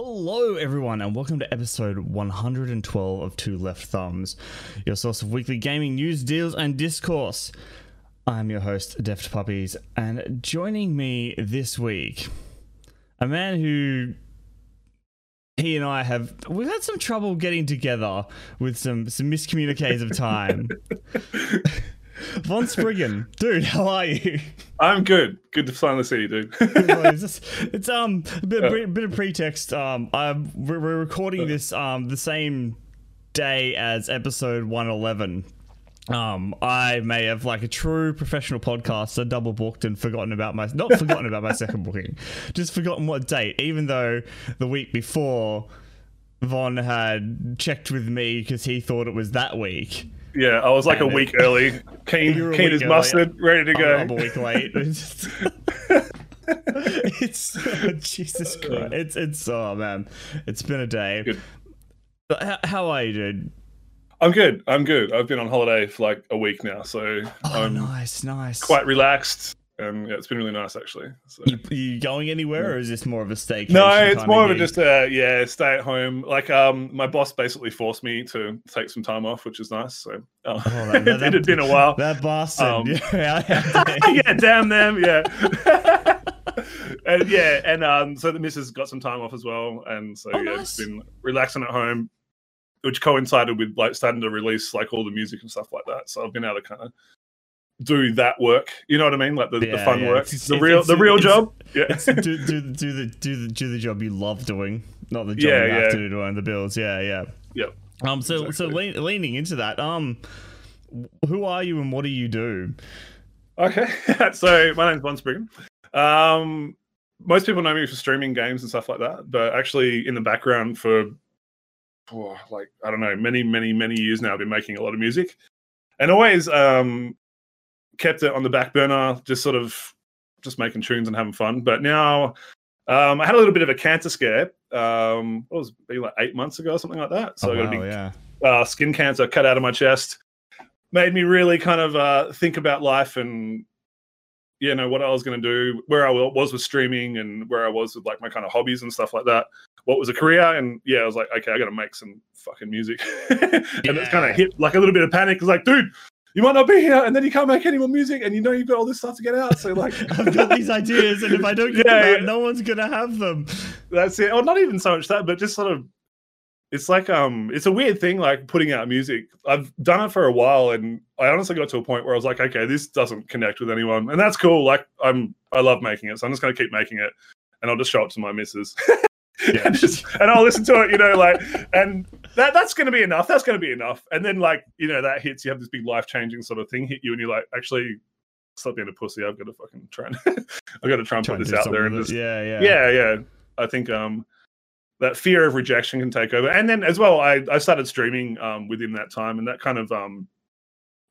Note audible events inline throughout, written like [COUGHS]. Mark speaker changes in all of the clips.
Speaker 1: Hello, everyone, and welcome to episode 112 of Two Left Thumbs, your source of weekly gaming news, deals, and discourse. I'm your host, Deft Puppies, and joining me this week, a man who he and I have we've had some trouble getting together with some some miscommuniques of time. [LAUGHS] Von Spriggan, dude, how are you?
Speaker 2: I'm good. Good to finally see you, dude. [LAUGHS]
Speaker 1: it's, it's um a bit, a bit of pretext. Um, I'm we're, we're recording this um the same day as episode 111. Um, I may have like a true professional podcaster double booked and forgotten about my not forgotten about my second booking, just forgotten what date. Even though the week before, Von had checked with me because he thought it was that week.
Speaker 2: Yeah, I was like
Speaker 1: And
Speaker 2: a week early. [LAUGHS] Keen,
Speaker 1: You were a
Speaker 2: keen
Speaker 1: week
Speaker 2: as
Speaker 1: early.
Speaker 2: mustard, ready to go.
Speaker 1: I'm a week late. [LAUGHS] [LAUGHS] It's, Jesus uh, Christ. It's it's oh man, it's been a day.
Speaker 2: Good.
Speaker 1: How, how are you, dude?
Speaker 2: I'm good. I'm good. I've been on holiday for like a week now, so
Speaker 1: Oh,
Speaker 2: I'm
Speaker 1: nice, nice.
Speaker 2: quite relaxed. And yeah, it's been really nice actually. So.
Speaker 1: You, you going anywhere, or is this more of a staycation?
Speaker 2: No, it's more of a just a yeah, stay at home. Like um my boss basically forced me to take some time off, which is nice. So uh,
Speaker 1: Oh, that- that- [LAUGHS]
Speaker 2: it had been a while.
Speaker 1: That bastard.
Speaker 2: Um, [LAUGHS]
Speaker 1: yeah, [LAUGHS] yeah.
Speaker 2: yeah, damn them. Yeah. and yeah, and um, so the missus got some time off as well, and so
Speaker 1: Oh,
Speaker 2: yeah,
Speaker 1: nice.
Speaker 2: it's been relaxing at home, which coincided with like starting to release like all the music and stuff like that. So I've been able to kind of do that work. You know what I mean? Like the, the fun
Speaker 1: yeah.
Speaker 2: work,
Speaker 1: It's-
Speaker 2: the
Speaker 1: it's-
Speaker 2: real [LAUGHS]
Speaker 1: it's-
Speaker 2: the real job. Yeah.
Speaker 1: Do, do, do the do the do the job you love doing, not the job
Speaker 2: Yeah,
Speaker 1: you have to do to earn the bills. Yeah, yeah.
Speaker 2: Yep.
Speaker 1: Um. So so
Speaker 2: Exactly.
Speaker 1: lean, leaning into that. Um. Who are you and what do you do?
Speaker 2: Okay, [LAUGHS] so my name's Von Spriggan. Um, most people know me for streaming games and stuff like that, but actually in the background for oh, like I don't know, many, many, many years now, I've been making a lot of music, and always um, kept it on the back burner, just sort of just making tunes and having fun. But now um, I had a little bit of a cancer scare. Um, what was it, maybe like eight months ago or something like that. So
Speaker 1: oh,
Speaker 2: I got a big
Speaker 1: yeah.
Speaker 2: uh, skin cancer cut out of my chest made me really kind of uh, think about life and you know what I was going to do, where I was with streaming, and where I was with like my kind of hobbies and stuff like that. What was a career? And yeah, I was like, okay, I got to make some fucking music, [LAUGHS] and it's kind of hit like a little bit of panic. It's like, dude. You might not be here, and then you can't make any more music, and you know you've got all this stuff to get out. So, like, [LAUGHS]
Speaker 1: I've got these ideas, and if I don't get
Speaker 2: Yeah,
Speaker 1: them out, no one's gonna have them.
Speaker 2: that's it or not even so much that but just sort of it's like um it's a weird thing like putting out music i've done it for a while and i honestly got to a point where i was like okay this doesn't connect with anyone and that's cool like i'm i love making it so i'm just going to keep making it and i'll just show it to my missus [LAUGHS]
Speaker 1: Yeah.
Speaker 2: and, just, and i'll listen to it you know like and that that's going to be enough that's going to be enough. And then like you know that hits you have this big life changing sort of thing hit you and you're like actually stop being a pussy i've got to fucking try and [LAUGHS] i've got to try and
Speaker 1: Try
Speaker 2: put
Speaker 1: and
Speaker 2: this out there and just
Speaker 1: yeah, yeah,
Speaker 2: yeah yeah. I think um that fear of rejection can take over. And then as well i i started streaming um within that time and that kind of um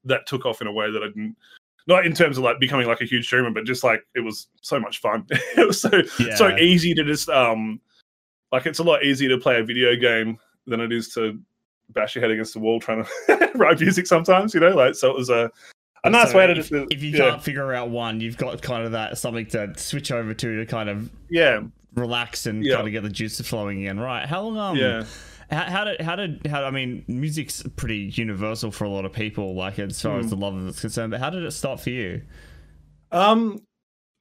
Speaker 2: that took off in a way that i didn't not in terms of like becoming like a huge streamer but just like it was so much fun. [LAUGHS] It was so so easy to just um like it's a lot easier to play a video game than it is to bash your head against the wall trying to [LAUGHS] write music sometimes you know like so it was a a nice
Speaker 1: So
Speaker 2: way to
Speaker 1: if,
Speaker 2: just
Speaker 1: if you
Speaker 2: yeah,
Speaker 1: can't figure out one, you've got kind of that something to switch over to to kind of
Speaker 2: yeah
Speaker 1: relax and
Speaker 2: Yeah.
Speaker 1: kind of get the juices flowing again. Right? How long? Um,
Speaker 2: yeah
Speaker 1: How, how did how did how? I mean, music's pretty universal for a lot of people, like as far as
Speaker 2: Mm.
Speaker 1: the love of it's concerned. But how did it start for you?
Speaker 2: Um,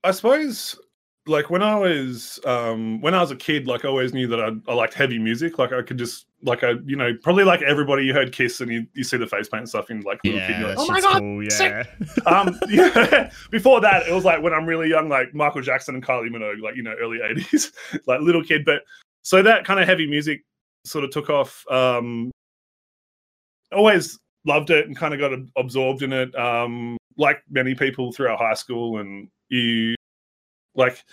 Speaker 2: I suppose like when I was um when I was a kid, like I always knew that I, I liked heavy music. Like I could just like I you know probably like everybody you heard Kiss and you, you see the face paint and stuff in like little kid.
Speaker 1: Yeah,
Speaker 2: You're like, oh my god.
Speaker 1: cool.
Speaker 2: sick."
Speaker 1: Yeah, [LAUGHS]
Speaker 2: Um, yeah. [LAUGHS] Before that, it was like when I'm really young, like Michael Jackson and Kylie Minogue, like you know early '80s, [LAUGHS] like little kid. But so that kind of heavy music sort of took off. Um, always loved it and kind of got absorbed in it. Um, like many people throughout high school, and you like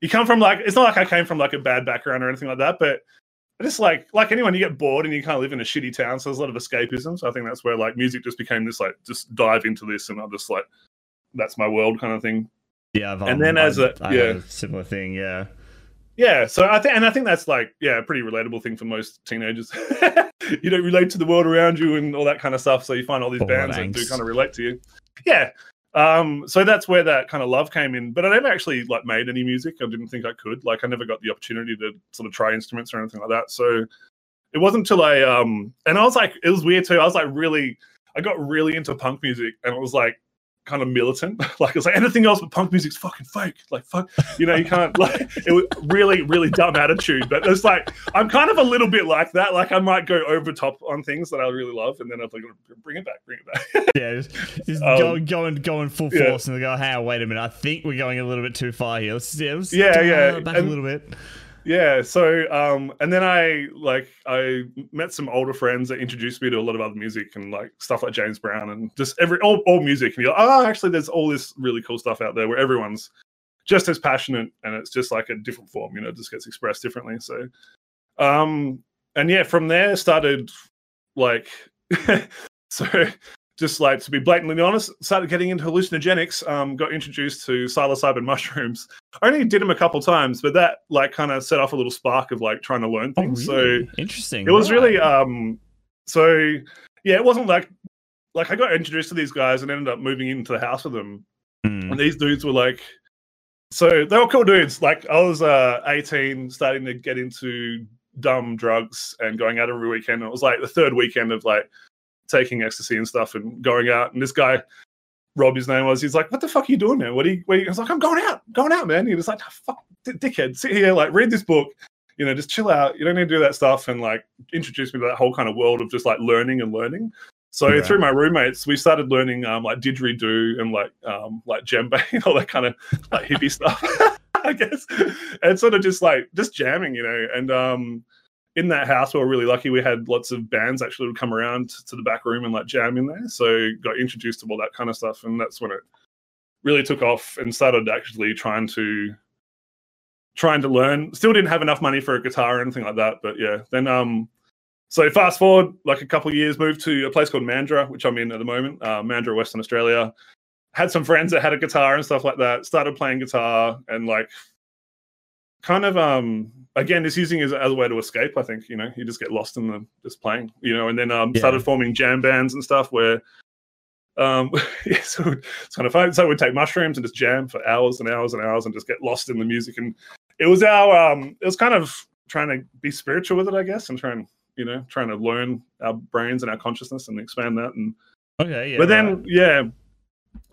Speaker 2: you come from like it's not like I came from like a bad background or anything like that, but I just like like anyone, you get bored and you kind of live in a shitty town, so there's a lot of escapism. So I think that's where like music just became this like just dive into this, and I just like that's my world kind of thing.
Speaker 1: yeah. I've,
Speaker 2: And then
Speaker 1: um,
Speaker 2: as a-
Speaker 1: I-
Speaker 2: yeah.
Speaker 1: a similar thing. Yeah,
Speaker 2: Yeah, so I think, and I think that's like, yeah, a pretty relatable thing for most teenagers. [LAUGHS] you don't relate to the world around you and all that kind of stuff, so you find all these bands that do kind of relate to you. Yeah, um, so that's where that kind of love came in. But I never actually like made any music. I didn't think I could. Like I never got the opportunity to sort of try instruments or anything like that. So it wasn't until I um and I was like it was weird too. I was like really I got really into punk music and it was like kind of militant. [LAUGHS] like it's like anything else but punk music's fucking fake. Like fuck, you know, you can't [LAUGHS] like it was really, really dumb attitude. But it's like I'm kind of a little bit like that. Like I might go over top on things that I really love, and then I'm like, bring it back, bring it back. [LAUGHS]
Speaker 1: yeah, just, just um, go, going going full force, yeah. and they go, hey, wait a minute, I think we're going a little bit too far here. Let's, yeah, let's
Speaker 2: yeah, yeah,
Speaker 1: back and, a little bit
Speaker 2: yeah so um and then i like i met some older friends that introduced me to a lot of other music and like stuff like james brown and just every all, all music. And you're like oh actually there's all this really cool stuff out there where everyone's just as passionate and it's just like a different form you know just gets expressed differently. So um and yeah from there started like [LAUGHS] so just like to be blatantly honest, started getting into hallucinogenics. Um, got introduced to psilocybin mushrooms. [LAUGHS] I only did them a couple times, but that like kind of set off a little spark of like trying to learn oh, things. Oh, really?
Speaker 1: So interesting.
Speaker 2: It was really um. So yeah, it wasn't like like I got introduced to these guys and ended up moving into the house with them, mm. and these dudes were like. So they were cool dudes. Like I was uh 18, starting to get into dumb drugs and going out every weekend. And it was like the third weekend of like taking ecstasy and stuff and going out. And this guy, Rob, his name was, he's like, "What the fuck are you doing, man? What are you?" What are you? I was like, "I'm going out, going out, man." He was like, "Fuck, dickhead, sit here, like, read this book." You know, just chill out. You don't need to do that stuff, and like introduce me to that whole kind of world of just like learning and learning. So yeah. through my roommates, we started learning um, like didgeridoo and like um, like djembe and [LAUGHS] all that kind of like hippie stuff. [LAUGHS] I guess, and sort of just like just jamming, you know. And um, in that house, we were really lucky. We had lots of bands actually would come around to the back room and like jam in there. So got introduced to all that kind of stuff, and that's when it really took off and started actually trying to trying to learn. Still didn't have enough money for a guitar or anything like that, but yeah. Then um, so fast forward like a couple of years, moved to a place called Mandurah, which I'm in at the moment, uh, Mandurah, Western Australia. Had some friends that had a guitar and stuff like that. Started playing guitar and like kind of um again just using it as a way to escape i think you know you just get lost in the just playing you know and then um yeah. started forming jam bands and stuff where um [LAUGHS] yeah, so it's kind of fun so we'd take mushrooms and just jam for hours and hours and hours and just get lost in the music and it was our um it was kind of trying to be spiritual with it i guess and trying you know trying to learn our brains and our consciousness and expand that and
Speaker 1: okay yeah
Speaker 2: but then right. yeah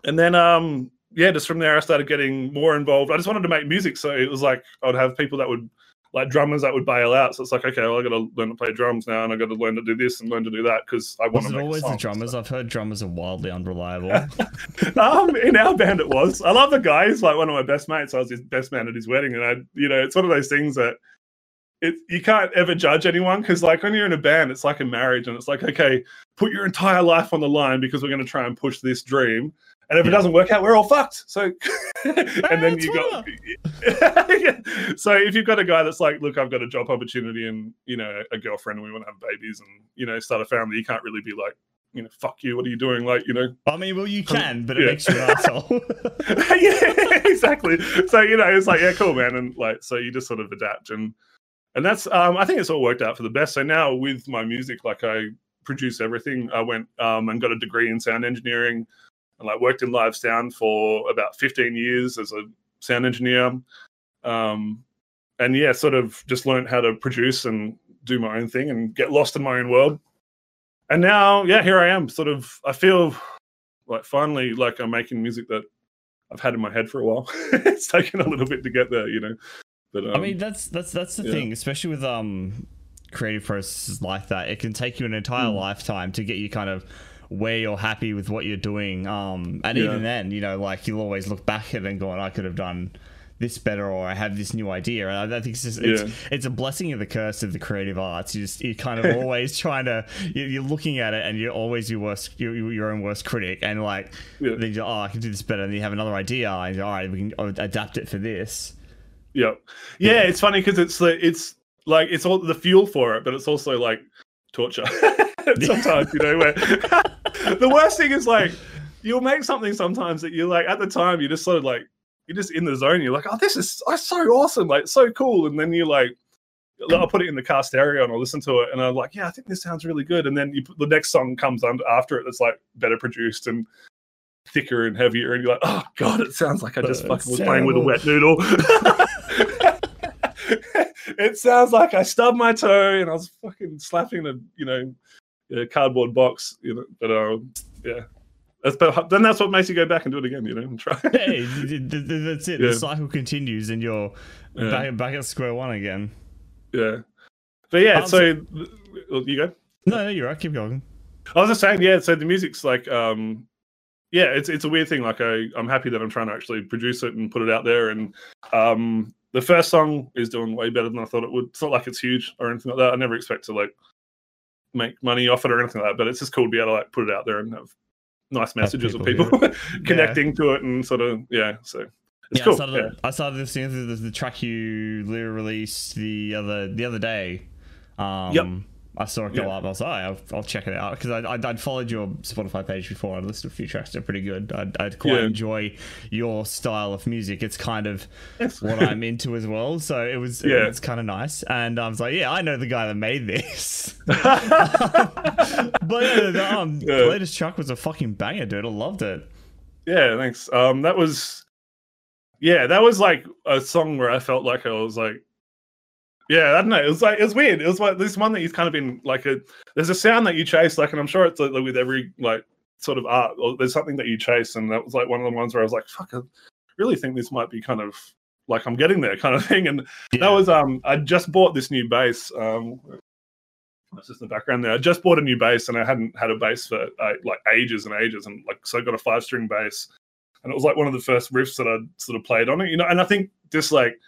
Speaker 2: and then um yeah, just from there, I started getting more involved. I just wanted to make music, so it was like I'd have people that would like drummers that would bail out. So it's like, okay, well, I got to learn to play drums now, and I got to learn to do this and learn to do that because I want to.
Speaker 1: always
Speaker 2: song,
Speaker 1: the drummers? So. I've heard drummers are wildly unreliable. [LAUGHS] [LAUGHS]
Speaker 2: um, in our band, it was. I love the guy. He's like one of my best mates. I was his best man at his wedding, and I, you know, it's one of those things that. It, you can't ever judge anyone because like when you're in a band it's like a marriage and it's like okay put your entire life on the line because we're going to try and push this dream and if yeah. it doesn't work out, we're all fucked. So, [LAUGHS] and then you got, yeah. [LAUGHS] so if you've got a guy that's like, look, I've got a job opportunity and you know a girlfriend and we want to have babies and you know start a family, you can't really be like, you know, fuck you. What are you doing? Like, you know.
Speaker 1: I mean, well, you can, but it yeah. makes you an asshole. [LAUGHS]
Speaker 2: yeah, exactly. So you know, it's like, yeah, cool, man, and like, so you just sort of adapt and and that's, um, I think it's all worked out for the best. So now with my music, like I produce everything. I went um, and got a degree in sound engineering and like worked in live sound for about 15 years as a sound engineer. Um, and yeah, sort of just learned how to produce and do my own thing and get lost in my own world. And now, yeah, here I am. Sort of, I feel like finally like I'm making music that I've had in my head for a while. [LAUGHS] it's taken a little bit to get there, you know. But um,
Speaker 1: I mean, that's that's that's the yeah. thing, especially with um creative processes like that. It can take you an entire mm. lifetime to get you kind of where you're happy with what you're doing. Um, and yeah. even then, you know, like you'll always look back at it and go, I could have done this better or I have this new idea. And I, think it's just, it's, yeah. it's a blessing of the curse of the creative arts. You just, you're kind of [LAUGHS] always trying to, you're looking at it and you're always your worst, your your own worst critic. And like, yeah. then oh, I can do this better. And you have another idea and all right, we can adapt it for this.
Speaker 2: Yeah. Yeah. It's funny because it's like, it's like, it's all the fuel for it, but it's also like torture. [LAUGHS] [LAUGHS] sometimes, you know, where [LAUGHS] the worst thing is like you'll make something sometimes that you're like at the time you're just sort of like you're just in the zone. You're like, oh, this is oh, so awesome, like so cool, and then you're like. I'll put it in the car stereo and I'll listen to it, and I'm like, "Yeah, I think this sounds really good." And then you put, the next song comes under after it that's like better produced, and thicker and heavier, and you're like, oh god, it sounds like I just
Speaker 1: Uh,
Speaker 2: fucking was playing with a wet noodle. It sounds like I stubbed my toe and I was fucking slapping the you know a cardboard box. You know, but uh, yeah. That's, but then that's what makes you go back and do it again, you know, and try. [LAUGHS]
Speaker 1: Hey, th- th- th- that's it.
Speaker 2: Yeah.
Speaker 1: The cycle continues, and you're
Speaker 2: Yeah.
Speaker 1: back, back at square one again.
Speaker 2: Yeah. But yeah,
Speaker 1: Um,
Speaker 2: so well, you go.
Speaker 1: No, no, you're right. Keep going.
Speaker 2: I was just saying, yeah. So the music's like, um, yeah, it's it's a weird thing. Like I, I'm happy that I'm trying to actually produce it and put it out there. And um, the first song is doing way better than I thought it would. It's not like it's huge or anything like that. I never expect to like make money off it or anything like that. But it's just cool to be able to like put it out there and have nice messages of
Speaker 1: people
Speaker 2: people [LAUGHS] connecting to it and sort of yeah. So it's
Speaker 1: yeah, I
Speaker 2: cool.
Speaker 1: started,
Speaker 2: yeah.
Speaker 1: I started listening to the, the track you literally released the other the other day. Um,
Speaker 2: Yep.
Speaker 1: I saw it go
Speaker 2: Yeah.
Speaker 1: up. I was like, oh, I'll, I'll check it out because I'd, I'd followed your Spotify page before. I'd listened to a few tracks. They're pretty good. I'd, I'd quite
Speaker 2: Yeah.
Speaker 1: enjoy your style of music. It's kind of what I'm [LAUGHS] into as well. So it was
Speaker 2: Yeah.
Speaker 1: it's kind of nice. And I was like, yeah, I know the guy that made this. [LAUGHS] [LAUGHS] but yeah, the um,
Speaker 2: Yeah.
Speaker 1: latest track was a fucking banger, dude. I loved it.
Speaker 2: Yeah, thanks. Um, that was, yeah, that was like a song where I felt like I was like, yeah, I don't know. It was like it was weird. It was like this one that he's kind of been like a. There's a sound that you chase, like, and I'm sure it's like with every like sort of art. Or there's something that you chase, and that was like one of the ones where I was like, fuck, I really think this might be kind of like I'm getting there, [LAUGHS] kind of thing. And that was um, I just bought this new bass. Um, that's just in the background there. I just bought a new bass, and I hadn't had a bass for uh, like ages and ages, and like so I got a five string bass, and it was like one of the first riffs that I sort of played on it, you know. And I think just like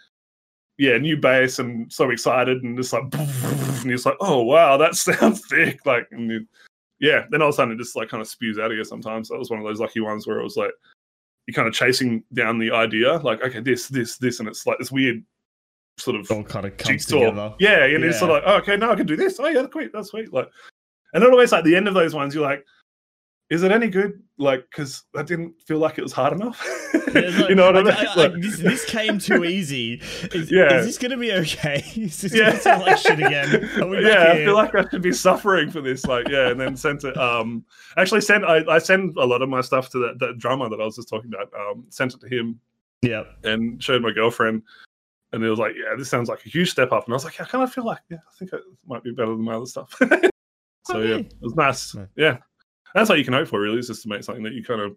Speaker 2: yeah, new bass, and so excited, and just like [LAUGHS] and you're just like, oh wow, that [LAUGHS] sounds thick, like and you, yeah. Then all of a sudden it just like kind of spews out of you. Sometimes that was one of those lucky ones where it was like you're kind of chasing down the idea, like okay, this, this, this, and it's like this weird sort of
Speaker 1: all kind of comes
Speaker 2: jigsaw.
Speaker 1: together.
Speaker 2: Yeah, and it's sort of like, oh, okay, now I can do this. Oh yeah, that's sweet, that's sweet. Like, and then always like the end of those ones, you're like, is it any good? Like, because I didn't feel like it was hard enough. [LAUGHS]
Speaker 1: Yeah, like- [LAUGHS]
Speaker 2: you know what I mean?
Speaker 1: I- I-
Speaker 2: Like,
Speaker 1: this, this came too [LAUGHS] easy. Is,
Speaker 2: Yeah.
Speaker 1: is this going to be okay? Is this
Speaker 2: Yeah.
Speaker 1: going to sound like shit again? Are we back
Speaker 2: yeah, I feel like I should be suffering for this. Like, yeah, and then sent it. Um, actually, sent I, I send a lot of my stuff to that, that drummer that I was just talking about. Um, sent it to him
Speaker 1: yeah.
Speaker 2: and showed my girlfriend, and it was like, yeah, this sounds like a huge step up. And I was like, yeah, I kind of feel like, yeah, I think it might be better than my other stuff. so yeah,
Speaker 1: yeah.
Speaker 2: it was nice.
Speaker 1: Yeah.
Speaker 2: Yeah, that's all you can hope for, really, is just to make something that you kind of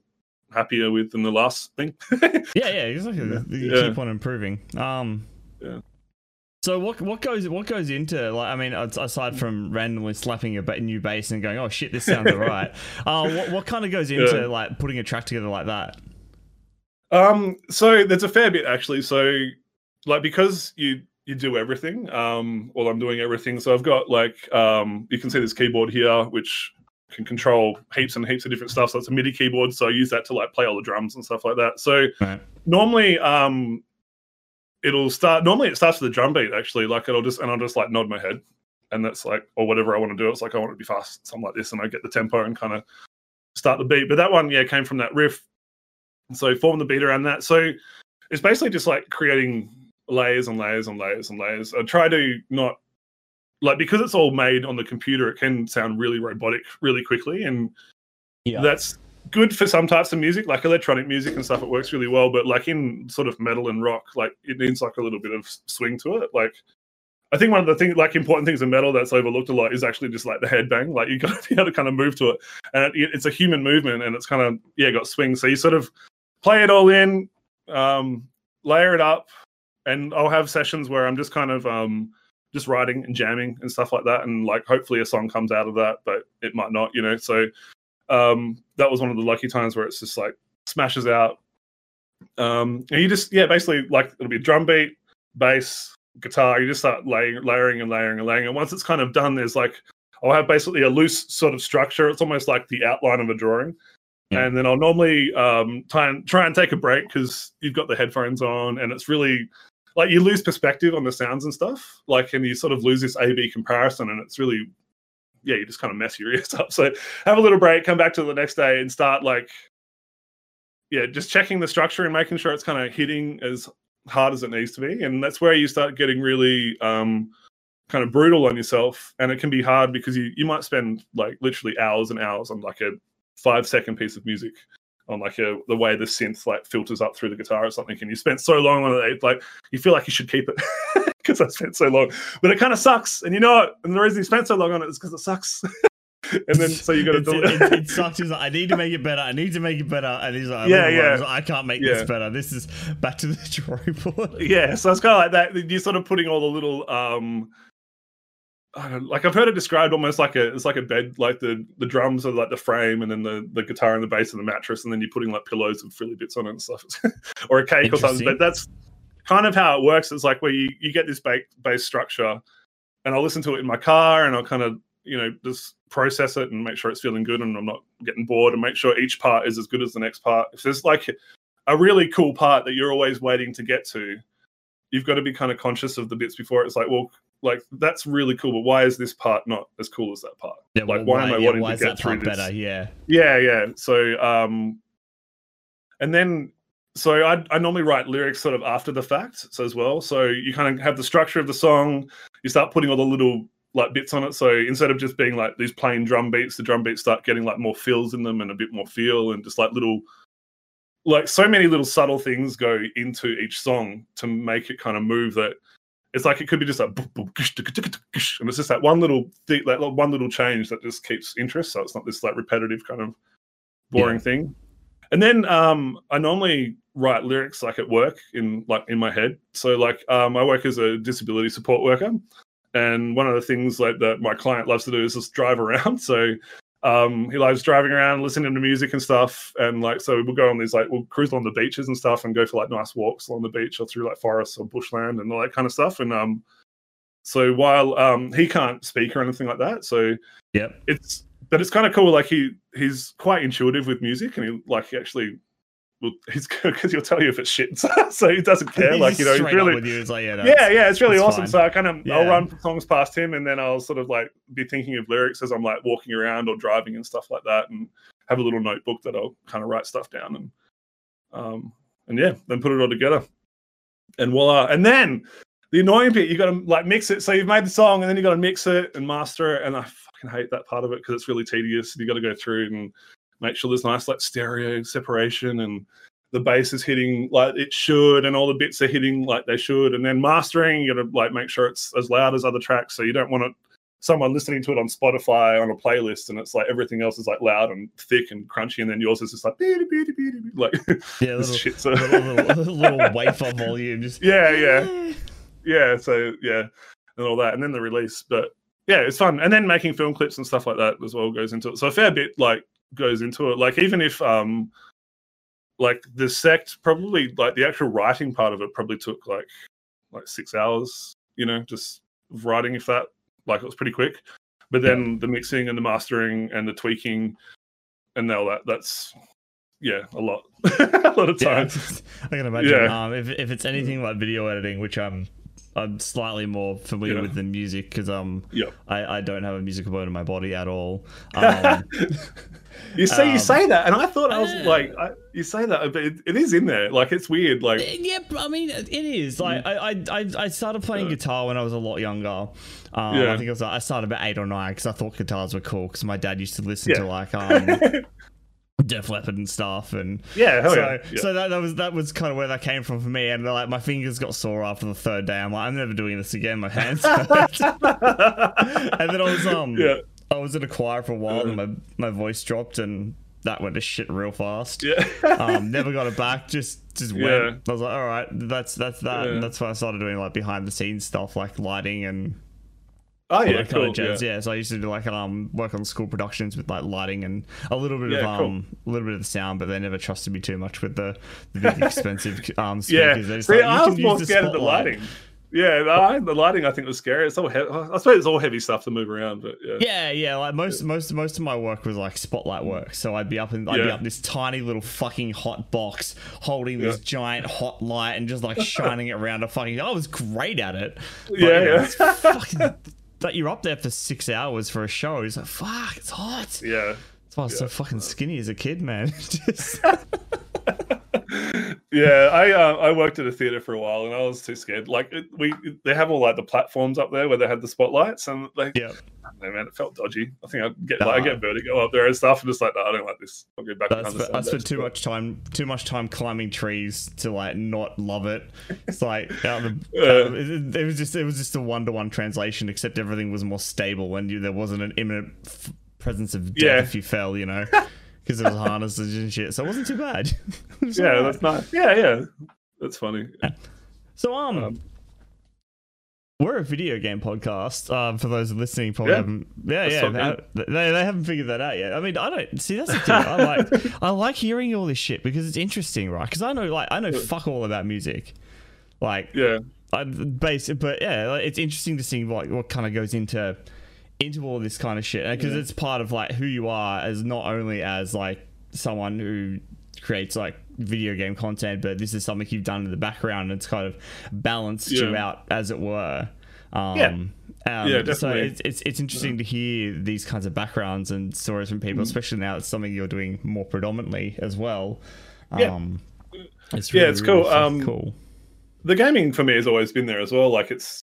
Speaker 2: happier with than the last thing. [LAUGHS]
Speaker 1: Yeah, yeah, exactly.
Speaker 2: Yeah.
Speaker 1: You
Speaker 2: Yeah.
Speaker 1: keep on improving. Um,
Speaker 2: Yeah.
Speaker 1: So what what goes what goes into like I mean aside from randomly slapping a new bass and going oh shit this sounds [LAUGHS] alright, uh, what what kind of goes into
Speaker 2: Yeah.
Speaker 1: like putting a track together like that?
Speaker 2: Um, so there's a fair bit actually. So, like, because you you do everything, um, well, I'm doing everything. So I've got like, um, you can see this keyboard here, which can control heaps and heaps of different stuff. So it's a MIDI keyboard. So I use that to like play all the drums and stuff like that. So
Speaker 1: Right.
Speaker 2: normally, um, it'll start. Normally, it starts with a drum beat actually. Like it'll just and I'll just like nod my head, and that's like or whatever I want to do. It's like I want it to be fast, something like this, and I get the tempo and kind of start the beat. But that one, yeah, came from that riff. So form the beat around that. So it's basically just like creating layers and layers and layers and layers. I try to not like because it's all made on the computer, it can sound really robotic really quickly, and
Speaker 1: Yeah.
Speaker 2: that's good for some types of music, like electronic music and stuff. It works really well, but like in sort of metal and rock, like it needs like a little bit of swing to it. Like I think one of the things, like important things in metal that's overlooked a lot is actually just like the headbang. Like you [LAUGHS] got to be able to kind of move to it, and it, it's a human movement, and it's kind of yeah got swing. So you sort of play it all in, um, layer it up, and I'll have sessions where I'm just kind of um, just writing and jamming and stuff like that, and like hopefully a song comes out of that, but it might not, you know. So um, that was one of the lucky times where it's just like smashes out. Um, and you just yeah, basically like it'll be a drum beat, bass, guitar. You just start layering, layering and layering and layering. And once it's kind of done, there's like I'll have basically a loose sort of structure. It's almost like the outline of a drawing.
Speaker 1: Yeah.
Speaker 2: And then I'll normally um, try and try and take a break because you've got the headphones on, and it's really like you lose perspective on the sounds and stuff. Like, and you sort of lose this A/B comparison, and it's really yeah, you just kind of mess your [LAUGHS] ears up. So have a little break, come back to the next day, and start like yeah, just checking the structure and making sure it's kind of hitting as hard as it needs to be. And that's where you start getting really um, kind of brutal on yourself. And it can be hard because you, you might spend like literally hours and hours on like a five second piece of music on like a the way the synth like filters up through the guitar or something, and you spent so long on it, like you feel like you should keep it [LAUGHS] because I spent so long, but it kind of sucks, and you know it. And the reason you spent so long on it is because it sucks. [LAUGHS] and then so you got to do
Speaker 1: it, it, sucks. He's like, I need to make it better. I need to make it better. And he's like,
Speaker 2: Yeah,
Speaker 1: "Look,
Speaker 2: yeah.
Speaker 1: Rose, I can't make
Speaker 2: Yeah.
Speaker 1: this better. This is back to the [LAUGHS] drawing board.
Speaker 2: yeah so it's kind of like that you're sort of putting all the little um like I've heard it described almost like a it's like a bed like the the drums are like the frame and then the the guitar and the bass and the mattress and then you're putting like pillows and frilly bits on it and stuff. [LAUGHS] Or a cake or something but that's kind of how it works. It's like where you you get this ba- bass structure and I'll listen to it in my car and I'll kind of you know just process it and make sure it's feeling good and I'm not getting bored and make sure each part is as good as the next part. If there's like a really cool part that you're always waiting to get to you've got to be kind of conscious of the bits before it's like well like that's really cool but why is this part not as cool as that part?
Speaker 1: Yeah,
Speaker 2: like
Speaker 1: well,
Speaker 2: why, am i
Speaker 1: yeah,
Speaker 2: wanting
Speaker 1: why
Speaker 2: to
Speaker 1: is
Speaker 2: get
Speaker 1: that
Speaker 2: through
Speaker 1: part
Speaker 2: this?
Speaker 1: better? Yeah.
Speaker 2: yeah yeah. So um and then so I, I normally write lyrics sort of after the fact so as well. So you kind of have the structure of the song you start putting all the little like bits on it. So instead of just being like these plain drum beats the drum beats start getting like more fills in them and a bit more feel and just like little like so many little subtle things go into each song to make it kind of move that it's like it could be just like and it's just that one little thing, that little- one little change that just keeps interest. So it's not this like repetitive kind of boring thing. And then um, I normally write lyrics like at work in like in my head. So like um, I work as a disability support worker, and one of the things like that my client loves to do is just drive around. [LAUGHS] So um, he loves driving around, listening to music and stuff, and like so we'll go on these like we'll cruise along the beaches and stuff, and go for like nice walks along the beach or through like forests or bushland and all that kind of stuff. And um, so while um, he can't speak or anything like that, so
Speaker 1: yeah,
Speaker 2: it's but it's kind of cool. Like he he's quite intuitive with music, and he like he actually. Well, he's [LAUGHS] because he'll tell you if it's shit, [LAUGHS] so he doesn't [LAUGHS] care.
Speaker 1: He's
Speaker 2: Like you know, he's really
Speaker 1: with you. It's like, yeah, no,
Speaker 2: yeah, yeah, it's really awesome.
Speaker 1: fine.
Speaker 2: So I kind of I'll run songs past him, and then I'll sort of like be thinking of lyrics as I'm like walking around or driving and stuff like that, and have a little notebook that I'll kind of write stuff down and um and yeah, then put it all together, and voila. And then the annoying bit, you got to like mix it. So you've made the song, and then you got to mix it and master it, and I fucking hate that part of it because it's really tedious. You got to go through and make sure there's nice like stereo separation and the bass is hitting like it should and all the bits are hitting like they should. And then mastering you gotta like make sure it's as loud as other tracks. So you don't want it someone listening to it on spotify on a playlist and it's like everything else is like loud and thick and crunchy and then yours is just like beady, beady, beady, beady, like
Speaker 1: yeah, [LAUGHS] little,
Speaker 2: shit so
Speaker 1: little, [LAUGHS] little, little wafer volume. Just
Speaker 2: yeah yeah. [LAUGHS] Yeah so yeah and all that and then the release but yeah it's fun. And then making film clips and stuff like that as well goes into it. So a fair bit like goes into it. Like even if um like the sect probably like the actual writing part of it probably took like like six hours you know just writing if that like it was pretty quick. But then the mixing and the mastering and the tweaking and all that that's yeah a lot. [LAUGHS] A lot of
Speaker 1: Yeah, [LAUGHS] I can imagine.
Speaker 2: Yeah.
Speaker 1: Um, if if it's anything like video editing, which I'm I'm slightly more familiar
Speaker 2: Yeah.
Speaker 1: with the music because um
Speaker 2: Yep.
Speaker 1: I, I don't have a musical bone in my body at all. [LAUGHS] Um,
Speaker 2: You say you
Speaker 1: Um,
Speaker 2: say that, and I thought I was
Speaker 1: uh,
Speaker 2: like, I, you say that, but it, it is in there. Like it's weird. Like
Speaker 1: yeah, I mean it is like I I, I I started playing
Speaker 2: Mm. Yeah.
Speaker 1: guitar when I was a lot younger. Um,
Speaker 2: Yeah.
Speaker 1: I think I was I started about eight or nine because I thought guitars were cool because my dad used to listen to like [LAUGHS] um Def Leppard and stuff and
Speaker 2: yeah,
Speaker 1: so,
Speaker 2: yeah, yeah.
Speaker 1: so that, that was that was kind of where that came from for me, and like my fingers got sore after the third day. I'm like, I'm never doing this again. My hands hurt. [LAUGHS] and then I was um,
Speaker 2: yeah,
Speaker 1: I was in a choir for a while, and my my voice dropped, and that went to shit real fast.
Speaker 2: yeah. [LAUGHS]
Speaker 1: Um, never got it back. Just just went.
Speaker 2: Yeah.
Speaker 1: I was like, all right, that's that's that,
Speaker 2: Yeah.
Speaker 1: and that's why I started doing like behind the scenes stuff, like lighting and
Speaker 2: oh yeah, cool.
Speaker 1: kind of jazz.
Speaker 2: yeah.
Speaker 1: Yeah. so I used to do like um work on school productions with like lighting and a little bit of
Speaker 2: Yeah, cool.
Speaker 1: um a little bit of the sound, but they never trusted me too much with the, the big [LAUGHS] expensive um
Speaker 2: Yeah,
Speaker 1: speakers. Just
Speaker 2: See,
Speaker 1: like, "You
Speaker 2: I was more
Speaker 1: the
Speaker 2: scared of the lighting. Yeah, the, the lighting I think was scary. It's all heavy. I suppose it's all heavy stuff to move around, but yeah.
Speaker 1: Yeah, yeah. Like most, most, most of my work was like spotlight work. So I'd be up in, I'd be
Speaker 2: Yeah.
Speaker 1: up this tiny little fucking hot box, holding this
Speaker 2: Yeah.
Speaker 1: giant hot light and just like shining it around a fucking. I was great at it. [LAUGHS] But,
Speaker 2: Yeah,
Speaker 1: you know,
Speaker 2: yeah.
Speaker 1: fucking. [LAUGHS] That you're up there for six hours for a show. It's like fuck. It's hot.
Speaker 2: Yeah.
Speaker 1: That's why I was so fucking skinny as a kid, man. [LAUGHS] Just- [LAUGHS]
Speaker 2: yeah, I uh, I worked at a theater for a while, and I was too scared. Like it, we, they have all like the platforms up there where they had the spotlights, and like
Speaker 1: yeah.
Speaker 2: Know, man, it felt dodgy. I think I get like, I get vertigo up there and stuff, and just like, no, I don't like this. I'll go back.
Speaker 1: I spent, I spent too much time, too much time climbing trees to like not love it. It's like [LAUGHS] out the, uh, it, it, was just, it was just a one to one translation, except everything was more stable and you, there wasn't an imminent f- presence of death
Speaker 2: Yeah.
Speaker 1: if you fell, you know, because it was harnesses and shit. So it wasn't too bad. [LAUGHS] It
Speaker 2: yeah,
Speaker 1: alright.
Speaker 2: that's nice. Yeah, yeah, that's funny.
Speaker 1: So um,
Speaker 2: Um,
Speaker 1: we're a video game podcast. Um, for those listening, probably
Speaker 2: Yeah.
Speaker 1: haven't. Yeah, yeah, they, they, they haven't figured that out yet. I mean, I don't see that's the thing. I like [LAUGHS] I like hearing all this shit because it's interesting, right? Because I know like I know fuck all about music, like
Speaker 2: Yeah,
Speaker 1: I, basic, but yeah, like, it's interesting to see like what kind of goes into into all this kind of shit because
Speaker 2: Yeah.
Speaker 1: it's part of like who you are as not only as like someone who creates like video game content, but this is something you've done in the background. And it's kind of balanced you out, as it were. Um,
Speaker 2: Yeah.
Speaker 1: um,
Speaker 2: Yeah,
Speaker 1: So
Speaker 2: definitely.
Speaker 1: it's, it's it's interesting to hear these kinds of backgrounds and stories from people,
Speaker 2: Mm.
Speaker 1: especially now it's something you're doing more predominantly as well.
Speaker 2: Yeah.
Speaker 1: Um, it's
Speaker 2: Yeah, it's
Speaker 1: really
Speaker 2: cool.
Speaker 1: fucking
Speaker 2: Um,
Speaker 1: cool.
Speaker 2: the gaming for me has always been there as well. Like it's,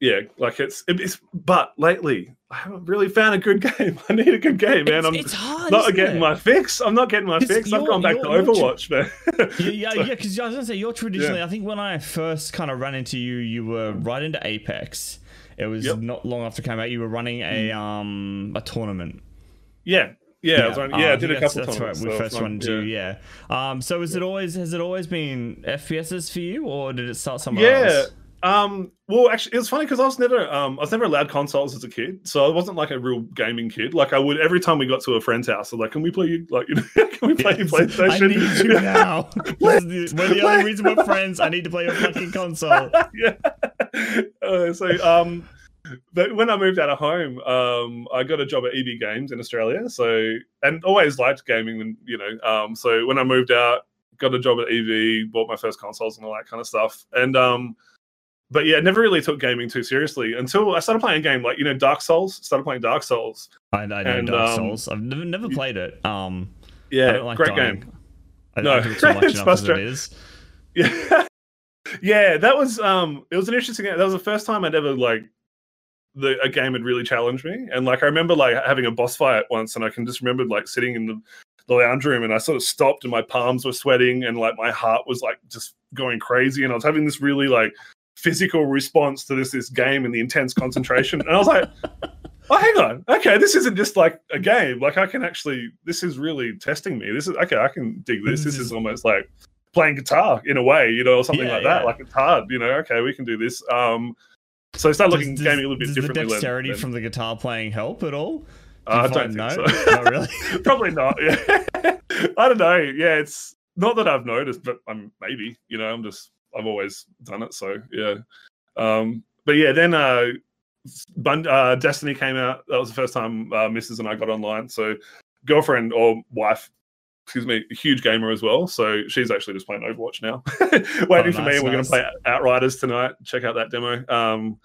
Speaker 2: yeah, like it's, it's. But lately, I haven't really found a good [LAUGHS] game. I need a good game, man.
Speaker 1: It's,
Speaker 2: I'm
Speaker 1: it's hard.
Speaker 2: not getting
Speaker 1: it?
Speaker 2: my fix. I'm not getting my fix. I've gone back to Overwatch, man. [LAUGHS]
Speaker 1: Yeah, yeah, [LAUGHS]
Speaker 2: So-
Speaker 1: yeah. Because I was gonna say you're traditionally. I think when I first kind of ran into you, you were right into Apex. It was
Speaker 2: Yep. Mm.
Speaker 1: not long after it came out. You were running a um a tournament.
Speaker 2: yeah, yeah, I, was running, yeah,
Speaker 1: uh,
Speaker 2: I did a
Speaker 1: think that's-
Speaker 2: couple
Speaker 1: That's right. We first run
Speaker 2: not-
Speaker 1: into yeah. Um, so is it always has it always been FPSs for you, or did it start somewhere else?
Speaker 2: Yeah.
Speaker 1: else?
Speaker 2: Um. Well, actually, it was funny because I was never, um, I was never allowed consoles as a kid, so I wasn't like a real gaming kid. Like I would every time we got to a friend's house, I was like, "Can we play? Like, you know, [LAUGHS] can we play you PlayStation?"
Speaker 1: I need you [LAUGHS] now. [LAUGHS] This is the- We're the only reason we're friends. I need to play your fucking console.
Speaker 2: yeah. Uh, so, um, but when I moved out of home, um, I got a job at EB Games in Australia. So, and always liked gaming, and you know, um, so when I moved out, got a job at EB, bought my first consoles and all that kind of stuff, and um. But yeah, never really took gaming too seriously until I started playing a game like you know Dark Souls. Started playing Dark Souls.
Speaker 1: I, I know
Speaker 2: And,
Speaker 1: Dark
Speaker 2: um,
Speaker 1: Souls. I've never, never played it. Um, I
Speaker 2: Yeah,
Speaker 1: like
Speaker 2: great
Speaker 1: dying.
Speaker 2: game.
Speaker 1: I,
Speaker 2: No,
Speaker 1: I do too [LAUGHS] much
Speaker 2: it's
Speaker 1: as it
Speaker 2: frustrating.
Speaker 1: is.
Speaker 2: Yeah, [LAUGHS] yeah, that was um, it was an interesting. That was the first time I'd ever like the a game had really challenged me, and like I remember like having a boss fight once, and I can just remember like sitting in the, the lounge room, and I sort of stopped, and my palms were sweating, and like my heart was like just going crazy, and I was having this really like physical response to this this game and the intense concentration, and I was like. Oh, hang on. Okay, this isn't just like a game. Like I can actually, this is really testing me. This is okay. I can dig this. This is almost like playing guitar in a way, you know, or something
Speaker 1: Yeah,
Speaker 2: like that. Like it's hard, you know. Okay, we can do this. Um, so I started looking
Speaker 1: Does-
Speaker 2: gaming a little bit
Speaker 1: does
Speaker 2: differently.
Speaker 1: the
Speaker 2: then-
Speaker 1: dexterity
Speaker 2: then.
Speaker 1: from the guitar playing help at all?
Speaker 2: Uh, I don't
Speaker 1: know.
Speaker 2: so. [LAUGHS]
Speaker 1: Not really. [LAUGHS]
Speaker 2: Probably not. Yeah, [LAUGHS] I don't know. Yeah, it's not that I've noticed, but I'm maybe. You know, I'm just I've always done it. So yeah. Um, but yeah, then uh, uh, Destiny came out. That was the first time uh, Mrs. and I got online. So girlfriend or wife. Excuse me, huge gamer as well. So she's actually just playing Overwatch now, [LAUGHS] waiting for me.
Speaker 1: nice,
Speaker 2: we're going to play Outriders tonight. Check out that demo. Um,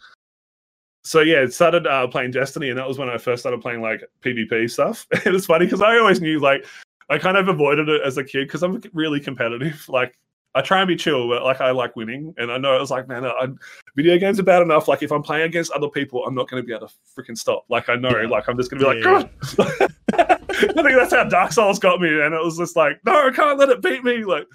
Speaker 2: so yeah, it started uh, playing Destiny, and that was when I first started playing like PvP stuff. [LAUGHS] it was funny because I always knew like I kind of avoided it as a kid because I'm really competitive. [LAUGHS] Like I try and be chill, but like I like winning, and I know it was like, man, I, video games are bad enough. Like if I'm playing against other people, I'm not going to be able to freaking stop. Like I know,
Speaker 1: Yeah.
Speaker 2: like I'm just going to be like,
Speaker 1: Yeah,
Speaker 2: God. [LAUGHS] I think that's how Dark Souls got me, and it was just like, no, I can't let it beat me. Like,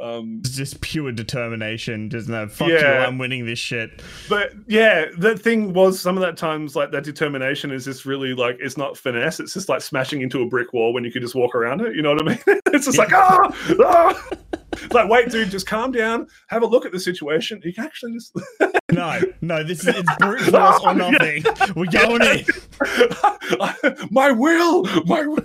Speaker 2: um,
Speaker 1: It's just pure determination. Just no, fuck you,
Speaker 2: Yeah.
Speaker 1: I'm winning this shit.
Speaker 2: but yeah, the thing was some of that times like that determination is just really like it's not finesse. It's just like smashing into a brick wall when you could just walk around it. You know what I mean? [LAUGHS] it's just like ah, ah. [LAUGHS] It's like wait, dude, just calm down. Have a look at the situation. You can actually just
Speaker 1: No, no, this is it's brute force or [LAUGHS] nothing. We're going in. [LAUGHS]
Speaker 2: my will, my will.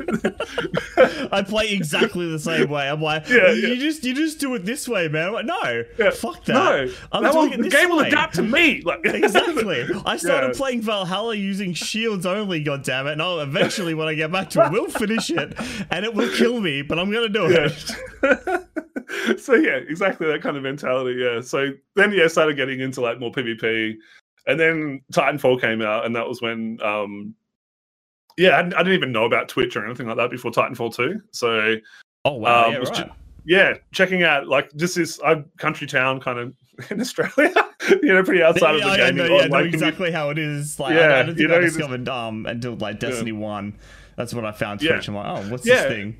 Speaker 1: I play exactly the same way. I'm like,
Speaker 2: Yeah,
Speaker 1: you
Speaker 2: yeah.
Speaker 1: just you just do it this way, man. I'm like, no,
Speaker 2: Yeah.
Speaker 1: fuck that.
Speaker 2: no,
Speaker 1: I'm
Speaker 2: that will-
Speaker 1: doing it
Speaker 2: the game will adapt to me. Like [LAUGHS]
Speaker 1: Exactly. I started playing Valhalla using shields only, goddammit, and I'll eventually when I get back to it, we'll finish it and it will kill me, but I'm gonna do it.
Speaker 2: So yeah, exactly that kind of mentality. Yeah. So then yeah, started getting into like more PvP, and then Titanfall came out, and that was when um yeah, I, didn't- I didn't even know about Twitch or anything like that before Titanfall two. So
Speaker 1: Oh wow,
Speaker 2: Um,
Speaker 1: yeah, right.
Speaker 2: ju- yeah, checking out like just this uh, country town kind of [LAUGHS] in Australia, [LAUGHS] you know, pretty outside
Speaker 1: yeah,
Speaker 2: of the
Speaker 1: I,
Speaker 2: gaming.
Speaker 1: know, yeah, I know exactly how it is. Like,
Speaker 2: Yeah,
Speaker 1: I, I don't
Speaker 2: you know,
Speaker 1: I
Speaker 2: you just-
Speaker 1: discovered um until like Destiny One. That's what I found
Speaker 2: Yeah.
Speaker 1: Twitch. I'm like, oh, what's
Speaker 2: Yeah.
Speaker 1: this thing?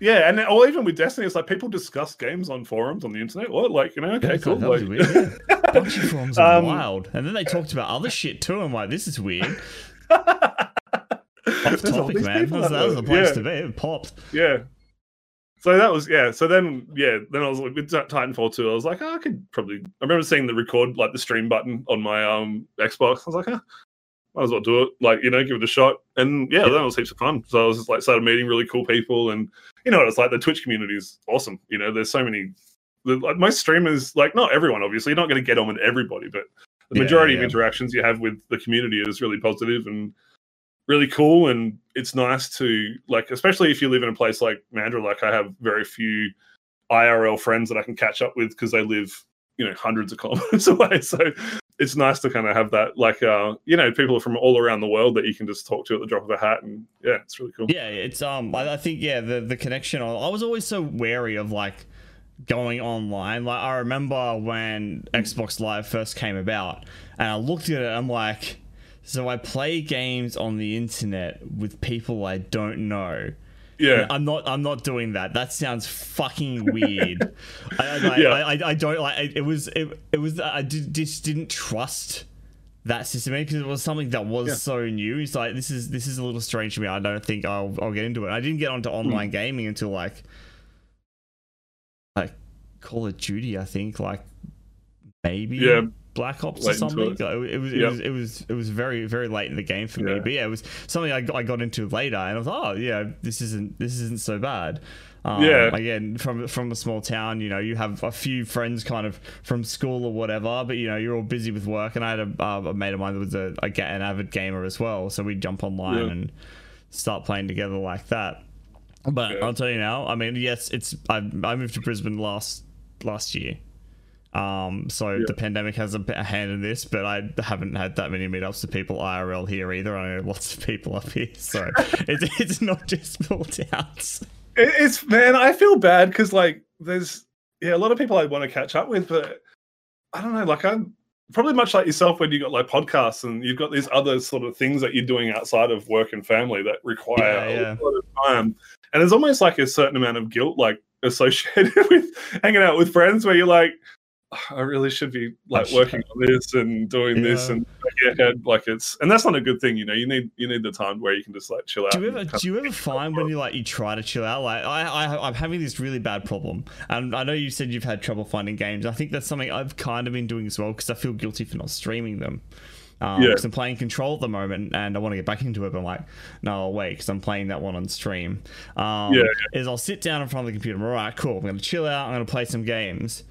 Speaker 2: Yeah, and then- or even with Destiny, it's like people discuss games on forums on the internet. What, like you know, okay,
Speaker 1: Yeah,
Speaker 2: cool.
Speaker 1: that was
Speaker 2: like-
Speaker 1: weird. Yeah. [LAUGHS] Bungie forums are
Speaker 2: Um,
Speaker 1: wild, and then they talked about other shit too. I'm like, this is weird. [LAUGHS] Off topic, man. That was, that was the place
Speaker 2: yeah.
Speaker 1: to be. It popped.
Speaker 2: Yeah. So that was yeah. So then yeah, then I was like with Titanfall 2, I was like, oh, I could probably I remember seeing the record like the stream button on my um Xbox. I was like, huh, might as well do it. Like, you know, give it a shot. And yeah, it was heaps of fun. So I was just like started meeting really cool people and you know what it's like the Twitch community is awesome. You know, there's so many the, like most streamers, like not everyone obviously, you're not gonna get on with everybody, but the
Speaker 1: Yeah,
Speaker 2: majority
Speaker 1: yeah.
Speaker 2: of interactions you have with the community is really positive and really cool and it's nice to like especially if you live in a place like Mandurah like i have very few irl friends that i can catch up with because they live you know hundreds of kilometers [LAUGHS] away so it's nice to kind of have that like uh you know people from all around the world that you can just talk to at the drop of a hat and yeah it's really cool
Speaker 1: Yeah, it's um. I, I think yeah, the the connection. I was always so wary of like going online. Like I remember when Xbox Live first came about, and I looked at it. I'm like, so I play games on the internet with people I don't know.
Speaker 2: Yeah
Speaker 1: I'm not. I'm not doing that. That sounds fucking weird. [LAUGHS] I, I,
Speaker 2: Yeah.
Speaker 1: I, I, I don't like. It, it was. It, it was. I did, just didn't trust that system because it was something that was
Speaker 2: Yeah.
Speaker 1: so new. It's like this is this is a little strange to me. I don't think I'll I'll get into it. I didn't get onto online
Speaker 2: Hmm.
Speaker 1: gaming until like like Call of Duty. I think like maybe
Speaker 2: Yeah.
Speaker 1: Black Ops
Speaker 2: Late
Speaker 1: or something.
Speaker 2: it.
Speaker 1: Like, It was, it
Speaker 2: Yep.
Speaker 1: was it was it was very very late in the game for me. But yeah, it was something I got, I got into later, and I was oh yeah, this isn't this isn't so bad. Um,
Speaker 2: Yeah.
Speaker 1: Again, from from a small town, you know, you have a few friends kind of from school or whatever, but you know, you're all busy with work. And I had a, uh, a mate of mine that was a, a an avid gamer as well, so we'd jump online
Speaker 2: Yeah.
Speaker 1: and start playing together like that. But
Speaker 2: Yeah.
Speaker 1: I'll tell you now. I mean, yes, it's I, I moved to Brisbane last last year. Um, so
Speaker 2: Yeah.
Speaker 1: the pandemic has a, a hand in this, but I haven't had that many meetups with people IRL here either. I know lots of people up here, so [LAUGHS] it's it's not just small towns.
Speaker 2: It- it's man i feel bad because like there's yeah a lot of people i want to catch up with but i don't know like i'm probably much like yourself when you got like podcasts and you've got these other sort of things that you're doing outside of work and family that require
Speaker 1: Yeah,
Speaker 2: a lot of time and there's almost like a certain amount of guilt like associated [LAUGHS] with hanging out with friends where you're like "Oh, [SIGHS] I really should be like working on this and doing this
Speaker 1: Yeah.
Speaker 2: and yeah, like it's and that's not a good thing, you know. You need you need the time where you can just like chill out.
Speaker 1: Do you ever do you ever find when you like you try to chill out? Like I, I I'm having this really bad problem, and I know you said you've had trouble finding games. I think that's something I've kind of been doing as well because I feel guilty for not streaming them. Um,
Speaker 2: Yeah.
Speaker 1: because I'm playing Control at the moment, and I want to get back into it. But I'm like, no, I'll wait because I'm playing that one on stream. Um,
Speaker 2: Yeah,
Speaker 1: Is I'll sit down in front of the computer. I'm all right, cool. I'm gonna chill out. I'm gonna play some games.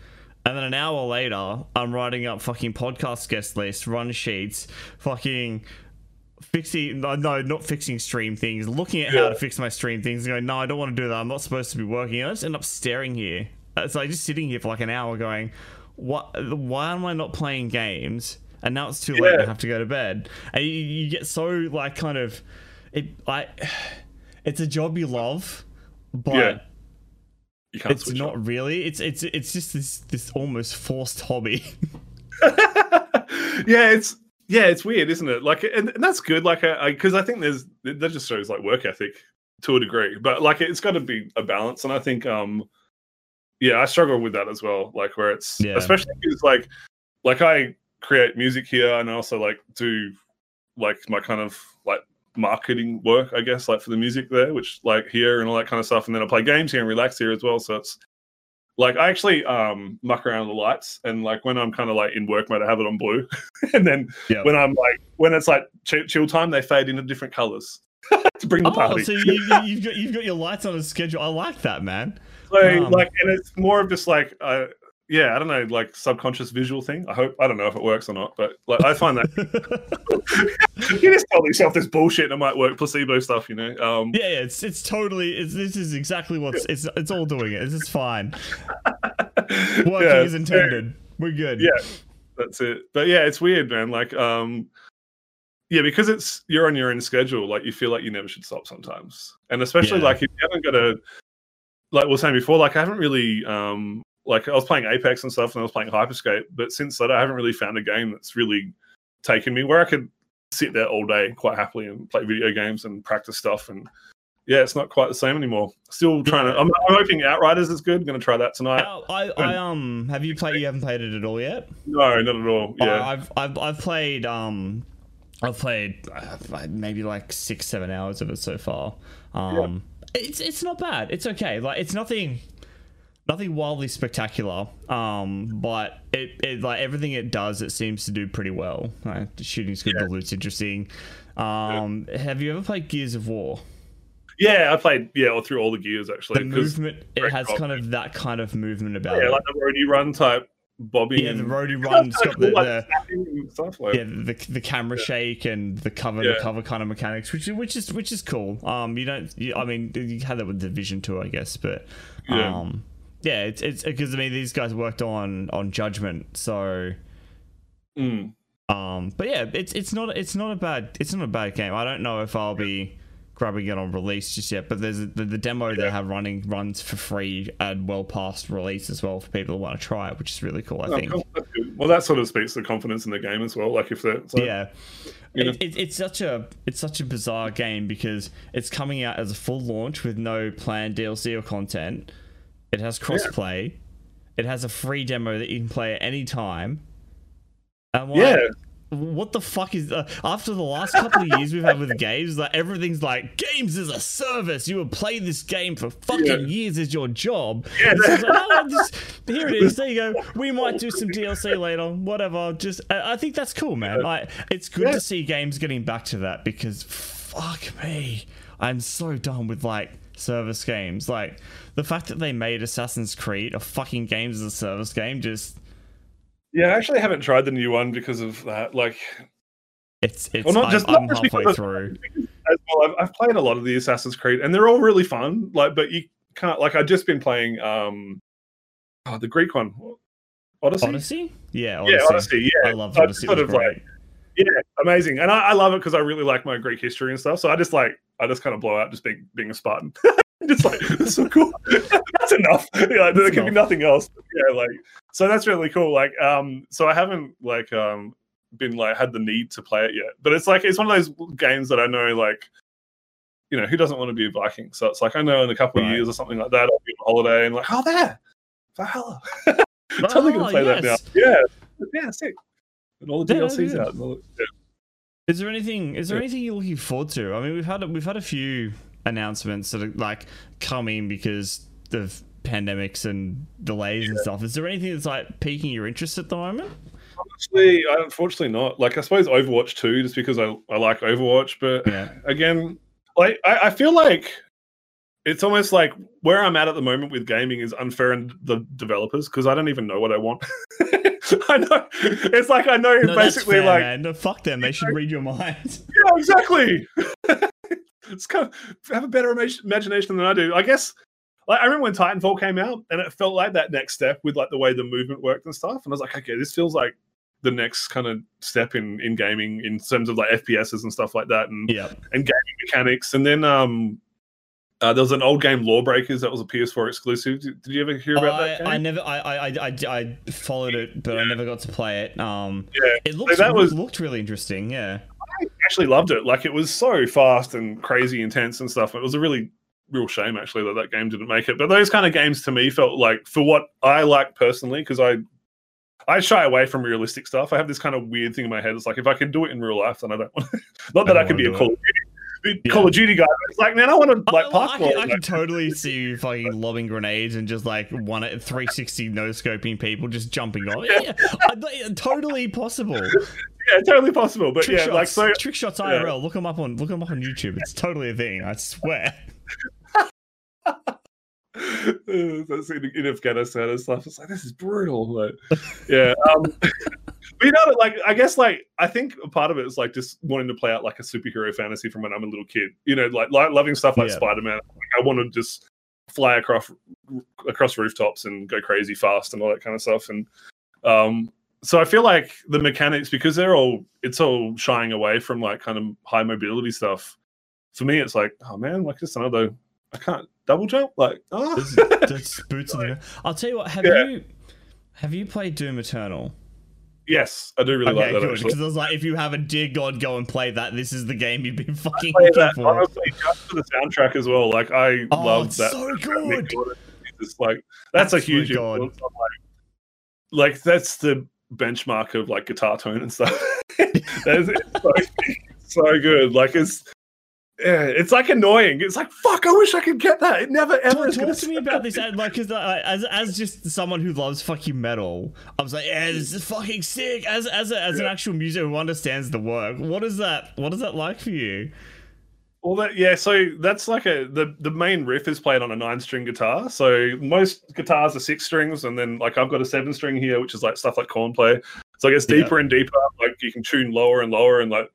Speaker 1: And then an hour later, I'm writing up fucking podcast guest lists, run sheets, fucking fixing no, no not fixing stream things looking at how to fix my stream things and going no i don't want to do that. I'm not supposed to be working. I just end up staring here. Uh, it's like just sitting here for like an hour going what why am i not playing games? And now it's too late i have to go to bed. And you, you get so like kind of it i [SIGHS] it's a job you love but
Speaker 2: Yeah. You can't
Speaker 1: it's not
Speaker 2: off.
Speaker 1: really it's it's it's just this this almost forced hobby [LAUGHS]
Speaker 2: yeah, it's yeah, it's weird, isn't it? Like, and, and that's good. Like, I because I, think there's that just shows like work ethic to a degree, but like it's got to be a balance. And I think, um, yeah, I struggle with that as well. Like, where it's
Speaker 1: Yeah.
Speaker 2: especially because like, like I create music here, and I also like do like my kind of marketing work, I guess, like for the music there, which like here and all that kind of stuff. And then I play games here and relax here as well. So it's like I actually um muck around the lights and like when I'm kind of like in work mode, I have it on blue, [LAUGHS] and then
Speaker 1: Yeah.
Speaker 2: when I'm like when it's like chill, chill time, they fade into different colors [LAUGHS] to bring the
Speaker 1: oh
Speaker 2: party.
Speaker 1: so you, you, you've got you've got your lights on a schedule i like that man [LAUGHS]
Speaker 2: So,
Speaker 1: um,
Speaker 2: like, and it's more of just like, uh, yeah, I don't know, like subconscious visual thing. I hope I don't know if it works or not, but like I find that [LAUGHS] [LAUGHS] you just tell yourself this bullshit and it might work, placebo stuff, you know. Um,
Speaker 1: Yeah, yeah, it's it's totally it's this is exactly what's it's it's all doing it. It's just fine. [LAUGHS] Working
Speaker 2: yeah,
Speaker 1: as intended. We're good.
Speaker 2: Yeah, that's it. But yeah, it's weird, man. Like, um, yeah, because it's you're on your own schedule. Like, you feel like you never should stop sometimes, and especially
Speaker 1: Yeah.
Speaker 2: like if you haven't got a, like we were saying before, like I haven't really um like I was playing Apex and stuff, and I was playing Hyperscape, but since that, I haven't really found a game that's really taken me where I could sit there all day quite happily and play video games and practice stuff. And yeah, it's not quite the same anymore. Still trying to. I'm, I'm hoping Outriders is good. I'm going to try that tonight.
Speaker 1: Oh, I, I um have you played? You haven't played it at all yet.
Speaker 2: No, not at all. Yeah,
Speaker 1: I've I've I've played um I've played uh, maybe like six seven hours of it so far. Um, it's it's not bad. It's okay. Like it's nothing. Nothing wildly spectacular, um, but it, it like everything it does, it seems to do pretty well. Like, the shooting's good,
Speaker 2: Yeah.
Speaker 1: the loot's interesting. Um, Have you ever played Gears of War?
Speaker 2: yeah. I played yeah all through all the gears actually.
Speaker 1: The movement, it has kind of that kind of movement about
Speaker 2: yeah,
Speaker 1: it.
Speaker 2: like the roadie run type bobbing.
Speaker 1: yeah, the [LAUGHS] roadie run, got the,
Speaker 2: like,
Speaker 1: the
Speaker 2: stuff. Like,
Speaker 1: yeah the the camera shake and the cover the
Speaker 2: Yeah.
Speaker 1: cover kind of mechanics which is which is which is cool um you don't you, i mean you had that with division 2 i guess but
Speaker 2: Yeah.
Speaker 1: um yeah it's it's because i mean these guys worked on on judgment so
Speaker 2: mm.
Speaker 1: um but yeah it's it's not it's not a bad it's not a bad game i don't know if i'll be grabbing it on release just yet but there's a, the, the demo they have running runs for free and well past release as well for people who want to try it which is really cool i
Speaker 2: Oh,
Speaker 1: think
Speaker 2: cool. Well, that sort of speaks to confidence in the game as well. Like if they're so,
Speaker 1: yeah
Speaker 2: you know.
Speaker 1: it, it, it's such a it's such a bizarre game because it's coming out as a full launch with no planned DLC or content. It has crossplay. It has a free demo that you can play at any time. And like,
Speaker 2: yeah,
Speaker 1: what the fuck is uh, after the last couple of years we've had with [LAUGHS] games like everything's like games as a service. You would play this game for fucking
Speaker 2: Yeah.
Speaker 1: years as your job.
Speaker 2: Yeah.
Speaker 1: It's like, oh, just- [LAUGHS] here it is. There you go. We might do some dlc later. Whatever. Just i, I think that's cool man. Like it's good
Speaker 2: Yeah.
Speaker 1: to see games getting back to that because fuck me. I'm so done with like service games like the fact that they made assassin's creed a fucking games as a service game just
Speaker 2: yeah. I actually haven't tried the new one because of that. Like,
Speaker 1: it's it's
Speaker 2: Well, not
Speaker 1: I'm,
Speaker 2: just-
Speaker 1: I'm
Speaker 2: not just
Speaker 1: halfway through
Speaker 2: as well, I've, I've played a lot of the Assassin's Creed, and they're all really fun. Like, but you can't. Like, I've just been playing um, oh, the Greek one, Odyssey.
Speaker 1: Odyssey? Yeah, Odyssey.
Speaker 2: Yeah, Odyssey. Yeah,
Speaker 1: I love
Speaker 2: So I
Speaker 1: Odyssey.
Speaker 2: Sort of
Speaker 1: great.
Speaker 2: like, yeah, amazing, and I, I love it because I really like my Greek history and stuff. So I just like, I just kind of blow out just being being a Spartan. [LAUGHS] just like it's so cool. [LAUGHS] that's enough. [LAUGHS] Yeah, there
Speaker 1: That's
Speaker 2: can be nothing else. Yeah, like so that's really cool. Like, um, so I haven't like um been like had the need to play it yet, but it's like it's one of those games that I know like. You know who doesn't want to be a Viking? So it's like I know in a couple of years or something like that, I'll be on holiday and like, oh, there, Valhalla. totally gonna
Speaker 1: Oh,
Speaker 2: play
Speaker 1: yes.
Speaker 2: that now. Yeah, yeah, sick. And all the
Speaker 1: Yeah,
Speaker 2: DLCs out. And all the, yeah.
Speaker 1: Is there anything? Is there
Speaker 2: Yeah.
Speaker 1: anything you're looking forward to? I mean, we've had we've had a few announcements that are like coming because of pandemics and delays and stuff. Is there anything that's like piquing your interest at the moment?
Speaker 2: Honestly, unfortunately not. Like I suppose Overwatch 2, just because I, I like Overwatch, but
Speaker 1: Yeah.
Speaker 2: again, like I, I feel like it's almost like where I'm at at the moment with gaming is unfair in the developers because I don't even know what I want. [LAUGHS] [LAUGHS] I know it's like I know
Speaker 1: No,
Speaker 2: basically
Speaker 1: fair,
Speaker 2: like
Speaker 1: man. No, fuck them. They should read your mind. [LAUGHS]
Speaker 2: yeah, exactly. [LAUGHS] it's kind of have a better imagination than I do. I guess. Like I remember when Titanfall came out, and it felt like that next step with like the way the movement worked and stuff. And I was like, okay, this feels like the next kind of step in in gaming in terms of like FPSs and stuff like that, and
Speaker 1: yeah.
Speaker 2: and gaming mechanics. And then um, uh, there was an old game, Lawbreakers, that was a PS4 exclusive. Did, did you ever hear about
Speaker 1: I,
Speaker 2: that game?
Speaker 1: I never I, I I I followed it, but I never got to play it. Um,
Speaker 2: Yeah,
Speaker 1: it looked
Speaker 2: that was-
Speaker 1: looked really interesting. Yeah.
Speaker 2: I actually loved it. Like it was so fast and crazy intense and stuff. It was a really real shame actually that that game didn't make it. But those kind of games to me felt like for what I like personally because I I shy away from realistic stuff. I have this kind of weird thing in my head. It's like if I can do it in real life, then I don't [LAUGHS] want. Not that
Speaker 1: I
Speaker 2: I, could be a Call of Duty,
Speaker 1: Yeah.
Speaker 2: Call of Duty guy. It's like man, I want to oh, like
Speaker 1: Oh, well, I,
Speaker 2: parkour.
Speaker 1: can, I can totally [LAUGHS] see you fucking lobbing grenades and just like one at 360 no scoping people just jumping off. Yeah, I- uh, totally possible.
Speaker 2: yeah, totally possible. But
Speaker 1: Trick
Speaker 2: yeah,
Speaker 1: shots,
Speaker 2: like so.
Speaker 1: trick shots IRL. Look them up on look them up on YouTube. It's totally a thing. I swear. [LAUGHS]
Speaker 2: That's in, in Afghanistan and stuff. It's like this is brutal. but yeah. Um, [LAUGHS] but you know, like I guess, like I think a part of it is like just wanting to play out like a superhero fantasy from when I'm a little kid. You know, like, like loving stuff like
Speaker 1: Yeah.
Speaker 2: Spider Man. Like, I want to just fly across across rooftops and go crazy fast and all that kind of stuff. And um, so I feel like the mechanics because they're all it's all shying away from like kind of high mobility stuff. For me, it's like, oh man, like just another. I can't. Double jump. Like, [LAUGHS] ah,
Speaker 1: That's, that's boots in the ground. [LAUGHS] I'll tell you what. Have
Speaker 2: Yeah.
Speaker 1: you have you played Doom Eternal?
Speaker 2: yes, I do really like that.
Speaker 1: good.
Speaker 2: Actually.
Speaker 1: Because I was like, if you haven't, dear God, go and play that. This is the game you've been [LAUGHS] fucking
Speaker 2: Play
Speaker 1: looking
Speaker 2: that,
Speaker 1: for.
Speaker 2: honestly, just for the soundtrack as well. Like, I
Speaker 1: Oh,
Speaker 2: love
Speaker 1: it's
Speaker 2: that.
Speaker 1: so good.
Speaker 2: Gordon. It's like that's a huge
Speaker 1: God.
Speaker 2: influence like, like that's the benchmark of like guitar tone and stuff. That's it's so, so good. Like it's yeah, it's like annoying. It's like fuck. I wish I could get that. It never ever
Speaker 1: Talk, talk to me about this, like, because uh, as as just someone who loves fucking metal, I was like, yeah, this is fucking sick. As as a, as an actual musician who understands the work, what is that? What is that like for you?
Speaker 2: Well, that yeah. So that's like a the the main riff is played on a nine string guitar. So most guitars are six strings, and then like I've got a seven string here, which is like stuff like Korn play. So it gets
Speaker 1: Yeah.
Speaker 2: deeper and deeper. Like you can tune lower and lower, and like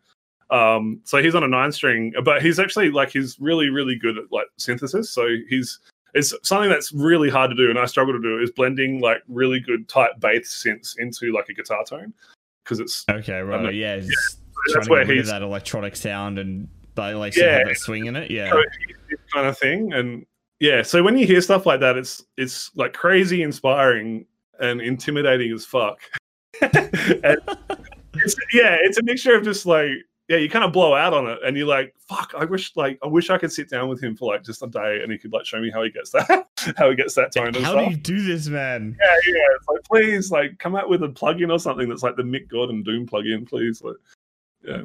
Speaker 2: um. So he's on a nine string, but he's actually like he's really really good at like synthesis. So he's it's something that's really hard to do, and I struggle to do is blending like really good tight bass synths into like a guitar tone because it's
Speaker 1: Okay, right,
Speaker 2: know.
Speaker 1: yeah, it's
Speaker 2: that's where he's
Speaker 1: that electronic sound and like, like
Speaker 2: Yeah.
Speaker 1: have that swing in it. Yeah,
Speaker 2: kind of thing and yeah so when you hear stuff like that it's it's like crazy inspiring and intimidating as fuck [LAUGHS] And [LAUGHS] it's, yeah it's a mixture of just like yeah you kind of blow out on it and you're like fuck i wish like i wish i could sit down with him for like just a day and he could like show me how he gets that [LAUGHS] how he gets that tone and
Speaker 1: how
Speaker 2: stuff.
Speaker 1: do you do this, man?
Speaker 2: yeah yeah it's like please like come out with a plugin or something that's like the mick gordon doom plugin please like yeah.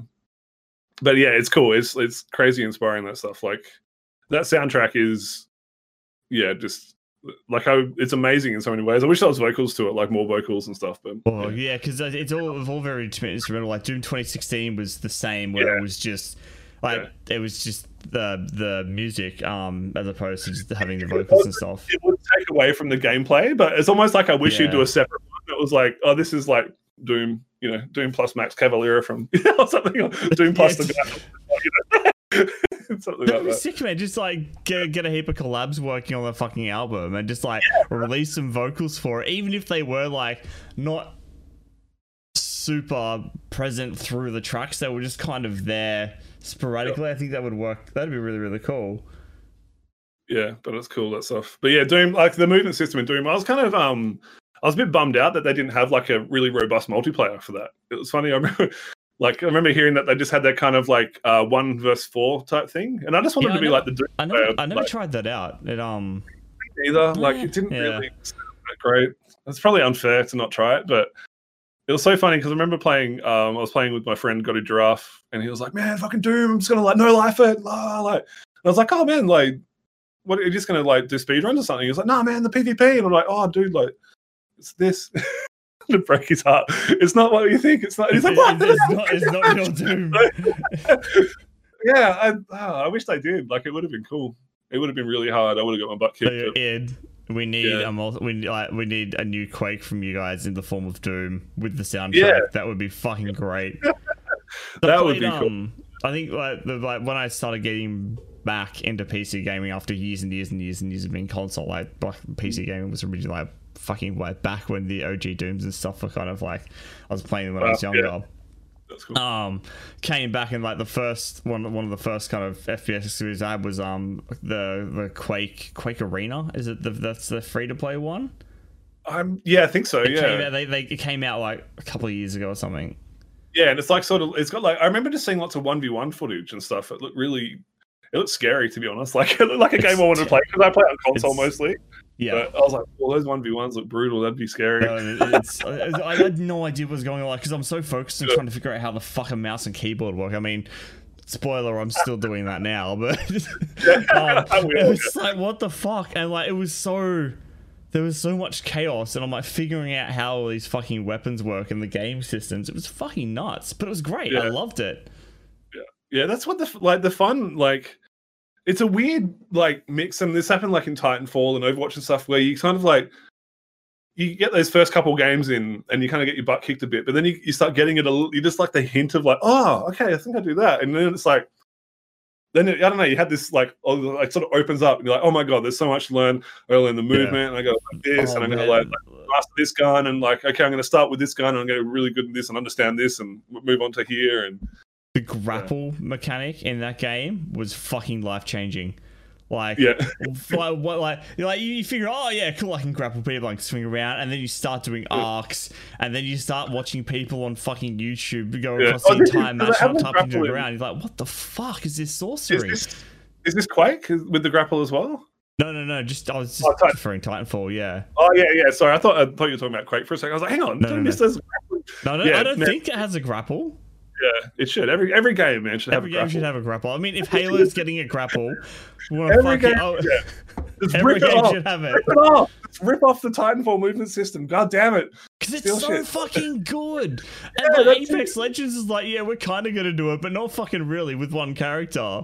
Speaker 2: But yeah it's cool. It's it's crazy inspiring that stuff. Like that soundtrack is yeah just like I, it's amazing in so many ways i wish there was vocals to it like more vocals and stuff but
Speaker 1: Well,
Speaker 2: yeah.
Speaker 1: yeah, because it's all it's all very instrumental. Like Doom 2016 was the same, where
Speaker 2: Yeah.
Speaker 1: it was just like it was just the the music, um, as opposed to just having the vocals and stuff.
Speaker 2: it would take away from the gameplay but it's almost like i wish you'd do a separate one that was like oh this is like doom you know doom plus max cavalera from [LAUGHS] or something or [LAUGHS] doom plus the guy you know, [LAUGHS] [LAUGHS] something
Speaker 1: That'd
Speaker 2: like
Speaker 1: be
Speaker 2: that
Speaker 1: sick, man. Just like get, get a heap of collabs working on the fucking album and just like release some vocals for it, even if they were like not super present through the tracks. They were just kind of there sporadically. I think that would work. That'd be really really cool.
Speaker 2: Yeah, but it's cool that stuff. But yeah, Doom like the movement system in Doom, I was kind of um I was a bit bummed out that they didn't have like a really robust multiplayer for that. It was funny. I remember like I remember hearing that they just had that kind of like uh one verse four type thing. And I just wanted
Speaker 1: Yeah,
Speaker 2: to be
Speaker 1: know-
Speaker 2: like the Doom
Speaker 1: I never
Speaker 2: player,
Speaker 1: I never
Speaker 2: like,
Speaker 1: tried that out. It um
Speaker 2: either. Like it didn't
Speaker 1: yeah.
Speaker 2: really sound that great. It's probably unfair to not try it, but it was so funny because I remember playing. Um, I was playing with my friend Got a Giraffe, and he was like, "Man, fucking Doom! I'm just gonna like no life it." La, like, and I was like, "Oh man, like, what? Are you just gonna like do speed runs or something?" He was like, "No, man, the PvP." And I'm like, "Oh, dude, like, it's this." [LAUGHS] to break his heart. It's not what you think. It's not. He's like, "What?"
Speaker 1: it's, it's not, it's not real Doom. [LAUGHS]
Speaker 2: yeah, I, oh, I wish they did. Like, it would have been cool. It would have been really hard. I would have got my butt kicked.
Speaker 1: Ed, we need
Speaker 2: Yeah.
Speaker 1: a multi- we like we need a new Quake from you guys in the form of Doom with the soundtrack.
Speaker 2: Yeah.
Speaker 1: That would be fucking great. [LAUGHS]
Speaker 2: That would be cool.
Speaker 1: um, I think like the, like when I started getting back into PC gaming after years and years and years and years of being console, like, like PC gaming was originally like fucking way back when the OG Dooms and stuff were kind of like I was playing them when I was
Speaker 2: Uh,
Speaker 1: younger.
Speaker 2: yeah. That's cool.
Speaker 1: Um, came back and like the first one, one of the first kind of FPS series I had was um the the Quake Quake Arena. Is it the that's the free to play one?
Speaker 2: I'm. Yeah, I think so.
Speaker 1: It
Speaker 2: Yeah.
Speaker 1: came out, they, they it came out like a couple of years ago or something.
Speaker 2: Yeah, and it's like sort of it's got like I remember just seeing lots of one v one footage and stuff. It looked really, it looked scary to be honest. [LAUGHS] Like it looked like a
Speaker 1: It's
Speaker 2: game I wanted to play because I play on console mostly.
Speaker 1: Yeah.
Speaker 2: But I was like, well, those one v ones look brutal. That'd be scary.
Speaker 1: No, it's, I had no idea what was going on because I'm so focused on trying to figure out how the fuck a mouse and keyboard work. I mean, spoiler, I'm still doing that now, but [LAUGHS] um, [LAUGHS] it was like what the fuck, and like it was so there was so much chaos, and I'm like figuring out how all these fucking weapons work in the game systems. It was fucking nuts, but it was great. I loved it.
Speaker 2: Yeah, yeah, that's what the like the fun like. It's a weird like mix, and this happened like in Titanfall and Overwatch and stuff, where you kind of like you get those first couple games in, and you kind of get your butt kicked a bit, but then you, you start getting it a little. You just like the hint of like, oh, okay, I think I do that, and then it's like, then it, I don't know. You had this like, oh, like sort of opens up, and you're like, oh my god, there's so much to learn early in the movement, and I go like this,
Speaker 1: Oh,
Speaker 2: and I'm gonna
Speaker 1: man.
Speaker 2: like master this gun, and like, okay, I'm gonna start with this gun, and I'm gonna get really good at this and understand this, and move on to here, and
Speaker 1: the grapple mechanic in that game was fucking life changing. Like,
Speaker 2: Yeah. [LAUGHS]
Speaker 1: like, what, like, like you figure, oh yeah, cool, I can grapple people, like swing around, and then you start doing arcs, and then you start watching people on fucking YouTube go
Speaker 2: Yeah.
Speaker 1: across
Speaker 2: Oh,
Speaker 1: the
Speaker 2: this
Speaker 1: entire match, not
Speaker 2: the
Speaker 1: typing it around. You're like, what the fuck is this
Speaker 2: Is
Speaker 1: sorcery?
Speaker 2: this is this Quake with the grapple as well?
Speaker 1: No, no, no. Just I was just
Speaker 2: Oh, Titan-
Speaker 1: preferring Titanfall. Yeah.
Speaker 2: Oh yeah, yeah. Sorry, I thought I thought you were talking about Quake for a second. I was like, hang on,
Speaker 1: No, no, no. No, I don't,
Speaker 2: Yeah,
Speaker 1: I don't
Speaker 2: no.
Speaker 1: think it has a grapple.
Speaker 2: Yeah, it should. Every every game, man, should have
Speaker 1: Every
Speaker 2: a
Speaker 1: game
Speaker 2: grapple.
Speaker 1: should have a grapple. I mean, if [LAUGHS] Halo's getting a grapple,
Speaker 2: Every game,
Speaker 1: Oh, [LAUGHS]
Speaker 2: yeah. Just
Speaker 1: every
Speaker 2: rip it
Speaker 1: game
Speaker 2: off.
Speaker 1: should have it
Speaker 2: Rip it off. Just rip off the Titanfall movement system. God damn it.
Speaker 1: because it's
Speaker 2: Steal
Speaker 1: so
Speaker 2: shit.
Speaker 1: fucking [LAUGHS] good.
Speaker 2: Yeah,
Speaker 1: And like Apex Legends is like, yeah, we're kind of gonna do it, but not fucking really with one character.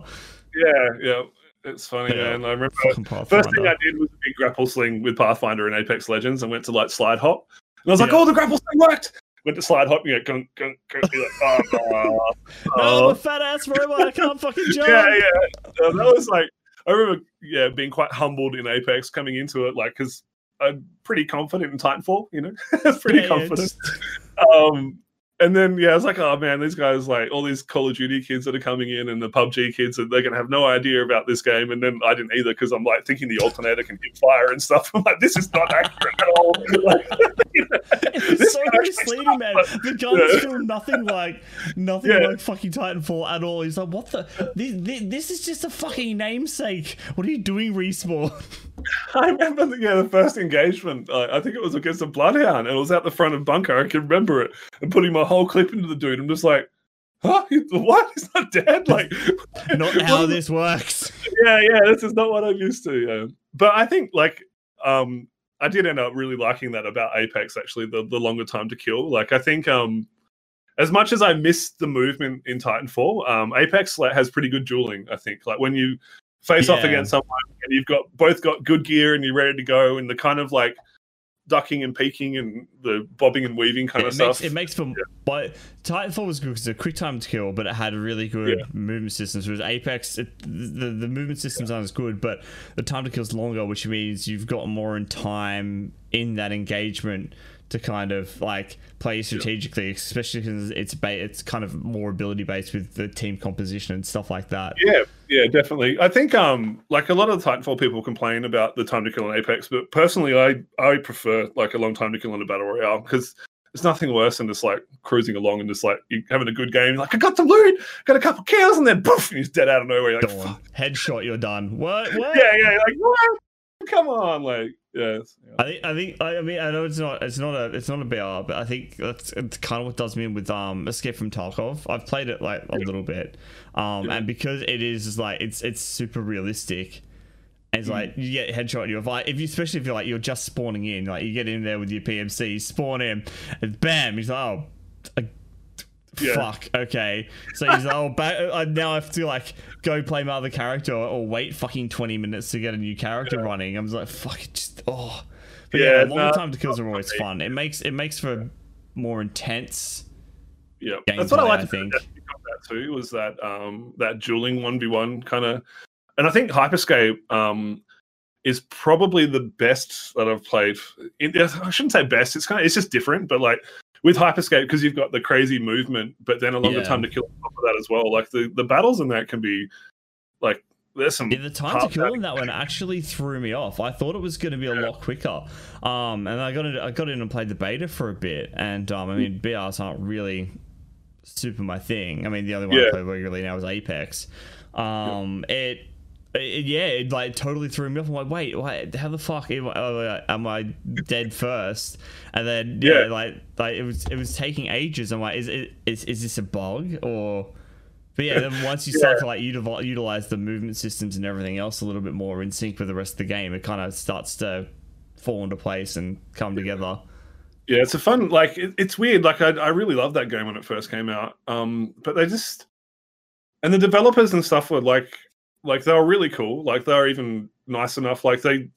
Speaker 2: Yeah, yeah. It's funny,
Speaker 1: Yeah.
Speaker 2: man. I remember first thing I did was a big grapple sling with Pathfinder and Apex Legends and went to like slide hop. And I was like,
Speaker 1: Yeah.
Speaker 2: oh, the grapple sling worked. Went to slide hop, you go, gunk, gunk. You're like, oh, [LAUGHS]
Speaker 1: Oh, I'm
Speaker 2: oh.
Speaker 1: a fat ass robot. I can't fucking [LAUGHS] jump.
Speaker 2: yeah, yeah. Uh, that was like, I remember, yeah, being quite humbled in Apex coming into it, like, because I'm pretty confident in Titanfall, you know, [LAUGHS] pretty
Speaker 1: Yeah, yeah,
Speaker 2: confident.
Speaker 1: just-
Speaker 2: Um, and then yeah, I was like, oh man, these guys like all these Call of Duty kids that are coming in and the PUBG kids, and they're gonna have no idea about this game. And then I didn't either because I'm like thinking the alternator can hit fire and stuff. [LAUGHS] I'm like, this is not accurate at all. [LAUGHS] Like, you know,
Speaker 1: It's [LAUGHS] so misleading, man.
Speaker 2: but-
Speaker 1: The gun's
Speaker 2: Yeah.
Speaker 1: still nothing like nothing
Speaker 2: Yeah.
Speaker 1: like fucking Titanfall at all. He's like, what the? This, this, this is just a fucking namesake. What are you doing, respawn? [LAUGHS]
Speaker 2: I remember, the, yeah, the first engagement. Uh, I think it was against a bloodhound, and it was out the front of bunker. I can remember it, and putting my whole clip into the dude. I'm just like, huh? He- What? He's not dead? [LAUGHS] Like,
Speaker 1: Not [LAUGHS] how
Speaker 2: is-
Speaker 1: this works.
Speaker 2: yeah, yeah, this is not what I'm used to. Yeah. But I think like um I did end up really liking that about Apex actually, the, the longer time to kill. Like I think um as much as I miss the movement in Titanfall, um Apex like, has pretty good dueling, I think. Like when you face off against someone and you've got both got good gear and you're ready to go and the kind of like ducking and peeking and the bobbing and weaving kind
Speaker 1: it,
Speaker 2: of
Speaker 1: makes,
Speaker 2: stuff.
Speaker 1: it makes for but Titanfall was good because it's a quick time to kill, but it had really good
Speaker 2: Yeah.
Speaker 1: movement systems. Whereas Apex, it, the the movement systems aren't as good, but the time to kill is longer, which means you've got more in time in that engagement to kind of like play strategically, especially because it's ba- it's kind of more ability based with the team composition and stuff like that.
Speaker 2: Yeah, yeah, definitely. I think um like a lot of the Titanfall people complain about the time to kill in Apex, but personally I I prefer like a long time to kill in a battle royale because there's nothing worse than just like cruising along and just like you having a good game, like I got some loot, got a couple kills, and then poof, and he's dead out of nowhere. You're like,
Speaker 1: Dawn. Headshot, you're done. What? [LAUGHS] What?
Speaker 2: yeah, yeah, like what? Come on, like it's- yeah.
Speaker 1: I think I think I mean I know it's not it's not a it's not a BR, but I think that's it's kind of what does me in with um Escape from Tarkov. I've played it like a little bit, um,
Speaker 2: Yeah.
Speaker 1: and because it is like it's it's super realistic.
Speaker 2: Mm.
Speaker 1: It's like you get headshot. You're like if you especially if you're like you're just spawning in, like you get in there with your PMC, you spawn in, and bam, he's like oh. I-
Speaker 2: Yeah.
Speaker 1: Fuck. Okay. So he's like, oh, I now I have to like go play my other character or wait fucking twenty minutes to get a new character running. I'm just like, fuck it, just oh. But yeah,
Speaker 2: Yeah,
Speaker 1: longer
Speaker 2: no,
Speaker 1: time to kills are always fun. It makes it makes for more intense.
Speaker 2: Yeah, that's what I like
Speaker 1: I
Speaker 2: about
Speaker 1: think.
Speaker 2: Combat too was that um that dueling one v one kind of, and I think Hyperscape um is probably the best that I've played. I shouldn't say best; it's kind of it's just different, but like with Hyperscape because you've got the crazy movement, but then a longer
Speaker 1: Yeah.
Speaker 2: time to kill on top of that as well. Like the the battles in that can be like there's some
Speaker 1: Yeah, the time to kill in that one actually threw me off. I thought it was going to be a lot quicker. Um, and I got in, I got in and played the beta for a bit, and um, I mean, BRs aren't really super my thing. I mean, the only one I
Speaker 2: Yeah.
Speaker 1: play regularly now is Apex. Um, it, it, yeah, it like totally threw me off. I'm like, wait, wait, how the fuck am I, oh, am I dead first? And then yeah,
Speaker 2: Yeah.
Speaker 1: like like it was it was taking ages. I'm like, is it is is this a bug or? But yeah, then once you [LAUGHS] start
Speaker 2: Yeah.
Speaker 1: to like util- utilize the movement systems and everything else a little bit more in sync with the rest of the game, it kind of starts to fall into place and come together.
Speaker 2: Yeah, it's a fun like it, it's weird. Like I, I really loved that game when it first came out. Um, but they just and the developers and stuff were like like they were really cool. Like they were even nice enough. Like they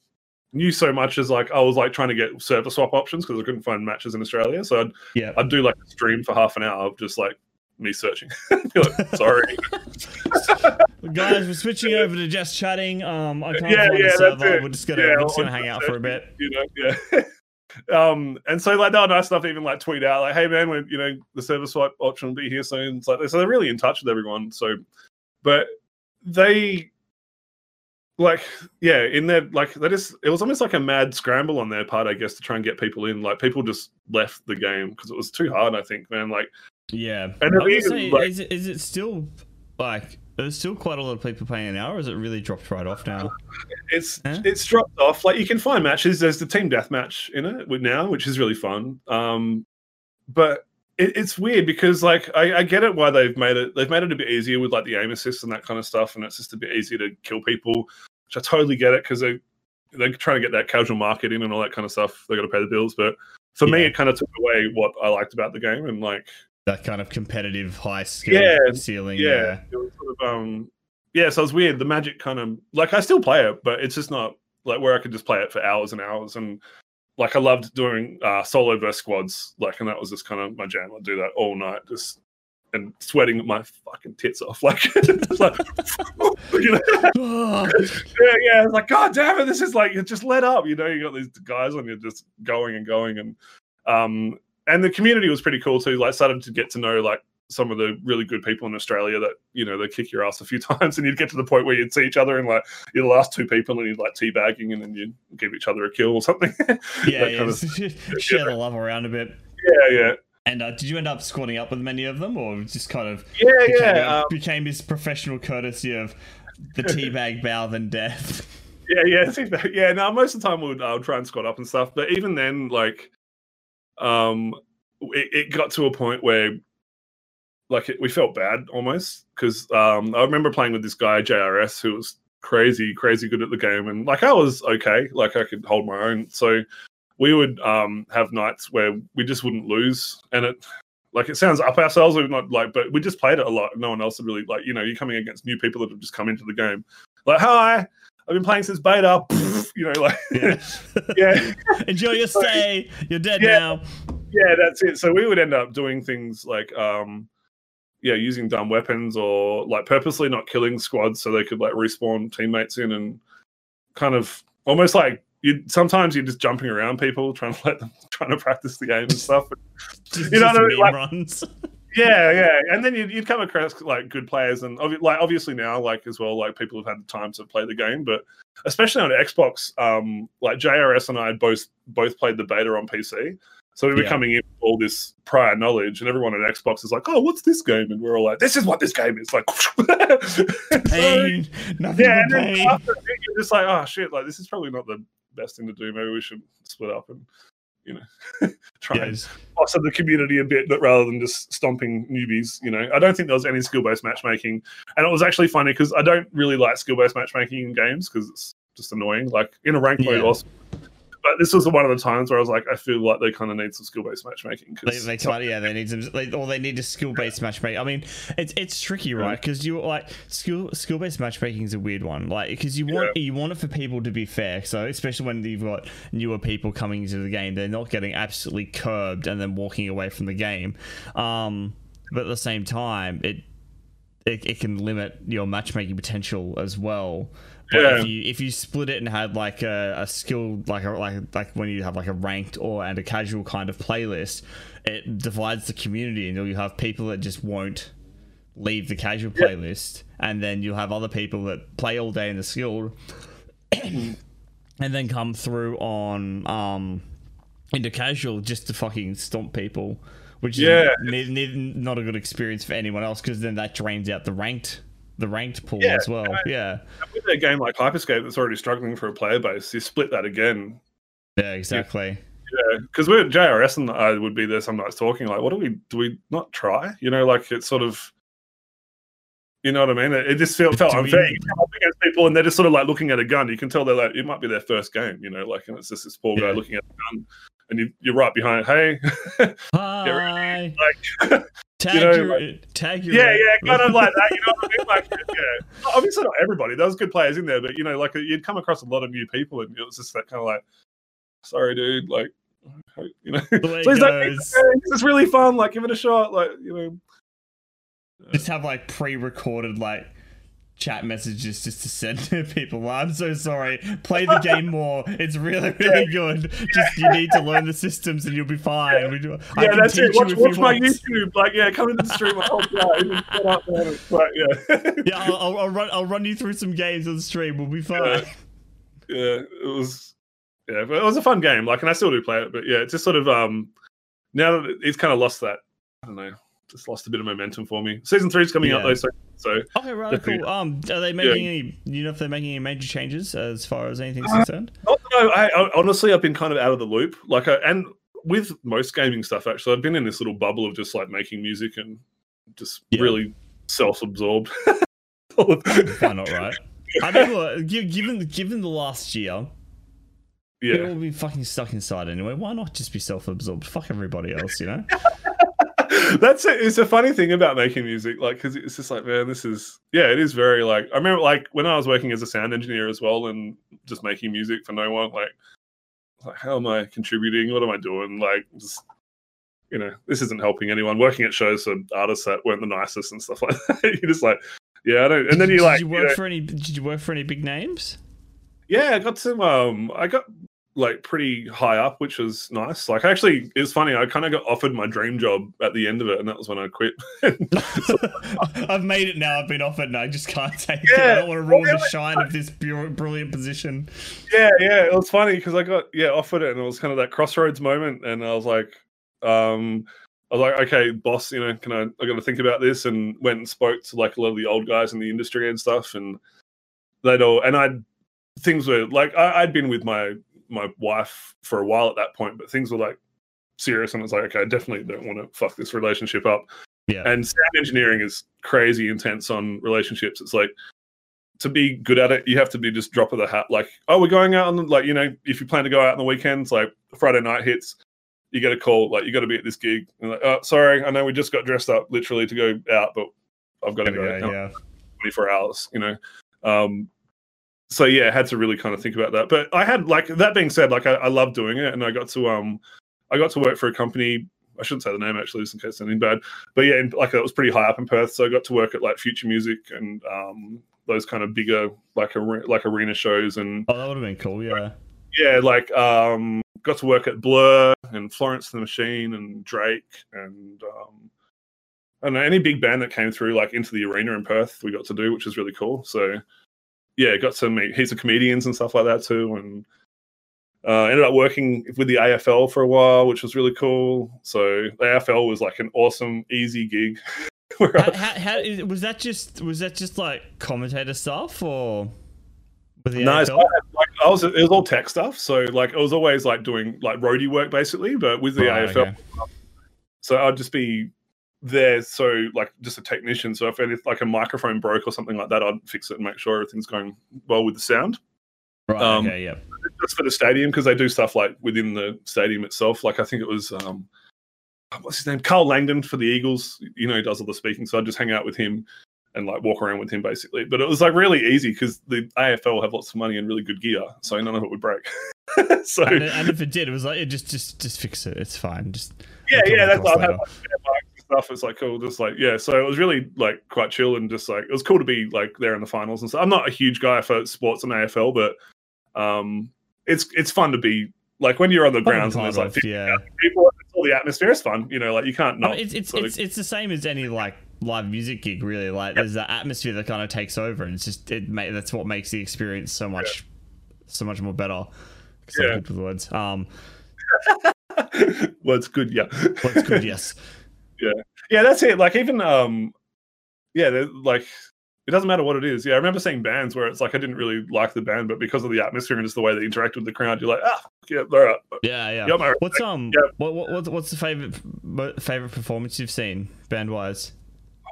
Speaker 2: knew so much as like I was like trying to get server swap options because I couldn't find matches in Australia. So I'd
Speaker 1: Yeah.
Speaker 2: I'd do like a stream for half an hour of just like me searching. [LAUGHS] Like, Sorry. [LAUGHS]
Speaker 1: Guys, we're switching over to just chatting. Um, I can't
Speaker 2: Yeah,
Speaker 1: find
Speaker 2: yeah,
Speaker 1: the
Speaker 2: that's
Speaker 1: server.
Speaker 2: it.
Speaker 1: We're just gonna
Speaker 2: Yeah,
Speaker 1: we're just gonna hang out for a bit.
Speaker 2: you know, yeah. [LAUGHS] um, and so like they were nice enough to even like tweet out like, "Hey man, when you know the server swipe option will be here soon." It's like so they're really in touch with everyone. So, but they like yeah, in there like that is it was almost like a mad scramble on their part, I guess, to try and get people in. Like people just left the game because it was too hard. I think, man. Like
Speaker 1: Yeah.
Speaker 2: And it is,
Speaker 1: say,
Speaker 2: like-
Speaker 1: is, it, is it still like there's still quite a lot of people playing now, or has it really dropped right off now?
Speaker 2: it's
Speaker 1: Huh?
Speaker 2: it's dropped off. Like you can find matches. There's the team deathmatch in it now, which is really fun. Um, but it, it's weird because like I, I get it why they've made it. They've made it a bit easier with like the aim assist and that kind of stuff, and it's just a bit easier to kill people, which I totally get it because they they're trying to get that casual market in and all that kind of stuff. They got to pay the bills, but for me, it kind of took away what I liked about the game and like
Speaker 1: That kind of competitive high skill
Speaker 2: Yeah,
Speaker 1: ceiling.
Speaker 2: yeah,
Speaker 1: Yeah.
Speaker 2: it was sort of um yeah so it's weird the magic kind of like i still play it but it's just not like where i could just play it for hours and hours and like i loved doing uh solo versus squads like and that was just kind of my jam i'd do that all night just and sweating my fucking tits off [LAUGHS] like, like [LAUGHS] you know? [SIGHS] Yeah yeah it's like god damn it this is like you just let up you know you got these guys on you're just going and going and um and the community was pretty cool too like started to get to know like some of the really good people in australia that you know they kick your ass a few [LAUGHS] times and you'd get to the point where you'd see each other and like you're the last two people and you'd like teabagging and then you'd give each other a kill or something [LAUGHS]
Speaker 1: yeah, yeah.
Speaker 2: kind of- [LAUGHS]
Speaker 1: share the love around a bit.
Speaker 2: yeah yeah
Speaker 1: And uh, did you end up squatting up with many of them, or just kind of
Speaker 2: yeah
Speaker 1: became,
Speaker 2: yeah um,
Speaker 1: became this professional courtesy of the teabag bow than death?
Speaker 2: Yeah, yeah, yeah. Now most of the time we'll I'll try and squat up and stuff, but even then, like, um, it, it got to a point where, like, it, we felt bad almost because um, I remember playing with this guy JRS who was crazy, crazy good at the game, and like I was okay, like I could hold my own. So we would um have nights where we just wouldn't lose, and it. Like it sounds up ourselves, we're not like, but we just played it a lot. No one else had really like, you know, you're coming against new people that have just come into the game. Like, hi, I've been playing since beta. [LAUGHS] You know, like
Speaker 1: Yeah. [LAUGHS]
Speaker 2: yeah, [LAUGHS]
Speaker 1: Enjoy your stay. You're dead
Speaker 2: Yeah.
Speaker 1: now.
Speaker 2: yeah, that's it. So we would end up doing things like, um, yeah, using dumb weapons or like purposely not killing squads so they could like respawn teammates in and kind of almost like you. Sometimes you're just jumping around people trying to let them [LAUGHS] trying to practice the game and stuff. [LAUGHS] You know what I mean? Like-
Speaker 1: runs. [LAUGHS]
Speaker 2: yeah, yeah, and then you'd, you'd come across like good players, and obvi- like obviously now, like as well, like people have had the time to play the game, but especially on Xbox, um, like JRS and I both both played the beta on PC, so we were
Speaker 1: Yeah.
Speaker 2: coming in with all this prior knowledge, and everyone at Xbox is like, "Oh, what's this game?" And we're all like, "This is what this game is." Like, so- [LAUGHS] [LAUGHS]
Speaker 1: Pain. Nothing
Speaker 2: yeah, and then after you're just like, "Oh shit!" Like this is probably not the best thing to do. Maybe we should split up and you know [LAUGHS] try
Speaker 1: Yeah,
Speaker 2: and foster the community a bit, but rather than just stomping newbies, you know, I don't think there was any skill based matchmaking, and it was actually funny because I don't really like skill based matchmaking in games because it's just annoying. Like in a ranked mode,
Speaker 1: Yeah.
Speaker 2: awesome. But this was one of the times where I was like, I feel like they kind of need some skill based matchmaking.
Speaker 1: They, they yeah, they need some, they, or they need a skill based matchmaking. I mean, it's it's tricky, right? Because you like skill skill based matchmaking is a weird one, like because you want you want it for people to be fair. So especially when you've got newer people coming into the game, they're not getting absolutely curbed and then walking away from the game. Um, but at the same time, it it, it can limit your matchmaking potential as well. But
Speaker 2: Yeah.
Speaker 1: if you if you split it and had like a, a skill like a like like when you have like a ranked or and a casual kind of playlist, it divides the community and you'll have people that just won't leave the casual
Speaker 2: Yeah.
Speaker 1: playlist and then you'll have other people that play all day in the skilled [COUGHS] and then come through on um into casual just to fucking stomp people which
Speaker 2: Yeah.
Speaker 1: is not a good experience for anyone else because then that drains out the ranked the ranked pool
Speaker 2: Yeah,
Speaker 1: as well yeah
Speaker 2: with a game like Hyperscape that's already struggling for a player base, you split that again.
Speaker 1: yeah exactly
Speaker 2: Yeah, because we're JRS and I would be there some nights talking like, what do we do? We not try? You know, like it's sort of. You know what I mean? It, it just felt, felt
Speaker 1: Do we-
Speaker 2: unfair. You come up against people and they're just sort of like looking at a gun. You can tell they're like, it might be their first game, you know, like, and it's just this poor guy looking at the gun and you, you're right behind, hey, [LAUGHS]
Speaker 1: hi
Speaker 2: like, [LAUGHS]
Speaker 1: tag
Speaker 2: you know,
Speaker 1: your tag your
Speaker 2: yeah, yeah, kind of [LAUGHS] like that. You know what I mean? Like, yeah. Obviously, not everybody. There was good players in there, but you know, like uh, you'd come across a lot of new people, and it was just that kind of like, sorry, dude, like, you know, please don't.
Speaker 1: goes.
Speaker 2: Is really fun. Like, give it a shot. Like, you know,
Speaker 1: just have like pre-recorded like chat messages just to send to [LAUGHS] people. Well, I'm so sorry. Play the game more. It's really, really good. Just you need to learn the systems and you'll be fine. We do,
Speaker 2: Yeah, that's it.
Speaker 1: teach you
Speaker 2: Watch, watch my
Speaker 1: want.
Speaker 2: YouTube. Like, yeah, come into the stream. I'll help you out. Set up, man. But yeah,
Speaker 1: Yeah, I'll, I'll, I'll run. I'll run you through some games on the stream. We'll be fine.
Speaker 2: Yeah. yeah, it was. Yeah, but it was a fun game. Like, and I still do play it. But yeah, it's just sort of um, now that it's kind of lost that. I don't know. Just lost a bit of momentum for me. Season three's coming up
Speaker 1: Yeah.
Speaker 2: though, so, so
Speaker 1: Okay, right, cool. Um, are they making any? You know if they're making any major changes as far as anything's concerned?
Speaker 2: Not that I, I, honestly, I've been kind of out of the loop. Like, I, and with most gaming stuff, actually, I've been in this little bubble of just like making music and just
Speaker 1: Yeah.
Speaker 2: really self-absorbed. [LAUGHS]
Speaker 1: Why not, right? I mean, look, given given the last year,
Speaker 2: yeah,
Speaker 1: people will be fucking stuck inside anyway. Why not just be self-absorbed? Fuck everybody else, you know? [LAUGHS]
Speaker 2: that's it. It's a funny thing about making music, like, because it's just like, man, this is, yeah, it is very like. I remember, like, when I was working as a sound engineer as well, and just making music for no one, like, like, how am I contributing? What am I doing? Like, just, you know, this isn't helping anyone. Working at shows for artists that weren't the nicest and stuff [LAUGHS] like that. You're just like, yeah, I don't. And then you like,
Speaker 1: did you
Speaker 2: you know,
Speaker 1: for any? Did you work for any big names?
Speaker 2: yeah, I got some. Um, I got like pretty high up, which was nice. Like, actually, it's funny. I kind of got offered my dream job at the end of it, and that was when I quit. [LAUGHS]
Speaker 1: I've made it now. I've been offered, and I just can't take it. I don't want to ruin
Speaker 2: well,
Speaker 1: the shine of this brilliant position.
Speaker 2: yeah, yeah, it was funny because I got yeah offered it, and it was kind of that crossroads moment, and I was like, um, I was like, okay, boss, you know, can I? I got to think about this, and went and spoke to like a lot of the old guys in the industry and stuff, and they'd all, and I, things were like I, I'd been with my my wife for a while at that point, but things were like serious, and it's like, okay, I definitely don't want to fuck this relationship up.
Speaker 1: Yeah.
Speaker 2: And sound engineering is crazy intense on relationships. It's like to be good at it, you have to be just drop of the hat. Like, oh, we're going out on the, like, you know, if you plan to go out on the weekends, like Friday night hits, you get a call, like, you got to be at this gig. And like, oh, sorry, I know we just got dressed up literally to go out, but I've got to go.
Speaker 1: Yeah, yeah.
Speaker 2: 24 hours, you know. Um, so yeah, I had to really kind of think about that. But I had like that being said, like I, I love doing it, and I got to um, I got to work for a company. I shouldn't say the name actually, just in case anything bad. But yeah, and, like it was pretty high up in Perth, so I got to work at like Future Music and um, those kind of bigger like are- like arena shows, and
Speaker 1: Oh, that would have been cool. Yeah.
Speaker 2: yeah, like um, got to work at Blur and Florence and the Machine and Drake and um, I don't know any big band that came through like into the arena in Perth. We got to do, which is really cool. So yeah, got to meet heaps of comedians and stuff like that too, and uh, ended up working with the AFL for a while, which was really cool. So the AFL was like an awesome, easy gig. [LAUGHS]
Speaker 1: how, how, how is, was that just was that just like commentator stuff or
Speaker 2: No, so I, like I was, it was all tech stuff. So like, it was always like doing like roadie work basically, but with the
Speaker 1: Right,
Speaker 2: AFL.
Speaker 1: okay.
Speaker 2: So I'd just be there, so like just a technician. So if any like a microphone broke or something like that, I'd fix it and make sure everything's going well with the sound.
Speaker 1: Right.
Speaker 2: um,
Speaker 1: okay. Yeah.
Speaker 2: Just for the stadium because they do stuff like within the stadium itself. Like I think it was um, what's his name, Karl Langdon for the Eagles. You know, he does all the speaking. So I'd just hang out with him and like walk around with him basically. But it was like really easy because the AFL have lots of money and really good gear, so none of it would break. [LAUGHS] so
Speaker 1: And, and if it did, it was like, just just just fix it. It's fine. Just
Speaker 2: yeah, yeah, that's
Speaker 1: across
Speaker 2: I've like spare bikes and stuff. It's like cool, just like yeah. So it was really like quite chill and just like it was cool to be like there in the finals and stuff. I'm not a huge guy for sports and AFL, but um, it's it's fun to be like when you're on the grounds and there's like 50
Speaker 1: yeah.
Speaker 2: people, it's all the atmosphere. is fun, you know. Like you can't
Speaker 1: I
Speaker 2: not.
Speaker 1: mean, it's it's,
Speaker 2: sort of-
Speaker 1: it's it's the same as any like live music gig, really. Like there's that atmosphere that kind of takes over, and it's just it that's what makes the experience so much so much more better. I'm
Speaker 2: Yeah.
Speaker 1: good with words. Um, [LAUGHS]
Speaker 2: well, it's good, yeah.
Speaker 1: what's good? Yes. [LAUGHS]
Speaker 2: yeah, yeah, that's it. Like even um, yeah, like it doesn't matter what it is. Yeah, I remember seeing bands where it's like I didn't really like the band, but because of the atmosphere and just the way they interact with the crowd, you're like, ah, yeah, all right.
Speaker 1: Yeah, yeah. What's um?
Speaker 2: Yeah.
Speaker 1: What, what what's what's the favorite favorite performance you've seen band wise? [SIGHS]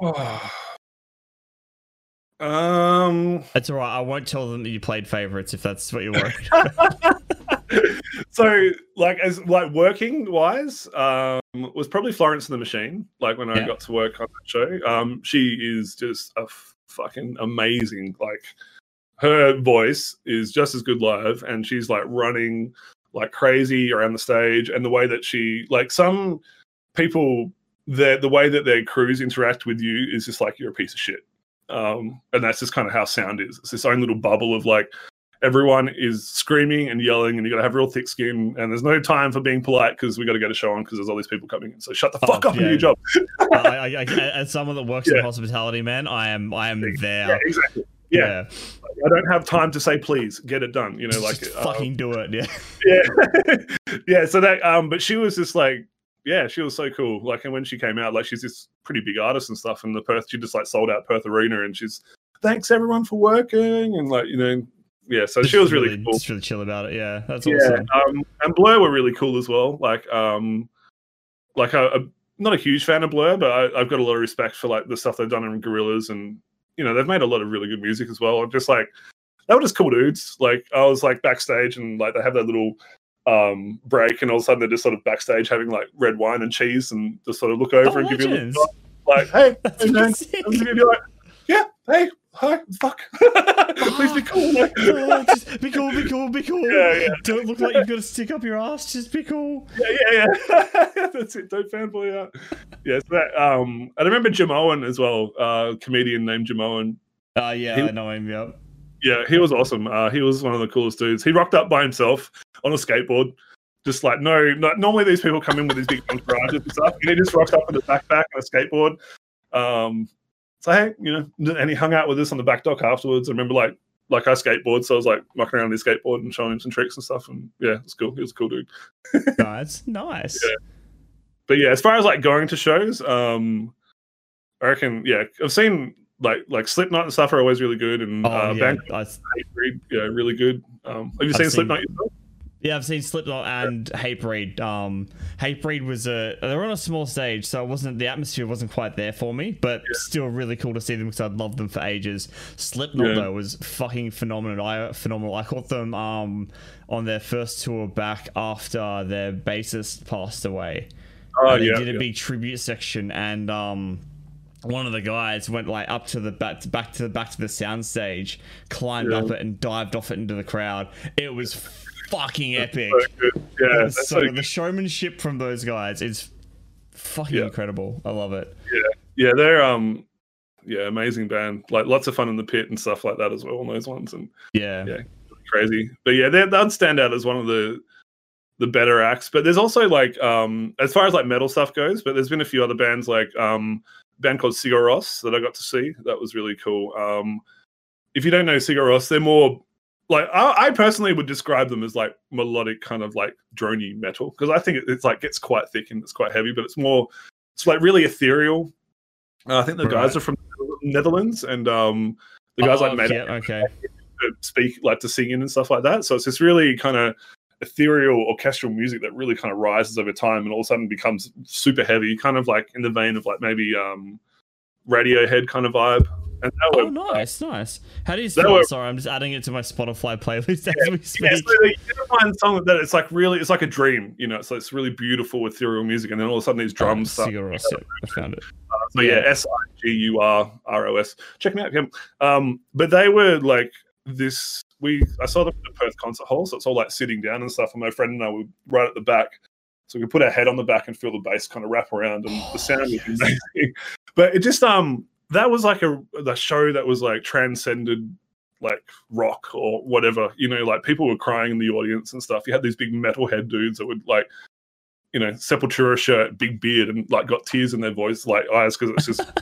Speaker 2: um.
Speaker 1: It's alright. I won't tell them that you played favorites if that's what you're worried. [LAUGHS] [LAUGHS] [LAUGHS]
Speaker 2: so like as like working wise um was probably florence and the machine like when i
Speaker 1: Yeah.
Speaker 2: got to work on that show um she is just a f- fucking amazing like her voice is just as good live and she's like running like crazy around the stage and the way that she like some people the the way that their crews interact with you is just like you're a piece of shit um, and that's just kind of how sound is. It's this own little bubble of like everyone is screaming and yelling, and you got to have real thick skin, and there's no time for being polite because we got to get a show on because there's all these people coming in. So shut the fuck
Speaker 1: Oh,
Speaker 2: up and do your job. [LAUGHS]
Speaker 1: I, I, I, as someone that works in hospitality, man, I am I am
Speaker 2: Yeah,
Speaker 1: there.
Speaker 2: exactly. Yeah. I don't have time to say please, get it done. You know, like um,
Speaker 1: fucking do it. Yeah.
Speaker 2: yeah [LAUGHS] yeah so that um but she was just like yeah she was so cool like and when she came out like she's this pretty big artist and stuff and the perth she just like sold out perth arena and she's thanks everyone for working and like you know yeah so she was really, cool
Speaker 1: Just really chill about it. Yeah, that's
Speaker 2: yeah
Speaker 1: awesome.
Speaker 2: um and blur were really cool as well like um like I, i'm not a huge fan of blur but I, i've got a lot of respect for like the stuff they've done in Gorillaz and you know they've made a lot of really good music as well i'm just like they were just cool dudes like i was like backstage and like they have that little um break and all of a sudden they're just sort of backstage having like red wine and cheese and just sort of look over
Speaker 1: Oh,
Speaker 2: and give you a
Speaker 1: legends.
Speaker 2: like hey [LAUGHS]
Speaker 1: That's
Speaker 2: hey man
Speaker 1: sick.
Speaker 2: you'd like yeah hey hi fuck [LAUGHS] please be cool
Speaker 1: Oh, just be cool, be cool, be cool.
Speaker 2: Yeah, yeah.
Speaker 1: Don't look like you've got to stick up your ass. Just be cool.
Speaker 2: yeah, yeah, yeah. [LAUGHS] That's it. Don't fanboy out. Yeah, so that, um, I remember Jimeoin as well, uh, comedian named Jimeoin.
Speaker 1: Uh, yeah,
Speaker 2: He-
Speaker 1: I know him. Yeah.
Speaker 2: Yeah, he was awesome. Uh, he was one of the coolest dudes. He rocked up by himself on a skateboard. Just like no, no normally these people come in with these big entourages and stuff, and he just rocked up with a backpack and a skateboard. Um, so hey, you know, and he hung out with us on the back dock afterwards. I remember like like I skateboard, so I was like mucking around his skateboard and showing him some tricks and stuff. And yeah, it's cool. He was a cool dude. [LAUGHS]
Speaker 1: Nice, nice.
Speaker 2: Yeah. but yeah, as far as like going to shows, um, I reckon yeah, I've seen like like Slipknot and stuff are always really good, and
Speaker 1: Oh
Speaker 2: uh,
Speaker 1: yeah,
Speaker 2: Band
Speaker 1: I,
Speaker 2: yeah, really good. Um, have you
Speaker 1: I've
Speaker 2: seen
Speaker 1: seen-
Speaker 2: Slipknot yourself?
Speaker 1: Yeah. I've seen Slipknot and Hatebreed. Um, Hatebreed was a they were on a small stage, so it wasn't the atmosphere wasn't quite there for me, but still really cool to see them because I'd loved them for ages. Slipknot
Speaker 2: Yeah.
Speaker 1: though was fucking phenomenal. I phenomenal. I caught them um on their first tour back after their bassist passed away.
Speaker 2: Oh
Speaker 1: and they
Speaker 2: yeah,
Speaker 1: did a
Speaker 2: yeah.
Speaker 1: big tribute section and um one of the guys went like up to the back back to the back to the sound stage climbed
Speaker 2: Yeah.
Speaker 1: up it and dived off it into the crowd it was fucking epic
Speaker 2: So. Yeah, that's
Speaker 1: so
Speaker 2: so
Speaker 1: the showmanship from those guys is fucking
Speaker 2: Yeah.
Speaker 1: incredible i love it
Speaker 2: yeah, yeah, they're um, yeah, amazing band. Like lots of fun in the pit and stuff like that as well on those ones, and
Speaker 1: yeah
Speaker 2: Yeah. crazy. But yeah, they that'd stand out as one of the the better acts. But there's also like um as far as like metal stuff goes, but there's been a few other bands like um a band called Sigur Rós that I got to see. That was really cool. Um if you don't know Sigur Rós, they're more like I, I personally would describe them as like melodic kind of like drony metal because I think it, it's like gets quite thick and it's quite heavy, but it's more it's like really ethereal. Uh, I think the guys are from the Netherlands and um the guys
Speaker 1: Oh,
Speaker 2: like made
Speaker 1: yeah, okay
Speaker 2: to speak, like to sing in and stuff like that. So it's this really kind of ethereal orchestral music that really kind of rises over time and all of a sudden becomes super heavy, kind of like in the vein of like maybe um Radiohead kind of vibe. And
Speaker 1: oh nice nice how do you spell sorry i'm just adding it to my spotify [LAUGHS] playlist as we
Speaker 2: yeah,
Speaker 1: speak
Speaker 2: so you find song that it's like really, it's like a dream, you know. So it's really beautiful ethereal music, and then all of a sudden these drums start.
Speaker 1: Sigur Rós, yeah, i found it
Speaker 2: So yeah,
Speaker 1: Yeah.
Speaker 2: S I G U R R O S. Check them out. Kim. Um, but they were like this. We I saw them at the Perth concert hall, so it's all like sitting down and stuff. And my friend and I were right at the back, so we could put our head on the back and feel the bass kind of wrap around, and the sound was amazing. [LAUGHS] But it just um that was like a the show that was like transcended like rock or whatever. You know, like people were crying in the audience and stuff. You had these big metalhead dudes that would like you know, Sepultura shirt, big beard, and like got tears in their voice, like eyes, because it's just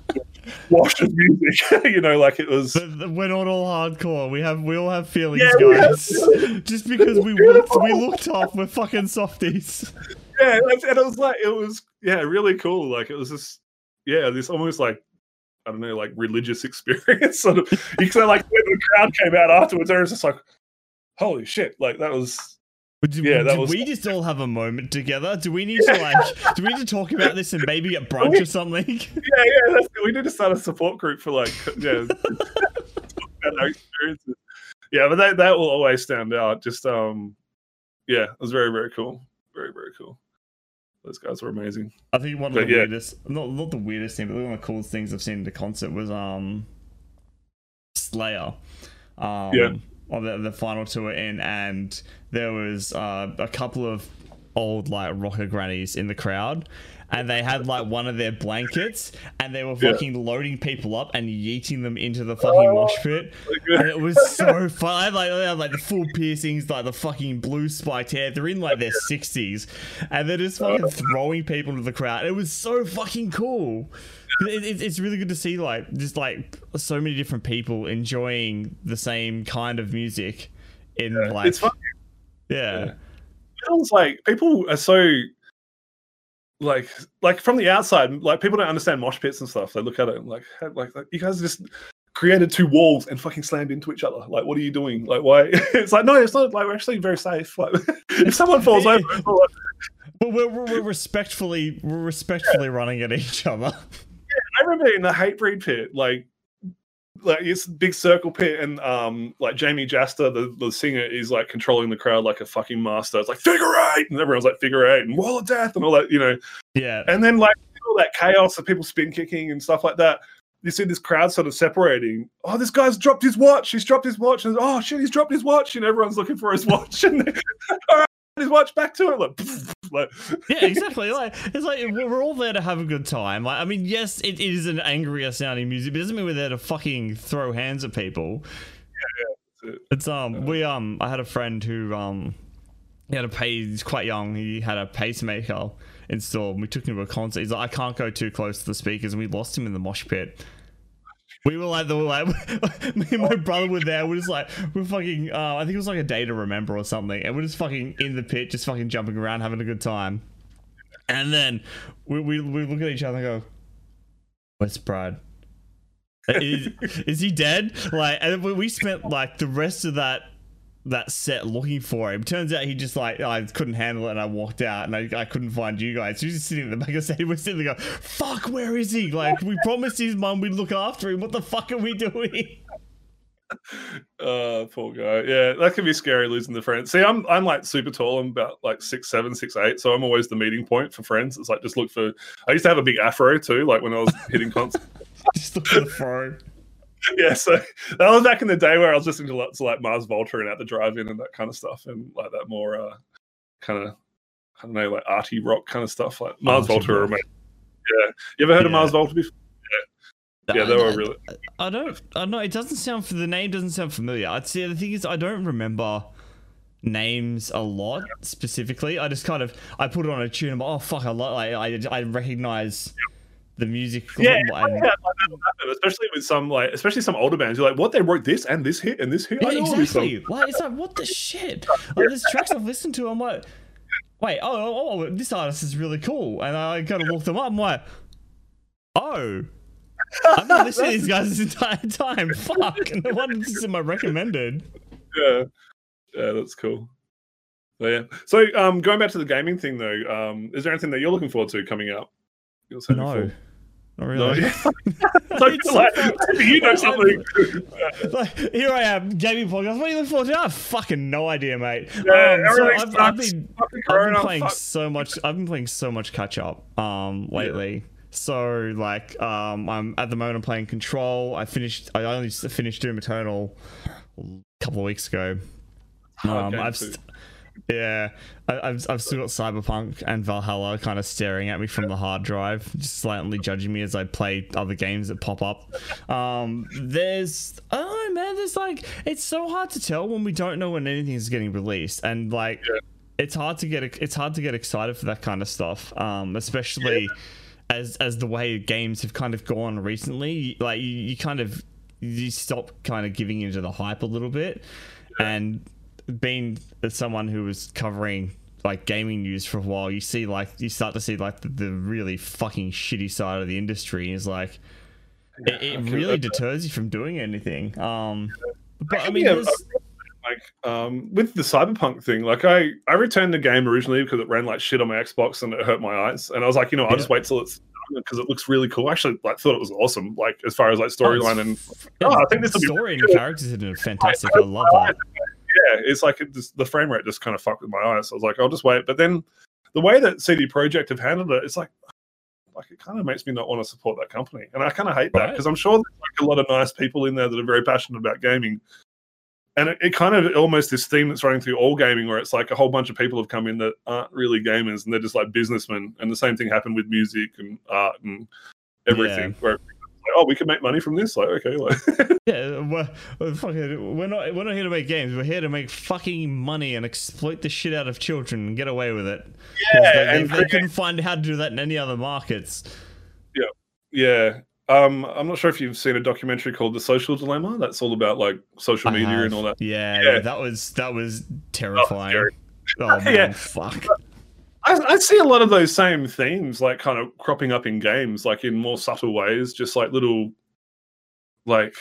Speaker 2: [LAUGHS] wash of music. [LAUGHS] you know, like it was.
Speaker 1: We're not all hardcore. We have we all have feelings,
Speaker 2: Yeah, have
Speaker 1: guys.
Speaker 2: feelings. [LAUGHS]
Speaker 1: Just because we looked we looked tough, we're fucking softies.
Speaker 2: Yeah, and it was like it was yeah, really cool. Like it was just yeah, this almost like I don't know, like religious [LAUGHS] experience. sort of. Say like when the crowd came out afterwards, there was just like, holy shit! Like that was
Speaker 1: do,
Speaker 2: Yeah, that was-
Speaker 1: we [LAUGHS] just all have a moment together? Do we need to like do we need to talk about this and maybe at brunch or something? [LAUGHS]
Speaker 2: yeah, yeah. That's, we need to start a support group for like yeah, our experiences. Yeah, but that that will always stand out. Just um, yeah, it was very very cool, very very cool. Those guys were amazing.
Speaker 1: I think one of
Speaker 2: But
Speaker 1: the
Speaker 2: yeah.
Speaker 1: weirdest not not the weirdest thing, but one of the coolest things I've seen at a concert was um Slayer. Um
Speaker 2: Yeah.
Speaker 1: on the, the final tour in and there was uh, a couple of old like rocker grannies in the crowd, and they had like one of their blankets, and they were
Speaker 2: Yeah.
Speaker 1: fucking loading people up and yeeting them into the fucking oh mosh pit, and it was so [LAUGHS] fun. I had, like they had like the full piercings, like the fucking blue spiked hair. They're in like their sixties, and they're just fucking uh. throwing people into the crowd. It was so fucking cool. It, it, it's really good to see like just like so many different people enjoying the same kind of music in like
Speaker 2: it's fun.
Speaker 1: yeah.
Speaker 2: Yeah. Metal's like people are so like like from the outside, like people don't understand mosh pits and stuff. They look at it and like like, like you guys just created two walls and fucking slammed into each other. Like, what are you doing? Like, why? [LAUGHS] it's like no, it's not. Like, we're actually very safe. Like, [LAUGHS] if someone falls over, [LAUGHS] it's all like-
Speaker 1: But we're, we're, we're respectfully we're respectfully running at each other.
Speaker 2: Yeah, I remember in the Hatebreed pit, like. Like it's a big circle pit, and um, like Jamey Jasta, the, the singer, is like controlling the crowd like a fucking master. It's like figure eight, and everyone's like figure eight, and wall of death, and all that, you know.
Speaker 1: Yeah.
Speaker 2: And then like all that chaos of people spin kicking and stuff like that. You see this crowd sort of separating. Oh, this guy's dropped his watch. He's dropped his watch. And oh shit, he's dropped his watch. And everyone's looking for his [LAUGHS] watch. And [LAUGHS] all right, his watch back to it. Like, [LAUGHS] [LAUGHS] like
Speaker 1: Yeah, exactly. Like it's like we're all there to have a good time. Like I mean, yes, it, it is an angrier sounding music, but it doesn't mean we're there to fucking throw hands at people.
Speaker 2: that's it.
Speaker 1: It's um we um I had a friend who um he had a pay he's quite young, he had a pacemaker installed. and We took him to a concert. He's like, I can't go too close to the speakers and we lost him in the mosh pit. We were like, the like, [LAUGHS] me and my brother were there. We're just like, we're fucking. Uh, I think it was like a day to remember or something, and we're just fucking in the pit, just fucking jumping around, having a good time. And then we we, we look at each other and go, "Where's Brad? Is, is he dead?" Like, and we- we spent like the rest of that that set looking for him. Turns out he just like I couldn't handle it and I walked out and I, I couldn't find you guys. He was just sitting at the back of the stage. [LAUGHS] We're sitting there going, fuck, where is he? Like we promised his mum we'd look after him. What the fuck are we doing? [LAUGHS]
Speaker 2: uh, poor guy. Yeah, that can be scary losing the friend. See, I'm I'm like super tall. I'm about like six seven, six eight. So I'm always the meeting point for friends. It's like just look for. I used to have a big afro too, like when I was hitting [LAUGHS] concerts.
Speaker 1: just look for the phone. [LAUGHS]
Speaker 2: yeah, so that was back in the day where I was listening to lots of like Mars Volta and At the Drive-In and that kind of stuff, and like that more uh, kind of I don't know, like arty rock kind of stuff. Like Mars
Speaker 1: Arty
Speaker 2: Volta,
Speaker 1: rock.
Speaker 2: yeah. You ever heard of Mars Volta before? Yeah, they were really.
Speaker 1: I don't. I don't know. It doesn't sound. The name doesn't sound familiar. I'd say the thing is, I don't remember names a lot specifically. I just kind of I put it on a tune. I'm oh fuck, I like. I I recognize the music.
Speaker 2: Yeah,
Speaker 1: and-
Speaker 2: it's funny how, like, that will happen, especially with some like, especially some older bands. You're like, what? They wrote this and this hit and this hit.
Speaker 1: Yeah,
Speaker 2: know all these songs.
Speaker 1: exactly. Like it's like what the shit. [LAUGHS] Like there's tracks I've listened to. I'm like, wait, oh, oh, oh, this artist is really cool, and I kind of look them up. I'm like, oh. I've [LAUGHS] been listening to these guys this entire time. Fuck. [LAUGHS] No wonder this is in my recommended.
Speaker 2: Yeah, yeah, that's cool. So, yeah. So, um, going back to the gaming thing though, um, is there anything that you're looking forward to coming out?
Speaker 1: No.
Speaker 2: No.
Speaker 1: really. It's [LAUGHS] so
Speaker 2: like, you know [LAUGHS] something.
Speaker 1: like, here I am, gaming podcast. What are you looking forward to? I have fucking no idea, mate.
Speaker 2: Yeah,
Speaker 1: Um, so I've, I've been I've been playing
Speaker 2: fuck.
Speaker 1: so much. I've been playing so much catch up um lately. So like um I'm at the moment I'm playing Control. I finished. I only finished Doom Eternal a couple of weeks ago.
Speaker 2: Hard
Speaker 1: Um, I've st- yeah, I, I've I've still got Cyberpunk and Valhalla kind of staring at me from the hard drive, just slightly judging me as I play other games that pop up. Um, there's oh man, there's like it's so hard to tell when we don't know when anything is getting released, and like
Speaker 2: Yeah.
Speaker 1: it's hard to get it's hard to get excited for that kind of stuff, um, especially as as the way games have kind of gone recently. Like you, you kind of you stop kind of giving into the hype a little bit, and being someone who was covering like gaming news for a while, you see like you start to see like the, the really fucking shitty side of the industry. Is like it, it
Speaker 2: can-
Speaker 1: really deters you from doing anything. Um, but I mean,
Speaker 2: Yeah, like um, with the cyberpunk thing like i i returned the game originally because it ran like shit on my xbox and it hurt my eyes and i was like you know i'll just wait till it's because it looks really cool I actually like thought it was awesome like as far as like storyline and oh, I think this will be
Speaker 1: story and
Speaker 2: really
Speaker 1: the characters are fantastic. I love that. [LAUGHS]
Speaker 2: yeah it's like it just, the frame rate just kind of fucked with my eyes. So i was like i'll just wait. But then the way that cd projekt have handled it it's like like it kind of makes me not want to support that company. And i kind of hate that because i'm sure there's like a lot of nice people in there that are very passionate about gaming. And it, it kind of almost this theme that's running through all gaming where it's like a whole bunch of people have come in that aren't really gamers and they're just like businessmen. And the same thing happened with music and art and everything
Speaker 1: Yeah.
Speaker 2: where oh we can make money from this like okay like [LAUGHS]
Speaker 1: Yeah, we're, we're, fucking, we're not we're not here to make games. We're here to make fucking money and exploit the shit out of children and get away with it.
Speaker 2: Yeah,
Speaker 1: they, they,
Speaker 2: and
Speaker 1: they
Speaker 2: create-
Speaker 1: couldn't find how to do that in any other markets.
Speaker 2: yeah yeah. um i'm not sure if you've seen a documentary called the social dilemma that's all about like social
Speaker 1: I
Speaker 2: media
Speaker 1: have.
Speaker 2: and all that
Speaker 1: Yeah,
Speaker 2: Yeah.
Speaker 1: that was that was terrifying.
Speaker 2: scary. [LAUGHS]
Speaker 1: Oh, man,
Speaker 2: Yeah.
Speaker 1: fuck.
Speaker 2: I, I see a lot of those same themes like kind of cropping up in games like in more subtle ways just like little like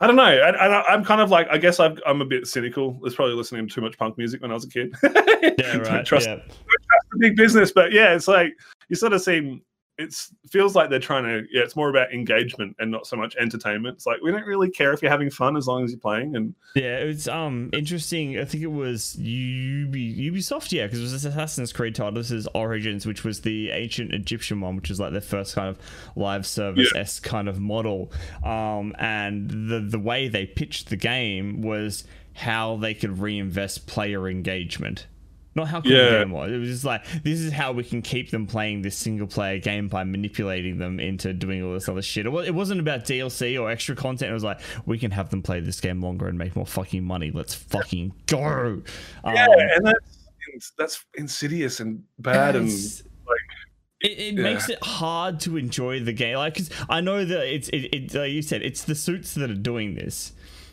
Speaker 2: i don't know I, I, i'm kind of like i guess I've, i'm a bit cynical i was probably listening to too much punk music when i was a kid
Speaker 1: Yeah, [LAUGHS] right.
Speaker 2: trust
Speaker 1: yeah.
Speaker 2: the big business but yeah it's like you sort of seem it's feels like they're trying to yeah it's more about engagement and not so much entertainment it's like we don't really care if you're having fun as long as you're playing and
Speaker 1: Yeah, it was um interesting. I think it was UB, Ubisoft, yeah, because it was Assassin's Creed title. This is Origins, which was the ancient Egyptian one, which was like their first kind of live service s kind of model. Um, and the the way they pitched the game was how they could reinvest player engagement. Not how cool the
Speaker 2: Yeah.
Speaker 1: game was. It was just like this is how we can keep them playing this single player game by manipulating them into doing all this other shit. It, wasn't about DLC or extra content. It was like we can have them play this game longer and make more fucking money. Let's fucking go.
Speaker 2: yeah
Speaker 1: Um,
Speaker 2: and that's that's insidious and bad and like
Speaker 1: it, it
Speaker 2: Yeah.
Speaker 1: makes it hard to enjoy the game. Like, cause I know that it's it, it like you said, it's the suits that are doing this.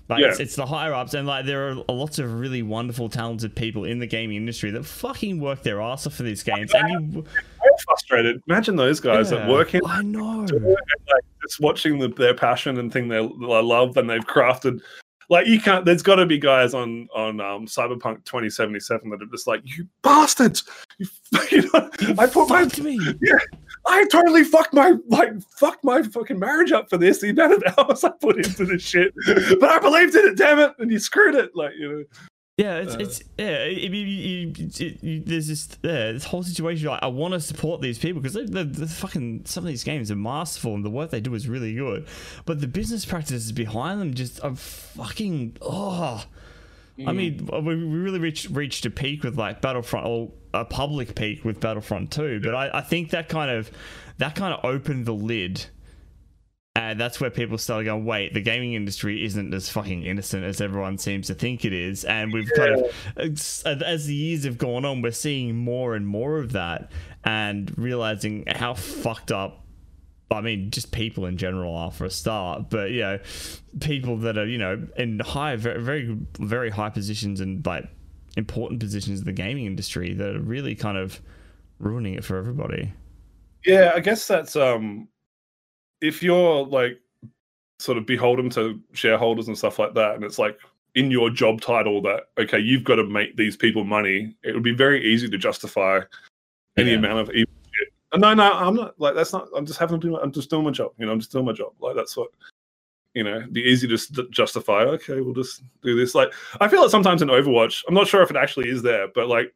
Speaker 1: Like,
Speaker 2: Yeah.
Speaker 1: it's, it's the higher ups, and like there are lots of really wonderful, talented people in the gaming industry that fucking work their ass off for these games. And you,
Speaker 2: I'm frustrated. Imagine those guys that
Speaker 1: Yeah.
Speaker 2: work in
Speaker 1: I know.
Speaker 2: like just watching the, their passion and thing they, love and they've crafted. Like you can't. There's got to be guys on on um, Cyberpunk 2077 that are just like you bastards. You, [LAUGHS] you know, I put my
Speaker 1: me.
Speaker 2: I totally fucked my like fucked my fucking marriage up for this. The amount of hours I put into this shit, but I believed in it. Damn it! And you screwed it. Like you know.
Speaker 1: Yeah, it's,
Speaker 2: Uh,
Speaker 1: it's yeah. I mean, you, you, it- you, there's this yeah, this whole situation. Like, I want to support these people because the, the fucking some of these games are masterful and the work they do is really good, but the business practices behind them just are fucking oh. I mean, mm. we we really reached reached a peak with like Battlefront, or a public peak with Battlefront 2. But I, I think that kind of that kind of opened the lid, and that's where people started going, "Wait, the gaming industry isn't as fucking innocent as everyone seems to think it is." And we've kind of, as the years have gone on, we're seeing more and more of that, and realizing how fucked up I mean, just people in general are for a start, but you know, people that are you know in high, very, very, very high positions and like important positions in the gaming industry that are really kind of ruining it for everybody.
Speaker 2: Yeah, I guess that's um if you're like sort of beholden to shareholders and stuff like that, and it's like in your job title that okay, you've got to make these people money, it would be very easy to justify any
Speaker 1: Yeah.
Speaker 2: amount of evil shit. And No, no, I'm not like that's not. I'm just having to do. I'm just doing my job. You know, I'm just doing my job. Like that's what. You know, be easy to justify. Okay, we'll just do this. Like I feel like sometimes in Overwatch, I'm not sure if it actually is there, but like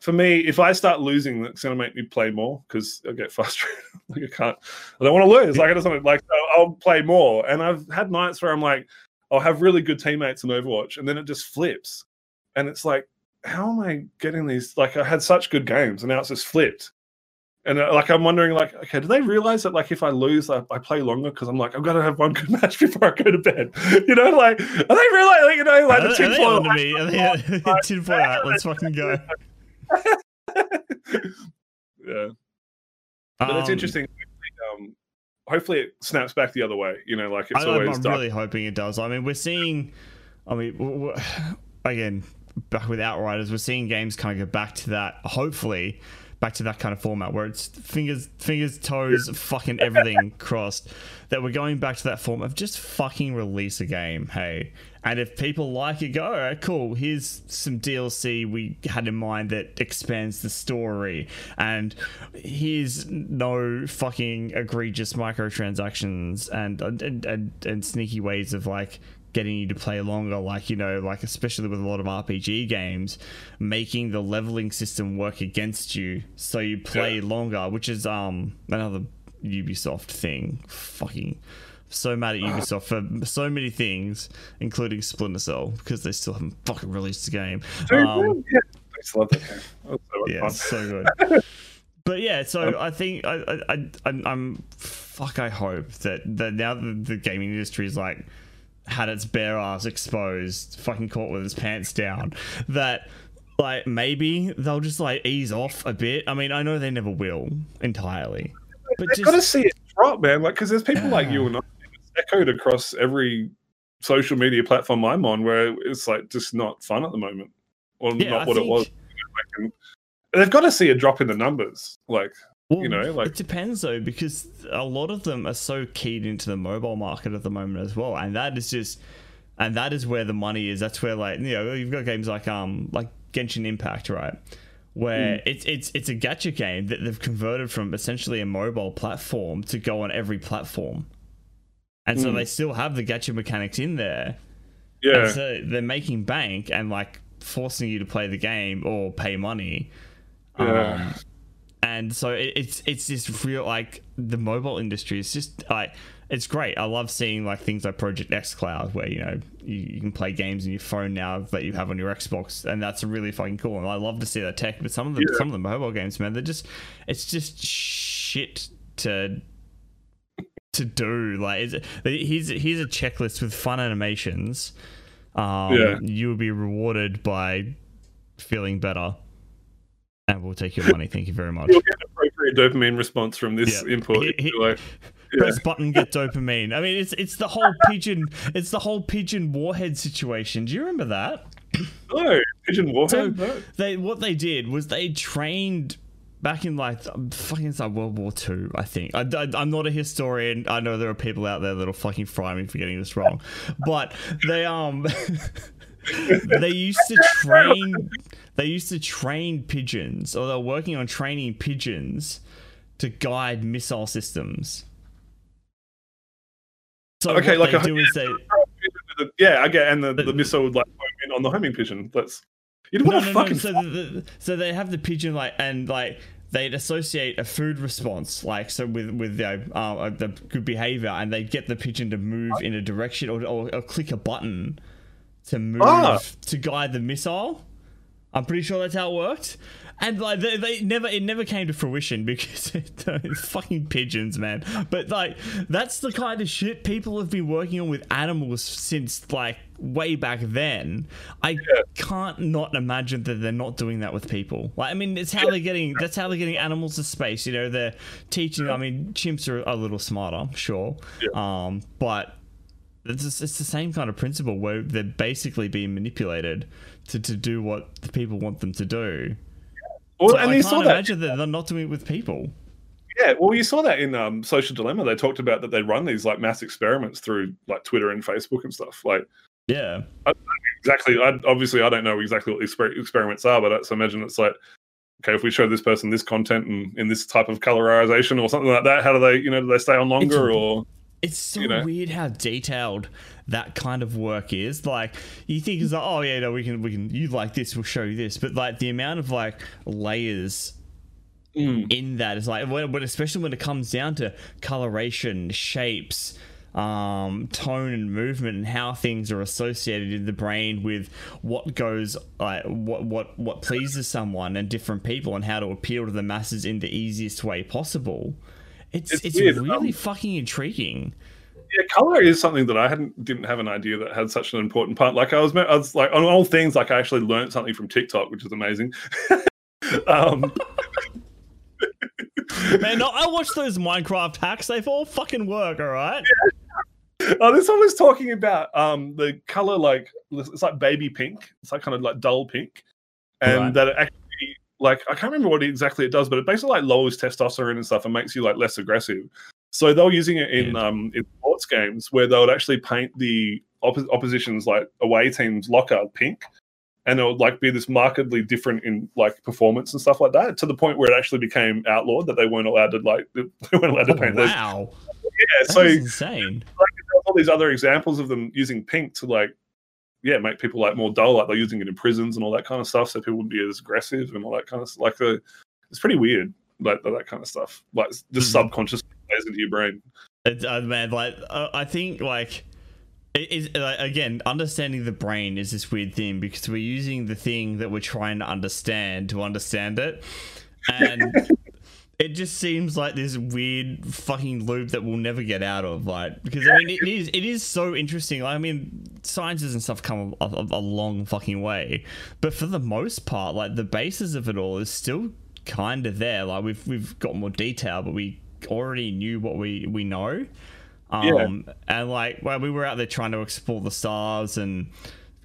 Speaker 2: for me, if I start losing, that's going to make me play more because I get [LAUGHS] frustrated. like I can't, I don't want to lose. Like I just want to, like I'll play more. And I've had nights where I'm like, I'll have really good teammates in Overwatch, and then it just flips, and it's like, how am I getting these? Like I had such good games, and now it's just flipped. And uh, like I'm wondering, like, okay, do they realize that like if I lose, I, I play longer because I'm like I've got to have one good [LAUGHS] match before I go to bed. [LAUGHS] You know, like are they realize, like, you know, like
Speaker 1: Are
Speaker 2: the tinfoil
Speaker 1: to me? Are they- [LAUGHS] tinfoil hat, let's fucking go.
Speaker 2: yeah. But it's
Speaker 1: Um,
Speaker 2: interesting. Um, hopefully, it snaps back the other way. You know, like it's
Speaker 1: I,
Speaker 2: always
Speaker 1: I'm
Speaker 2: dark.
Speaker 1: really hoping it does. I mean, we're seeing. I mean, [SIGHS] again, back with Outriders, we're seeing games kind of go back to that. Hopefully, back to that kind of format where it's fingers, fingers, toes, fucking everything [LAUGHS] crossed. That we're going back to that form of just fucking release a game. Hey, and if people like it, go. All right, cool. Here's some DLC we had in mind that expands the story, and here's no fucking egregious microtransactions and and, and, and sneaky ways of like getting you to play longer like you know like especially with a lot of rpg games making the leveling system work against you so you play
Speaker 2: Yeah.
Speaker 1: longer which is um another ubisoft thing fucking so mad at [SIGHS] Ubisoft for so many things, including Splinter Cell, because they still haven't fucking released the game. Um,
Speaker 2: yeah, I just love that game. So
Speaker 1: yeah, so good. [LAUGHS] but yeah, so I think I, I, I I'm, I'm fuck. I hope that that now that the gaming industry is like had its bare ass exposed, fucking caught with its pants down. That like maybe they'll just like ease off a bit. I mean, I know they never will entirely, but
Speaker 2: They've got to
Speaker 1: just
Speaker 2: see it drop, man. Like, because there's people like you and I, it's echoed across every social media platform I'm on, where it's like just not fun at the moment, or
Speaker 1: yeah,
Speaker 2: not
Speaker 1: I
Speaker 2: what it was. They've got to see a drop in the numbers. Like,
Speaker 1: Well,
Speaker 2: you know, like-
Speaker 1: it depends though, because a lot of them are so keyed into the mobile market at the moment as well, and that is just, and that is where the money is. That's where like you know you've got games like um like Genshin Impact, right? Where it's it's it's a gacha game that they've converted from essentially a mobile platform to go on every platform, and so
Speaker 2: Mm.
Speaker 1: they still have the gacha mechanics in there.
Speaker 2: yeah,
Speaker 1: And so they're making bank and like forcing you to play the game or pay money.
Speaker 2: Yeah.
Speaker 1: Um, and so it, it's it's this real like the mobile industry is just like it's great. I love seeing like things like Project xCloud where you know you, you can play games on your phone now that you have on your Xbox, and that's really fucking cool. And I love to see that tech. But some of the
Speaker 2: Yeah.
Speaker 1: some of the mobile games, man, they're just it's just shit to to do. Like it's, here's here's a checklist with fun animations. Um,
Speaker 2: Yeah.
Speaker 1: you will be rewarded by feeling better, and we'll take your money. Thank you very much.
Speaker 2: you'll get an appropriate dopamine response from this
Speaker 1: Yeah.
Speaker 2: input.
Speaker 1: Hit- hit- [LAUGHS]
Speaker 2: yeah.
Speaker 1: Press button, get dopamine. I mean, it's it's the whole pigeon. It's the whole pigeon warhead situation. Do you remember that? [COUGHS]
Speaker 2: no, pigeon warhead.
Speaker 1: So
Speaker 2: no.
Speaker 1: they what they did was they trained back in like fucking it's like World War Two, I think. I, am not a historian. I know there are people out there that'll fucking fry me for getting this wrong, but they um [LAUGHS] they used to train they used to train pigeons, or they're working on training pigeons to guide missile systems. So
Speaker 2: Okay, like
Speaker 1: they
Speaker 2: a-
Speaker 1: do is they
Speaker 2: Yeah, I get, and the, the missile would like home in on the homing pigeon. That's you don't want to fucking.
Speaker 1: So, the, the, so they have the pigeon like and like they'd associate a food response like so with with the, uh, the good behavior and they'd get the pigeon to move in a direction or, or, or click a button to move
Speaker 2: Ah.
Speaker 1: to guide the missile. I'm pretty sure that's how it worked. And like they, they never it never came to fruition [LAUGHS] because it's fucking pigeons, man. But like that's the kind of shit people have been working on with animals since like way back then. I can't not imagine that they're not doing that with people. Like I mean, it's how they're getting that's how they're getting animals to space. You know, they're teaching. I mean, chimps are a little smarter, sure, um, but it's, just- it's the same kind of principle where they're basically being manipulated to, to do what the people want them to do.
Speaker 2: well,
Speaker 1: So
Speaker 2: and
Speaker 1: I
Speaker 2: you saw that.
Speaker 1: imagine that they're not doing it with people.
Speaker 2: Yeah, well, you saw that in um, Social Dilemma. They talked about that they run these like mass experiments through like Twitter and Facebook and stuff. Like
Speaker 1: Yeah.
Speaker 2: exactly. I, obviously, I don't know exactly what experiments are, but I so imagine it's like, okay, if we show this person this content and in this type of colorization or something like that, how do they, you know, do they stay on longer
Speaker 1: It's-
Speaker 2: or?
Speaker 1: It's so
Speaker 2: You know?
Speaker 1: weird how detailed that kind of work is. Like you think it's like, oh yeah, no, we can we can you like this, we'll show you this. But like the amount of like layers
Speaker 2: Mm.
Speaker 1: in that is like when, when especially when it comes down to coloration, shapes, um, tone and movement and how things are associated in the brain with what goes like what what what pleases someone and different people and how to appeal to the masses in the easiest way possible. It's
Speaker 2: It's
Speaker 1: it's,
Speaker 2: weird,
Speaker 1: really
Speaker 2: um,
Speaker 1: fucking intriguing.
Speaker 2: Yeah, color is something that I hadn't didn't have an idea that had such an important part. Like I was, I was like on all things, like I actually learned something from TikTok, which is amazing. [LAUGHS] um,
Speaker 1: Man, no, I watch those Minecraft hacks. They all fucking work, all right?
Speaker 2: oh, this one was talking about um the color, like it's like baby pink. It's like kind of like dull pink, and
Speaker 1: Right.
Speaker 2: that it actually like I can't remember what exactly it does, but it basically like lowers testosterone and stuff and makes you like less aggressive. So they were using it in
Speaker 1: Weird.
Speaker 2: um in sports games where they would actually paint the oppo- opposition's like away team's locker pink. And it would like be this markedly different in like performance and stuff like that, to the point where it actually became outlawed that they weren't allowed to like [LAUGHS] they weren't allowed to
Speaker 1: Oh,
Speaker 2: paint those.
Speaker 1: wow.
Speaker 2: Yeah,
Speaker 1: That
Speaker 2: so
Speaker 1: insane.
Speaker 2: all these other examples of them using pink to like yeah make people like more dull like they're using it in prisons and all that kind of stuff so people wouldn't be as aggressive and all that kind of like the it's pretty weird like that, that kind of stuff. Like just
Speaker 1: Mhm.
Speaker 2: subconscious plays into your brain.
Speaker 1: It's, uh, man, like uh, I think like it is like, again understanding the brain is this weird thing because we're using the thing that we're trying to understand to understand it, and [LAUGHS] it just seems like this weird fucking loop that we'll never get out of. Like because I mean it is it is so interesting. Like, I mean sciences and stuff come a, a, a long fucking way, but for the most part, like the basis of it all is still kind of there. Like we've we've got more detail, but we already knew what we we know. Um, and like well, we were out there trying to explore the stars and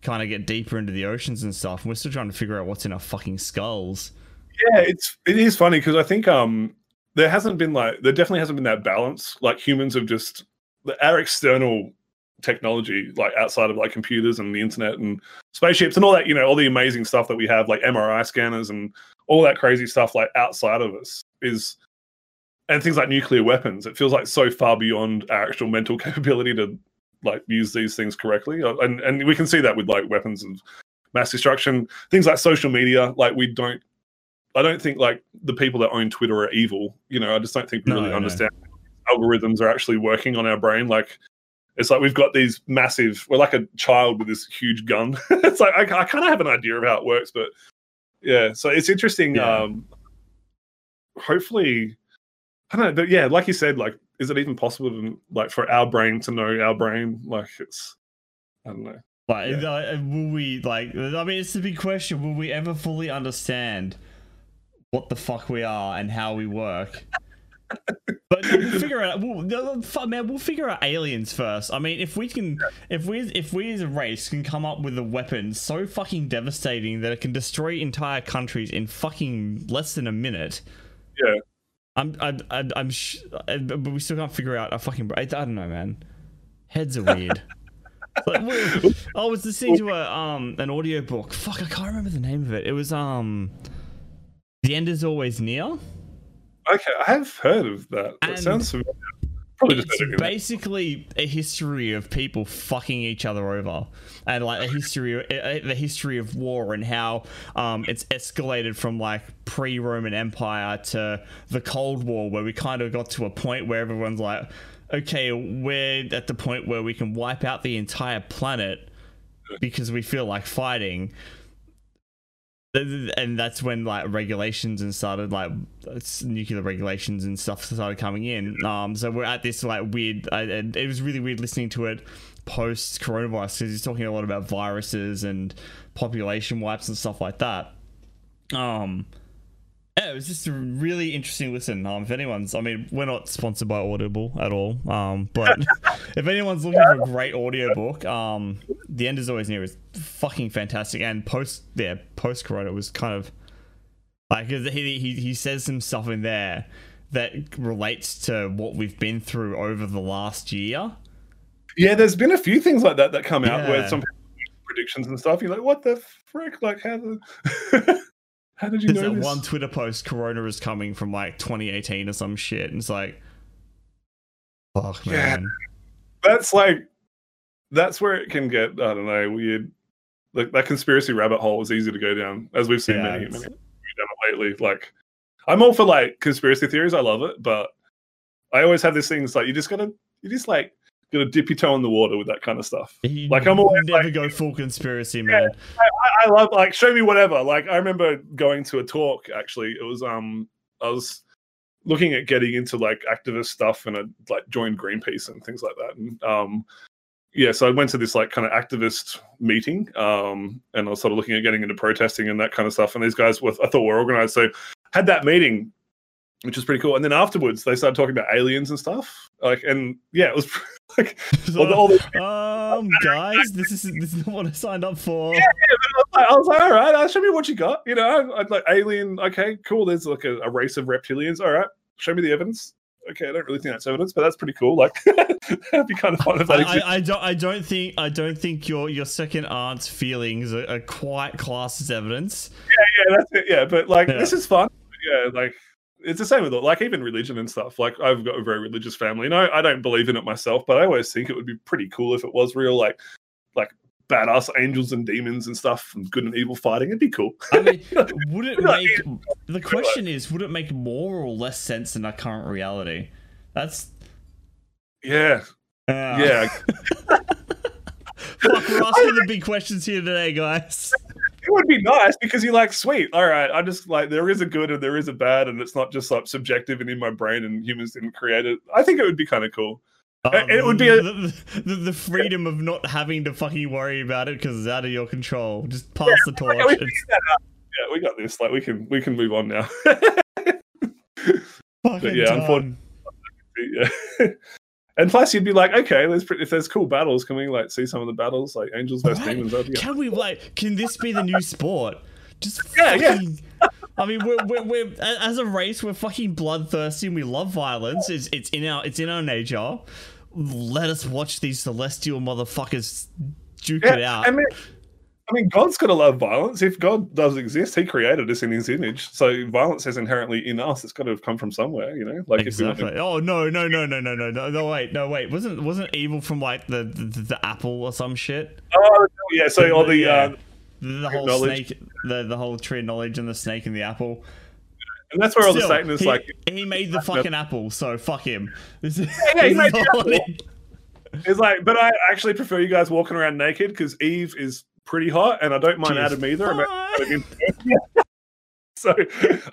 Speaker 1: kind of get deeper into the oceans and stuff. And we're still trying to figure out what's in our fucking skulls.
Speaker 2: Yeah, it's it is funny because I think um there hasn't been like there definitely hasn't been that balance. Like humans have just our external technology, like outside of like computers and the internet and spaceships and all that, you know, all the amazing stuff that we have, like MRI scanners and all that crazy stuff, like outside of us, is and things like nuclear weapons. It feels like so far beyond our actual mental [LAUGHS] capability to like use these things correctly, Uh, and and we can see that with like weapons of mass destruction, things like social media. Like we don't, I don't think like the people that own Twitter are evil. You know, I just don't think we
Speaker 1: No,
Speaker 2: really
Speaker 1: no.
Speaker 2: understand algorithms are actually working on our brain. Like it's like we've got these massive. We're like a child with this huge gun. [LAUGHS] it's like I, I kind of have an idea of how it works, but yeah. So it's interesting.
Speaker 1: Yeah.
Speaker 2: Um, hopefully, I don't know. But yeah, like you said, like is it even possible to like for our brain to know our brain? Like it's I don't know.
Speaker 1: Like,
Speaker 2: Yeah.
Speaker 1: uh, will we like? I mean, it's a big question. Will we ever fully understand what the fuck we are and how we work? but we'll figure out. We'll, man, we'll figure out aliens first. I mean, if we can, if we, if we as a race can come up with a weapon so fucking devastating that it can destroy entire countries in fucking less than a minute.
Speaker 2: Yeah.
Speaker 1: I'm, I'm, I'm, I'm sh- uh, but we still can't figure out a fucking. I, I don't know, man. Heads are weird. [LAUGHS] Like, I was listening to a um an audiobook. Fuck, I can't remember the name of it. It was um, the end is always near.
Speaker 2: Okay, I have heard of that. That sounds familiar. Probably just
Speaker 1: It's
Speaker 2: heard it in there.
Speaker 1: basically a history of people fucking each other over, and like a history, uh, the history of war and how um it's escalated from like pre-Roman Empire to the Cold War, where we kind of got to a point where everyone's like, okay, we're at the point where we can wipe out the entire planet because we feel like fighting and that's when like regulations and started like nuclear regulations and stuff started coming in. Um so we're at this like weird I, and it was really weird listening to it post coronavirus because he's talking a lot about viruses and population wipes and stuff like that. Um yeah, [LAUGHS] it was just a really interesting listen. Um, if anyone's, I mean, we're not sponsored by Audible at all. Um, but [LAUGHS] if anyone's looking for a great audiobook, um, The End is Always Near is fucking fantastic. And post, yeah, post Corona was kind of like he, he he says some stuff in there that relates to what we've been through over the last year.
Speaker 2: Yeah, there's been a few things like that that come out where some predictions and stuff. You're like, what the frick? Like, how the... [LAUGHS] how did you
Speaker 1: There's
Speaker 2: know
Speaker 1: that one Twitter post, Corona is coming from like 2018 or some shit, and it's like, fuck,
Speaker 2: Yeah.
Speaker 1: man.
Speaker 2: That's like, that's where it can get. I don't know, weird. Like that conspiracy rabbit hole is easy to go down, as we've seen
Speaker 1: Yeah,
Speaker 2: many, many lately. Like, I'm all for like conspiracy theories. I love it, but I always have this thing. It's like you just gotta, you just like gotta dip your toe in the water with that kind of stuff.
Speaker 1: You
Speaker 2: Like, I'm always
Speaker 1: never
Speaker 2: like-
Speaker 1: go full conspiracy, man.
Speaker 2: I, I love like show me whatever. Like I remember going to a talk. Actually, it was um I was looking at getting into like activist stuff and I like joined Greenpeace and things like that. And um yeah, so I went to this like kind of activist meeting um and I was sort of looking at getting into protesting and that kind of stuff. And these guys were I thought were organized. So had that meeting. Which was pretty cool, and then afterwards they started talking about aliens and stuff. Like, and yeah, it was [LAUGHS] like all the,
Speaker 1: um, guys, this is this is what I signed up for.
Speaker 2: I was like, all right, show me what you got. You know, I'd like alien. Okay, cool. There's like a, a race of reptilians. All right, show me the evidence. Okay, I don't really think that's evidence, but that's pretty cool. Like, [LAUGHS] that'd be kind of fun if that
Speaker 1: I. I, I don't I don't think I don't think your your second aunt's feelings are, are quite classed as evidence.
Speaker 2: Yeah, yeah, that's it. Yeah, but like,
Speaker 1: Yeah.
Speaker 2: this is fun. Yeah, like. It's the same with like even religion and stuff. Like I've got a very religious family. No, I don't believe in it myself, but I always think it would be pretty cool if it was real. Like, like badass angels and demons and stuff, and good and evil fighting. It'd be cool.
Speaker 1: I mean, [LAUGHS] would it [LAUGHS] make the question is would it make more or less sense than our current reality? That's
Speaker 2: Yeah,
Speaker 1: Uh,
Speaker 2: yeah. [LAUGHS]
Speaker 1: Fuck, we're asking the big questions here today, guys.
Speaker 2: It would be nice because you're like, sweet, all right. I just like there is a good and there is a bad, and it's not just like subjective and in my brain, and humans didn't create it. I think it would be kind of cool.
Speaker 1: Um,
Speaker 2: it would be a-
Speaker 1: the, the, the freedom of not having to fucking worry about it because it's out of your control. Just pass the torch.
Speaker 2: Yeah, we,
Speaker 1: It's
Speaker 2: figured that out. Yeah, we got this. Like we can we can move on now. [LAUGHS]
Speaker 1: fucking
Speaker 2: yeah, unfortunately- [LAUGHS] yeah. And plus, you'd be like, okay, there's pretty, if there's cool battles, can we like see some of the battles, like angels versus
Speaker 1: Right.
Speaker 2: demons? Be-
Speaker 1: Can we like? Can this be the new sport? Just [LAUGHS]
Speaker 2: Yeah, yeah.
Speaker 1: I mean, we're, we're, we're as a race, we're fucking bloodthirsty and we love violence. It's it's in our it's in our nature. Let us watch these celestial motherfuckers duke it out.
Speaker 2: I mean, I mean, God's got to love violence. If God does exist, He created us in His image, so violence is inherently in us. It's got to have come from somewhere, you know. Like exactly. If we to...
Speaker 1: Oh no, no, no, no, no, no, no! Wait, no, wait. Wasn't wasn't evil from like the the, the apple or some shit?
Speaker 2: Oh yeah. So all the
Speaker 1: yeah.
Speaker 2: uh,
Speaker 1: the whole
Speaker 2: knowledge.
Speaker 1: snake, the the whole tree of knowledge, and the snake and the apple.
Speaker 2: And that's where all the Satanists
Speaker 1: he,
Speaker 2: like.
Speaker 1: He made the fucking apple, so fuck him. [LAUGHS] This is,
Speaker 2: yeah, yeah,
Speaker 1: he
Speaker 2: made the apple. It's like, but I actually prefer you guys walking around naked because Eve is pretty hot, and I don't mind Adam either. [LAUGHS] [LAUGHS] So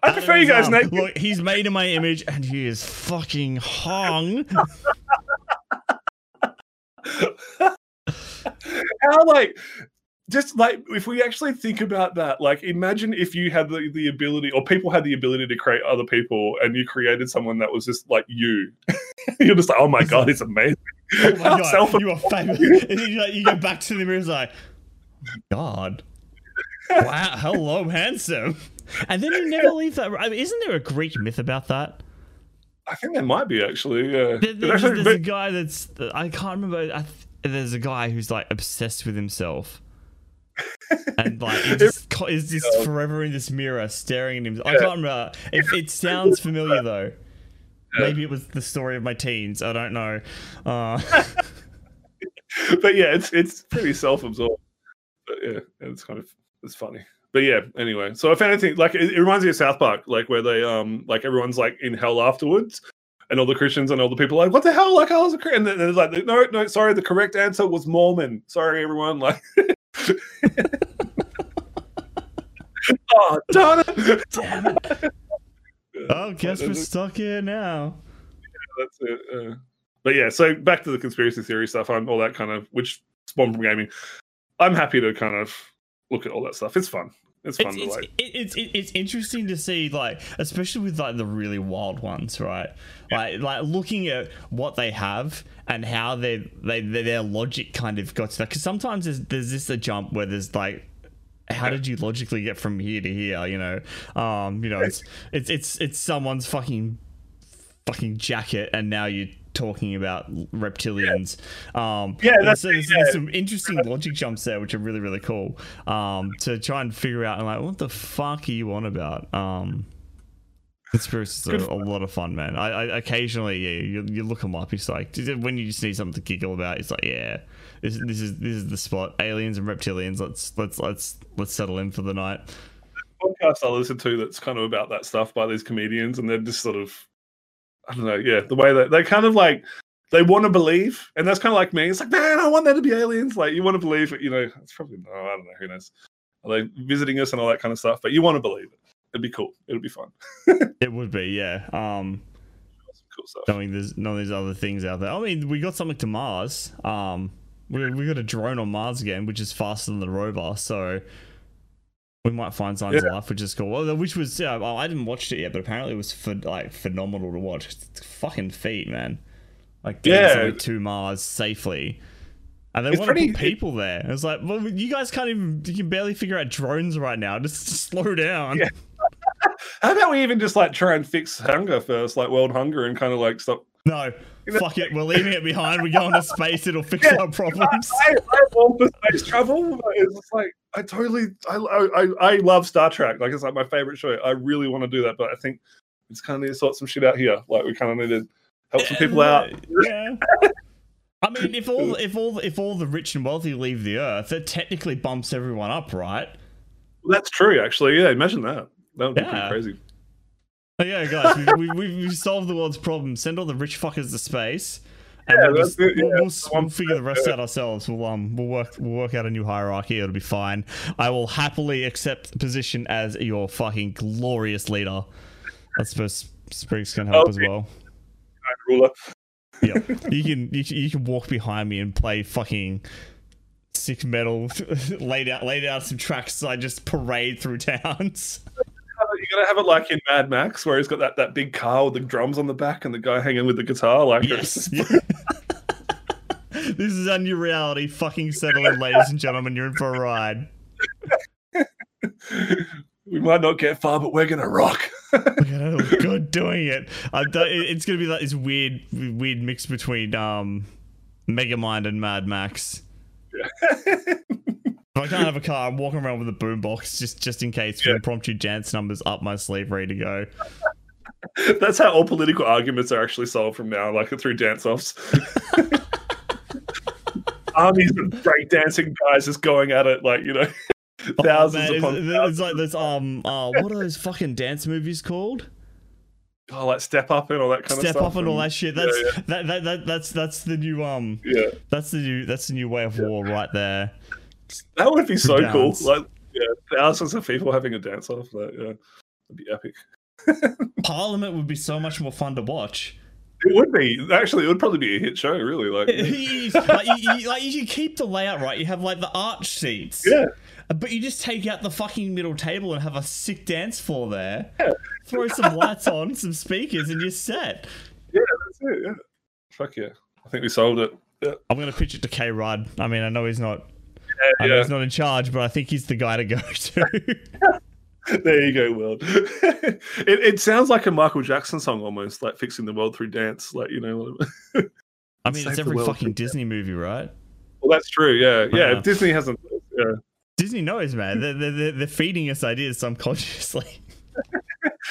Speaker 2: I prefer you guys
Speaker 1: um,
Speaker 2: naked.
Speaker 1: Look, he's made in my image, and he is fucking hung. [LAUGHS]
Speaker 2: How like just like if we actually think about that, like imagine if you had the, the ability or people had the ability to create other people and you created someone that was just like you. You're just like, oh my god, it's amazing.
Speaker 1: Oh my
Speaker 2: How
Speaker 1: god, you are famous. and then you, like, you go back to the mirror, it's like, god, wow, hello, handsome. And then you never leave that. I mean, isn't there a Greek myth about that?
Speaker 2: I think there might be actually. Yeah.
Speaker 1: There- There's,
Speaker 2: actually,
Speaker 1: there's a guy that's I can't remember. I th- there's a guy who's like obsessed with himself, [LAUGHS] and like he just co- is just
Speaker 2: Yeah.
Speaker 1: forever in this mirror staring at him. I
Speaker 2: Yeah.
Speaker 1: can't remember. It, it sounds familiar though.
Speaker 2: Yeah.
Speaker 1: Maybe it was the story of my teens. I don't know. Uh, [LAUGHS]
Speaker 2: but yeah, it's it's pretty self-absorbed. But yeah, it's kind of it's funny. But yeah, anyway. So if anything, like it, it reminds me of South Park, like where they um like everyone's like in hell afterwards, and all the Christians and all the people are like, what the hell? Like I was a Christian, and then it's like, no, no, sorry, the correct answer was Mormon. Sorry, everyone. Like. [LAUGHS] oh, darn it!
Speaker 1: damn it! Oh, guess we're stuck here now.
Speaker 2: that's it. Uh, but yeah, so back to the conspiracy theory stuff and all that kind of, which spawned from gaming. I'm happy to kind of look at all that stuff. It's fun. It's fun
Speaker 1: It's,
Speaker 2: to
Speaker 1: it's,
Speaker 2: like.
Speaker 1: it- it's, it's interesting to see, like, especially with like the really wild ones, right? Like, like looking at what they have and how they, they their logic kind of got to that. Because sometimes there's there's this a jump where there's like, how did you logically get from here to here? You know, um, you know, it's it's it's it's someone's fucking fucking jacket, and now you're talking about reptilians. Um,
Speaker 2: Yeah, that's-
Speaker 1: so there's,
Speaker 2: yeah.
Speaker 1: there's some interesting logic jumps there, which are really really cool. Um, to try and figure out, like, what the fuck are you on about? Um, conspiracies are a lot of fun, man. I, I occasionally, yeah, you, you look them up. It's like when you just need something to giggle about. It's like, yeah, this, this is this is the spot. Aliens and reptilians. Let's let's let's let's settle in for the night.
Speaker 2: podcast I listen to that's kind of about that stuff by these comedians, and they're just sort of, I don't know, yeah, the way that they kind of like they want to believe, and that's kind of like me. It's like, man, I want there to be aliens. Like you want to believe it, you know. It's probably no, I don't know, who knows. Are they visiting us and all that kind of stuff? But you want to believe it. It'd be cool. It'd be fun. [LAUGHS]
Speaker 1: It would be, yeah. Um,
Speaker 2: cool stuff.
Speaker 1: knowing there's none of these other things out there. I mean, we got something to Mars. Um, we we got a drone on Mars again, which is faster than the rover. So we might find signs of life, which is cool. Well, which was yeah, I didn't watch it yet, but apparently it was for, like phenomenal to watch. It's fucking feat, man. Like getting
Speaker 2: Yeah.
Speaker 1: to Mars safely. And they
Speaker 2: It's
Speaker 1: want to put people there. It's like, well, you guys can't even, you can barely figure out drones right now. [LAUGHS] Just, just slow down.
Speaker 2: Yeah. [LAUGHS] How about we even just like try and fix hunger first, like world hunger, and kind of like stop.
Speaker 1: No, [LAUGHS] fuck it. We're leaving it behind. We go into space. It'll fix
Speaker 2: Yeah.
Speaker 1: our problems.
Speaker 2: I, I love the space travel. It's just like I totally, I, I, I love Star Trek. Like it's like my favorite show. I really want to do that, but I think it's kind of need to sort some shit out here. Like we kind of need to help some people out.
Speaker 1: Yeah. I mean, if all if all if all the rich and wealthy leave the Earth, it technically bumps everyone up, right?
Speaker 2: That's true, actually. Yeah, imagine that. That would be
Speaker 1: Yeah.
Speaker 2: pretty crazy.
Speaker 1: Oh, yeah, guys, we, we, we, we've solved the world's problem. Send all the rich fuckers to space, and
Speaker 2: Yeah,
Speaker 1: we'll, just,
Speaker 2: it,
Speaker 1: we'll,
Speaker 2: yeah,
Speaker 1: we'll,
Speaker 2: one
Speaker 1: we'll figure the rest out ourselves. We'll um we'll work we'll work out a new hierarchy. It'll be fine. I will happily accept the position as your fucking glorious leader. I suppose Spriggs can help as well.
Speaker 2: ruler.
Speaker 1: Yeah, you can you can, you can walk behind me and play fucking sick metal, [LAUGHS] laid out laid out some tracks. So I just parade through towns. [LAUGHS]
Speaker 2: You gotta have it like in Mad Max, where he's got that, that big car with the drums on the back and the guy hanging with the guitar. Like,
Speaker 1: Yes. [LAUGHS] this is our new reality. Fucking settle in, ladies and gentlemen. You're in for a ride.
Speaker 2: we might not get far, but we're gonna rock. [LAUGHS]
Speaker 1: We're gonna look good doing it. I've done, it- it's gonna be like this weird, weird mix between um, Megamind and Mad Max. [LAUGHS] If I can't have a car, I'm walking around with a boombox just just in case for
Speaker 2: Yeah.
Speaker 1: impromptu dance numbers up my sleeve, ready to go. [LAUGHS]
Speaker 2: That's how all political arguments are actually solved from now, like through dance-offs. [LAUGHS] Armies of breakdancing guys just going at it, like you know, thousands
Speaker 1: Oh, man,
Speaker 2: upon
Speaker 1: it's,
Speaker 2: thousands.
Speaker 1: it's like this um uh what are those fucking dance movies called?
Speaker 2: Oh, like step up and all that kind
Speaker 1: Step
Speaker 2: of stuff.
Speaker 1: Step up and all that shit. That's
Speaker 2: yeah.
Speaker 1: That, that that that's that's the new um
Speaker 2: Yeah,
Speaker 1: that's the new that's the new way of war right there.
Speaker 2: That would be so cool. Like, yeah, thousands of people having a dance-off. That yeah, that'd be epic. [LAUGHS]
Speaker 1: Parliament would be so much more fun to watch.
Speaker 2: It would be actually. It would probably be a hit show. Really, like [LAUGHS]
Speaker 1: like, you, you, like you keep the layout right. You have like the arch seats.
Speaker 2: yeah.
Speaker 1: Uh, but you just take out the fucking middle table and have a sick dance floor there.
Speaker 2: Yeah.
Speaker 1: Throw some lights on, some speakers, and you're set.
Speaker 2: Yeah, that's it. Yeah. Fuck yeah. I think we sold it. Yeah.
Speaker 1: I'm gonna pitch it to K Rudd. I mean, I know he's not. I know he's not in charge, but I think he's the guy to go [LAUGHS] to. [LAUGHS]
Speaker 2: There you go, world. [LAUGHS] it, it sounds like a Michael Jackson song almost, like fixing the world through dance. Like, you know,
Speaker 1: I mean, it's every fucking Disney movie, right?
Speaker 2: well, that's true. Yeah. Yeah.
Speaker 1: Uh-huh.
Speaker 2: Disney hasn't, yeah.
Speaker 1: Disney knows, man. They're, they're, they're feeding us ideas subconsciously.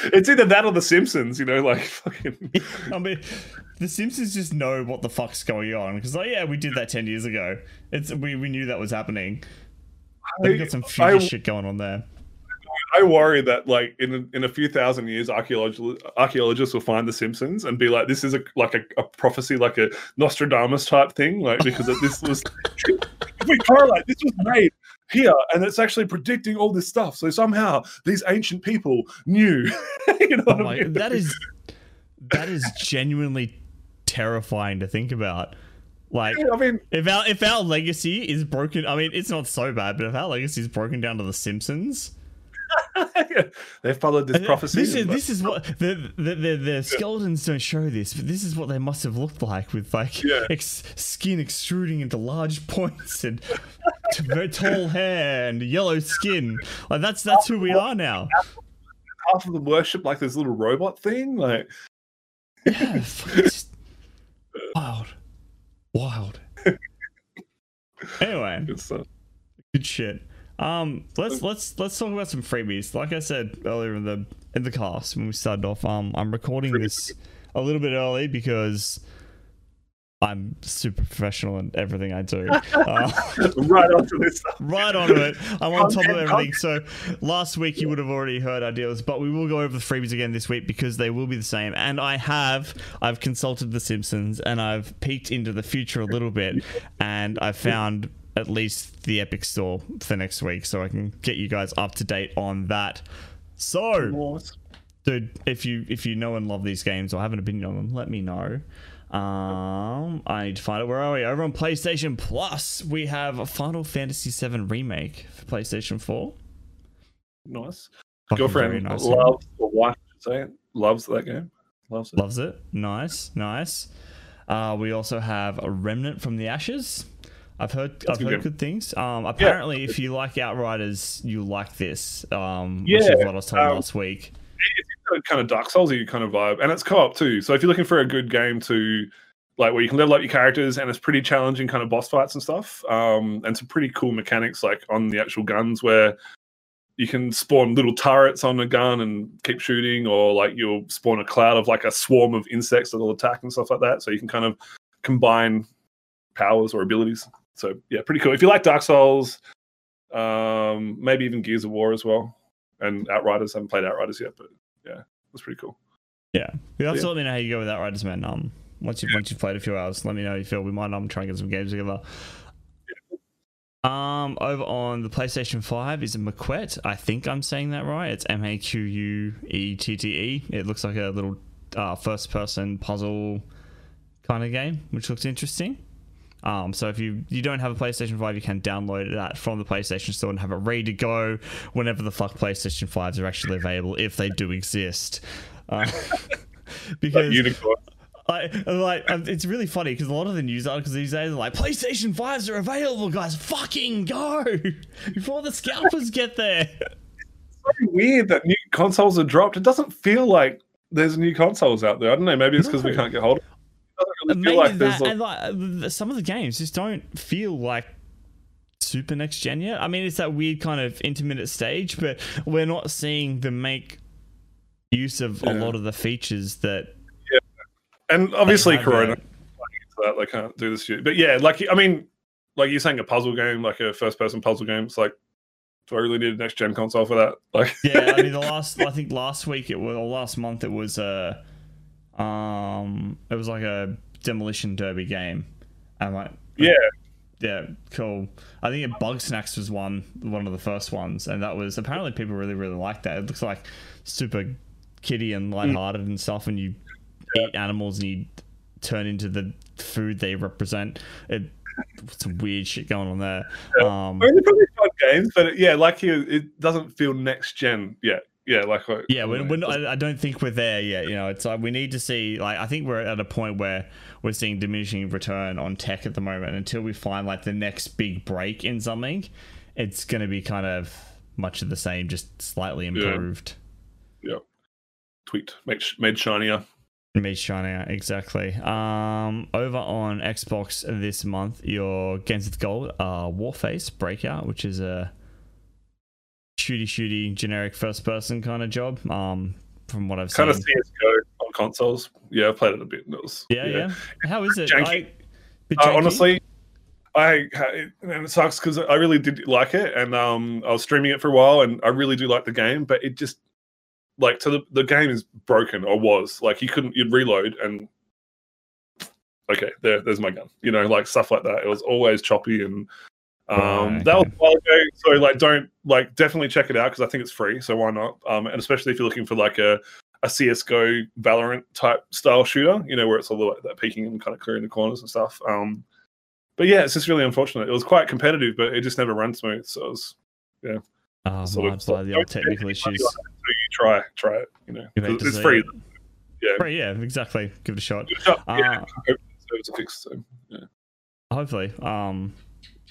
Speaker 2: It's either that or The Simpsons, you know, like [LAUGHS] fucking. [LAUGHS]
Speaker 1: I mean, the Simpsons just know what the fuck's going on because, like, yeah, we did that ten years ago. It's we, we knew that was happening. They've got some future
Speaker 2: I-
Speaker 1: shit going on there.
Speaker 2: I worry that like in in a few thousand years, archaeologists archaeologists will find the Simpsons and be like, this is a like a, a prophecy, like a Nostradamus type thing, like because this was [LAUGHS] if we correlate, this was made here, and it's actually predicting all this stuff. So somehow these ancient people knew. [LAUGHS] you know
Speaker 1: Oh my,
Speaker 2: I mean?
Speaker 1: that is that is genuinely terrifying to think about. Like,
Speaker 2: I mean,
Speaker 1: if our if our legacy is broken, I mean, it's not so bad, but if our legacy is broken down to the Simpsons, [LAUGHS]
Speaker 2: they followed this uh, prophecy.
Speaker 1: This is this is what the the, the, the skeletons don't show this, but this is what they must have looked like with like
Speaker 2: Yeah.
Speaker 1: ex- skin extruding into large points and t- tall hair and yellow skin. Like that's that's who we are now.
Speaker 2: half of them worship like this little robot thing. Like,
Speaker 1: Yeah, [LAUGHS] wild, wild. [LAUGHS] Anyway,
Speaker 2: good stuff.
Speaker 1: Uh, good shit. Um, let's let's let's talk about some freebies. Like I said earlier in the in the cast when we started off, um, I'm recording this a little bit early because I'm super professional in everything I do. [LAUGHS] Uh,
Speaker 2: right onto this [LAUGHS]
Speaker 1: right onto it. I'm on top of everything. So last week you would have already heard our deals, but we will go over the freebies again this week because they will be the same. And I have I've consulted The Simpsons and I've peeked into the future a little bit, and I found at least the Epic Store for next week, so I can get you guys up to date on that. So dude if you if you know and love these games or have an opinion on them let me know. Um i need to find it. Where are we? Over on playstation plus we have a final fantasy 7 remake for playstation 4
Speaker 2: Nice.
Speaker 1: Fucking
Speaker 2: Girlfriend
Speaker 1: nice,
Speaker 2: loves, or wife, I should say it, loves that game. Loves it.
Speaker 1: loves it. Nice nice. Uh we also have a remnant from the ashes I've heard
Speaker 2: That's
Speaker 1: I've
Speaker 2: good
Speaker 1: heard
Speaker 2: game.
Speaker 1: good things. Um, apparently, if you like Outriders, you like this. Um, which
Speaker 2: Yeah,
Speaker 1: is what I was told
Speaker 2: um,
Speaker 1: last week.
Speaker 2: It's kind of Dark Soulsy kind of vibe, and it's co-op too. So if you're looking for a good game to like where you can level up your characters and it's pretty challenging kind of boss fights and stuff, um, and some pretty cool mechanics like on the actual guns where you can spawn little turrets on a gun and keep shooting, or like you'll spawn a cloud of like a swarm of insects that'll attack and stuff like that. So you can kind of combine powers or abilities. So yeah, pretty cool. If you like Dark Souls, um, maybe even Gears of War as well, and Outriders. I haven't played Outriders yet, but yeah, that's pretty cool.
Speaker 1: Yeah, you have to
Speaker 2: yeah.
Speaker 1: let me know how you go with Outriders, man. Um, once you've once you've played a few hours. Let me know how you feel. We might um try and get some games together. Um, over on the PlayStation Five is a Maquette. I think I'm saying that right. It's M A Q U E T T E. It looks like a little uh, first-person puzzle kind of game, which looks interesting. Um, so if you you don't have a PlayStation 5, you can download that from the PlayStation Store and have it ready to go whenever the fuck PlayStation 5s are actually available, if they do exist. Uh, [LAUGHS] because
Speaker 2: Unicorn.
Speaker 1: I, like um, it's really funny because a lot of the news articles these days are like PlayStation 5s are available, guys. Fucking go [LAUGHS] before the scalpers get there.
Speaker 2: It's so weird that new consoles are dropped. It doesn't feel like there's new consoles out there. I don't know. Maybe it's because we can't get hold of doesn't really feel like
Speaker 1: that,
Speaker 2: a,
Speaker 1: and like, uh, some of the games just don't feel like super next gen yet. I mean, it's that weird kind of intermittent stage, but we're not seeing them make use of a lot of the features that.
Speaker 2: Yeah, and obviously Corona.
Speaker 1: that.
Speaker 2: they can't do this shit. But yeah, like I mean, like you're saying a puzzle game, like a first person puzzle game. It's like, do I really need a next gen console for that? Like,
Speaker 1: Yeah, I mean, the [LAUGHS] last I think last week it was or last month it was a, um, it was like a demolition derby game. I'm like,
Speaker 2: yeah,
Speaker 1: yeah, cool. I think it Bugsnax was one one of the first ones, and that was apparently people really really liked that. It looks like super kitty and lighthearted and stuff, and you eat animals and you turn into the food they represent. It some weird shit going on there. Um,
Speaker 2: I mean, they're probably fun games, but it, yeah, like you, it doesn't feel next gen yet. Yeah, like like-
Speaker 1: yeah, we're, we're not, I I don't think we're there yet. You know, it's like we need to see. Like, I think we're at a point where we're seeing diminishing return on tech at the moment. Until we find like the next big break in something, it's going to be kind of much of the same, just slightly improved.
Speaker 2: yeah, tweaked, made, sh- made shinier.
Speaker 1: Made shinier, exactly. Um, over on Xbox this month, your Games with Gold, uh, Warface Breakout, which is a shooty shooty generic first person kind of job. Um, from what I've seen.
Speaker 2: Kind of. CS:GO on consoles. Yeah, I played it a bit. It was
Speaker 1: Yeah, yeah. How is it?
Speaker 2: Janky.
Speaker 1: I,
Speaker 2: Uh, honestly, I it- and it sucks because I really did like it, and um, I was streaming it for a while, and I really do like the game, but it just like to the the game is broken or was like you couldn't you'd reload and okay there there's my gun you know like stuff like that it was always choppy and um
Speaker 1: Right,
Speaker 2: that was a while ago so like don't like definitely check it out because i think it's free so why not um and especially if you're looking for like a a csgo valorant type style shooter you know where it's all the, that peeking and kind of clearing the corners and stuff um but yeah it's just really unfortunate it was quite competitive but it just never ran smooth so it was yeah.
Speaker 1: Oh,
Speaker 2: sort of-
Speaker 1: by the old technical issues.
Speaker 2: so you try try it you know
Speaker 1: You hate
Speaker 2: 'cause it's free
Speaker 1: it.
Speaker 2: yeah
Speaker 1: Right, yeah, exactly. Give it a shot.
Speaker 2: yeah,
Speaker 1: Uh,
Speaker 2: I hope it's a fix. So, yeah.
Speaker 1: Hopefully. Um,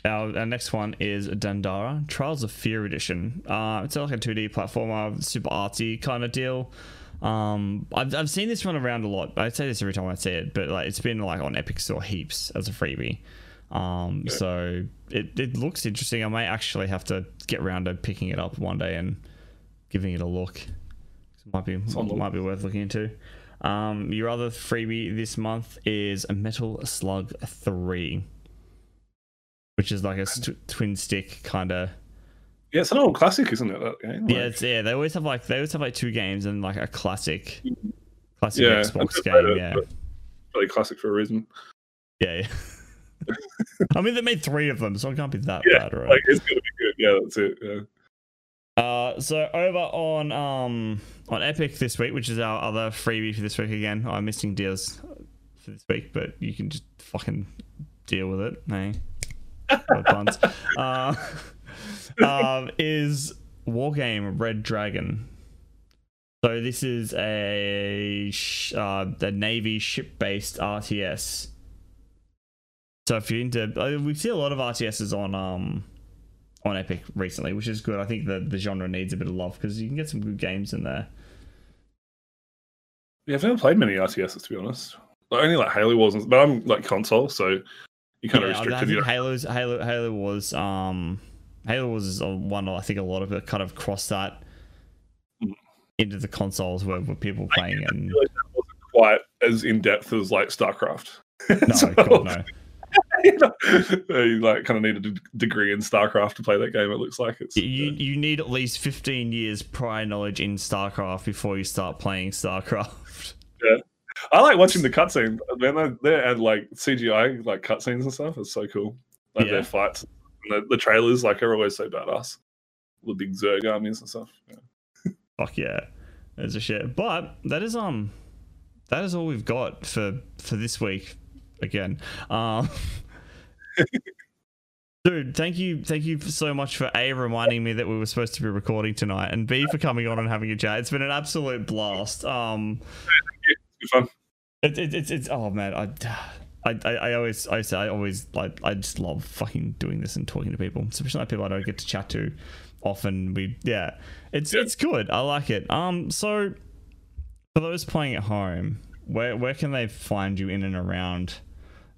Speaker 1: our, our next one is Dandara Trials of Fear Edition. Uh, it's like a 2D platformer, super artsy kind of deal. Um, I've, I've seen this one around a lot. I say this every time I see it, but like it's been like on Epic Store heaps as a freebie. Um, so it, it looks interesting. I may actually have to get around to picking it up one day and giving it a look. It might be might be worth looking into. Um, your other freebie this month is Metal Slug Three, which is like a st- twin stick kind of.
Speaker 2: yeah, it's an old classic, isn't it? That game.
Speaker 1: Yeah,
Speaker 2: Like,
Speaker 1: it's, yeah. They always have like they always have like two games and like a classic, classic
Speaker 2: yeah,
Speaker 1: Xbox game.
Speaker 2: it,
Speaker 1: Yeah,
Speaker 2: Really classic for a reason.
Speaker 1: yeah. yeah. [LAUGHS] I mean, they made three of them, so it can't be that
Speaker 2: Yeah,
Speaker 1: bad, right?
Speaker 2: Like it's gonna be good. Yeah, that's it. Yeah.
Speaker 1: Uh, so over on um on Epic this week, which is our other freebie for this week again. I'm missing deals for this week, but you can just fucking deal with it. Hey, puns. [LAUGHS] Uh, [LAUGHS] um, is Wargame Red Dragon. So this is a uh, Navy ship based RTS. So if you're into, uh, we see a lot of RTSs on um on Epic recently, which is good. I think the the genre needs a bit of love because you can get some good games in there.
Speaker 2: Yeah, I've never played many RTSs to be honest. Like, only like Halo wasn't, but I'm like console, so you kind of
Speaker 1: Yeah, I
Speaker 2: restricted.
Speaker 1: think
Speaker 2: You?
Speaker 1: Halo's Halo Halo was um Halo was a one I think a lot of it kind of crossed that
Speaker 2: Mm.
Speaker 1: into the consoles where, where people were playing and
Speaker 2: Really, that wasn't quite as in depth as like StarCraft.
Speaker 1: no, [LAUGHS]
Speaker 2: So,
Speaker 1: God no. [LAUGHS]
Speaker 2: you, know, you like kind of need a degree in StarCraft to play that game. It looks like it's.
Speaker 1: You you need at least fifteen years prior knowledge in StarCraft before you start playing StarCraft.
Speaker 2: I like watching the cutscenes. Man, they add like CGI like cutscenes and stuff. It's so cool. Like
Speaker 1: Yeah.
Speaker 2: their fights, and the, the trailers, like are always so badass. The big Zerg armies and stuff. Yeah.
Speaker 1: Fuck yeah, there's a shit. But that is um, that is all we've got for for this week. Again, um, [LAUGHS] dude, thank you, thank you so much for a reminding me that we were supposed to be recording tonight, and b for coming on and having a chat. It's been an absolute blast. Um,
Speaker 2: fun.
Speaker 1: it, it, it's it's oh man, I. I, I, I always I say I always like I just love fucking doing this and talking to people, especially like people I don't get to chat to often. We yeah, it's
Speaker 2: Yeah.
Speaker 1: it's good. I like it. Um, so for those playing at home, where where can they find you in and around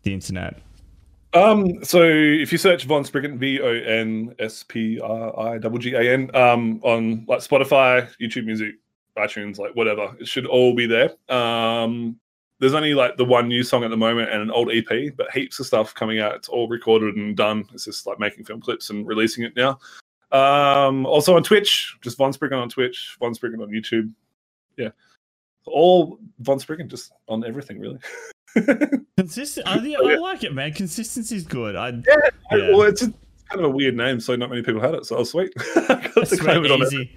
Speaker 1: the internet?
Speaker 2: Um, so if you search Von Spriggan, V O N S P R I G G A N, um, on like Spotify, YouTube Music, iTunes, like whatever, it should all be there. Um, there's only like the one new song at the moment and an old EP, but heaps of stuff coming out. It's all recorded and done. It's just like making film clips and releasing it now. Um, also on Twitch, just Von Spriggan on Twitch, Von Spriggan on YouTube. Yeah, all Von Spriggan, just on everything really. [LAUGHS]
Speaker 1: Consistent. I, yeah, I like it, man. Consistency's good. I
Speaker 2: Yeah,
Speaker 1: Yeah.
Speaker 2: well, it's a, kind of a weird name, so not many people had it. So I was sweet. [LAUGHS]
Speaker 1: That's
Speaker 2: to claim it on it.
Speaker 1: easy.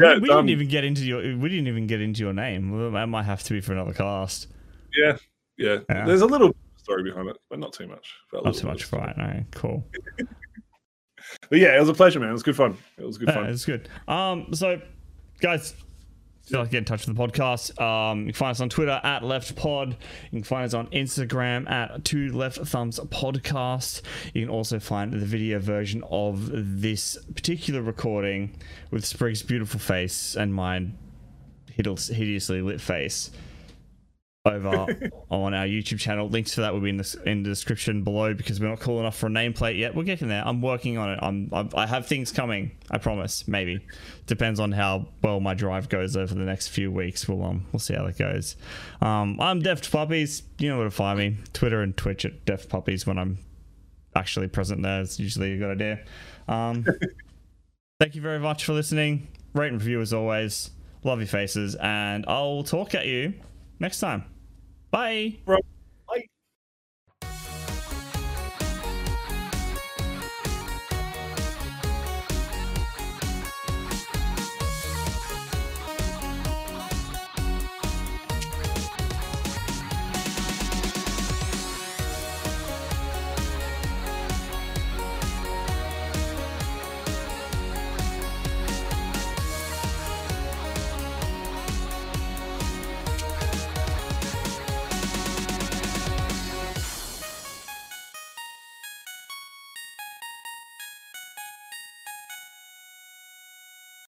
Speaker 2: Yeah,
Speaker 1: we,
Speaker 2: done.
Speaker 1: didn't even get into your we didn't even get into your name. That might have to be for another cast.
Speaker 2: yeah, yeah,
Speaker 1: Yeah.
Speaker 2: There's a little story behind it, but not too much.
Speaker 1: Not too much, right? No, cool. [LAUGHS]
Speaker 2: But yeah, it was a pleasure, man. It was good fun. It was good
Speaker 1: Yeah,
Speaker 2: fun.
Speaker 1: it's good. Um, so guys, if you'd like to get in touch with the podcast, um, you can find us on Twitter at Left Pod. You can find us on Instagram at Two Left Thumbs Podcast. You can also find the video version of this particular recording with Sprig's beautiful face and my hideously lit face over on our YouTube channel. Links for that will be in the in the description below because we're not cool enough for a nameplate yet. We're getting there. I'm working on it. I'm, I'm I have things coming. I promise. Maybe depends on how well my drive goes over the next few weeks. We'll um we'll see how that goes. Um, I'm Deft Puppies. You know where to find me. Twitter and Twitch at Deft Puppies when I'm actually present there. It's usually a good idea. Um, [LAUGHS] thank you very much for listening. Rate and review as always. Love your faces, and I'll talk at you next time. Bye.
Speaker 2: Bro.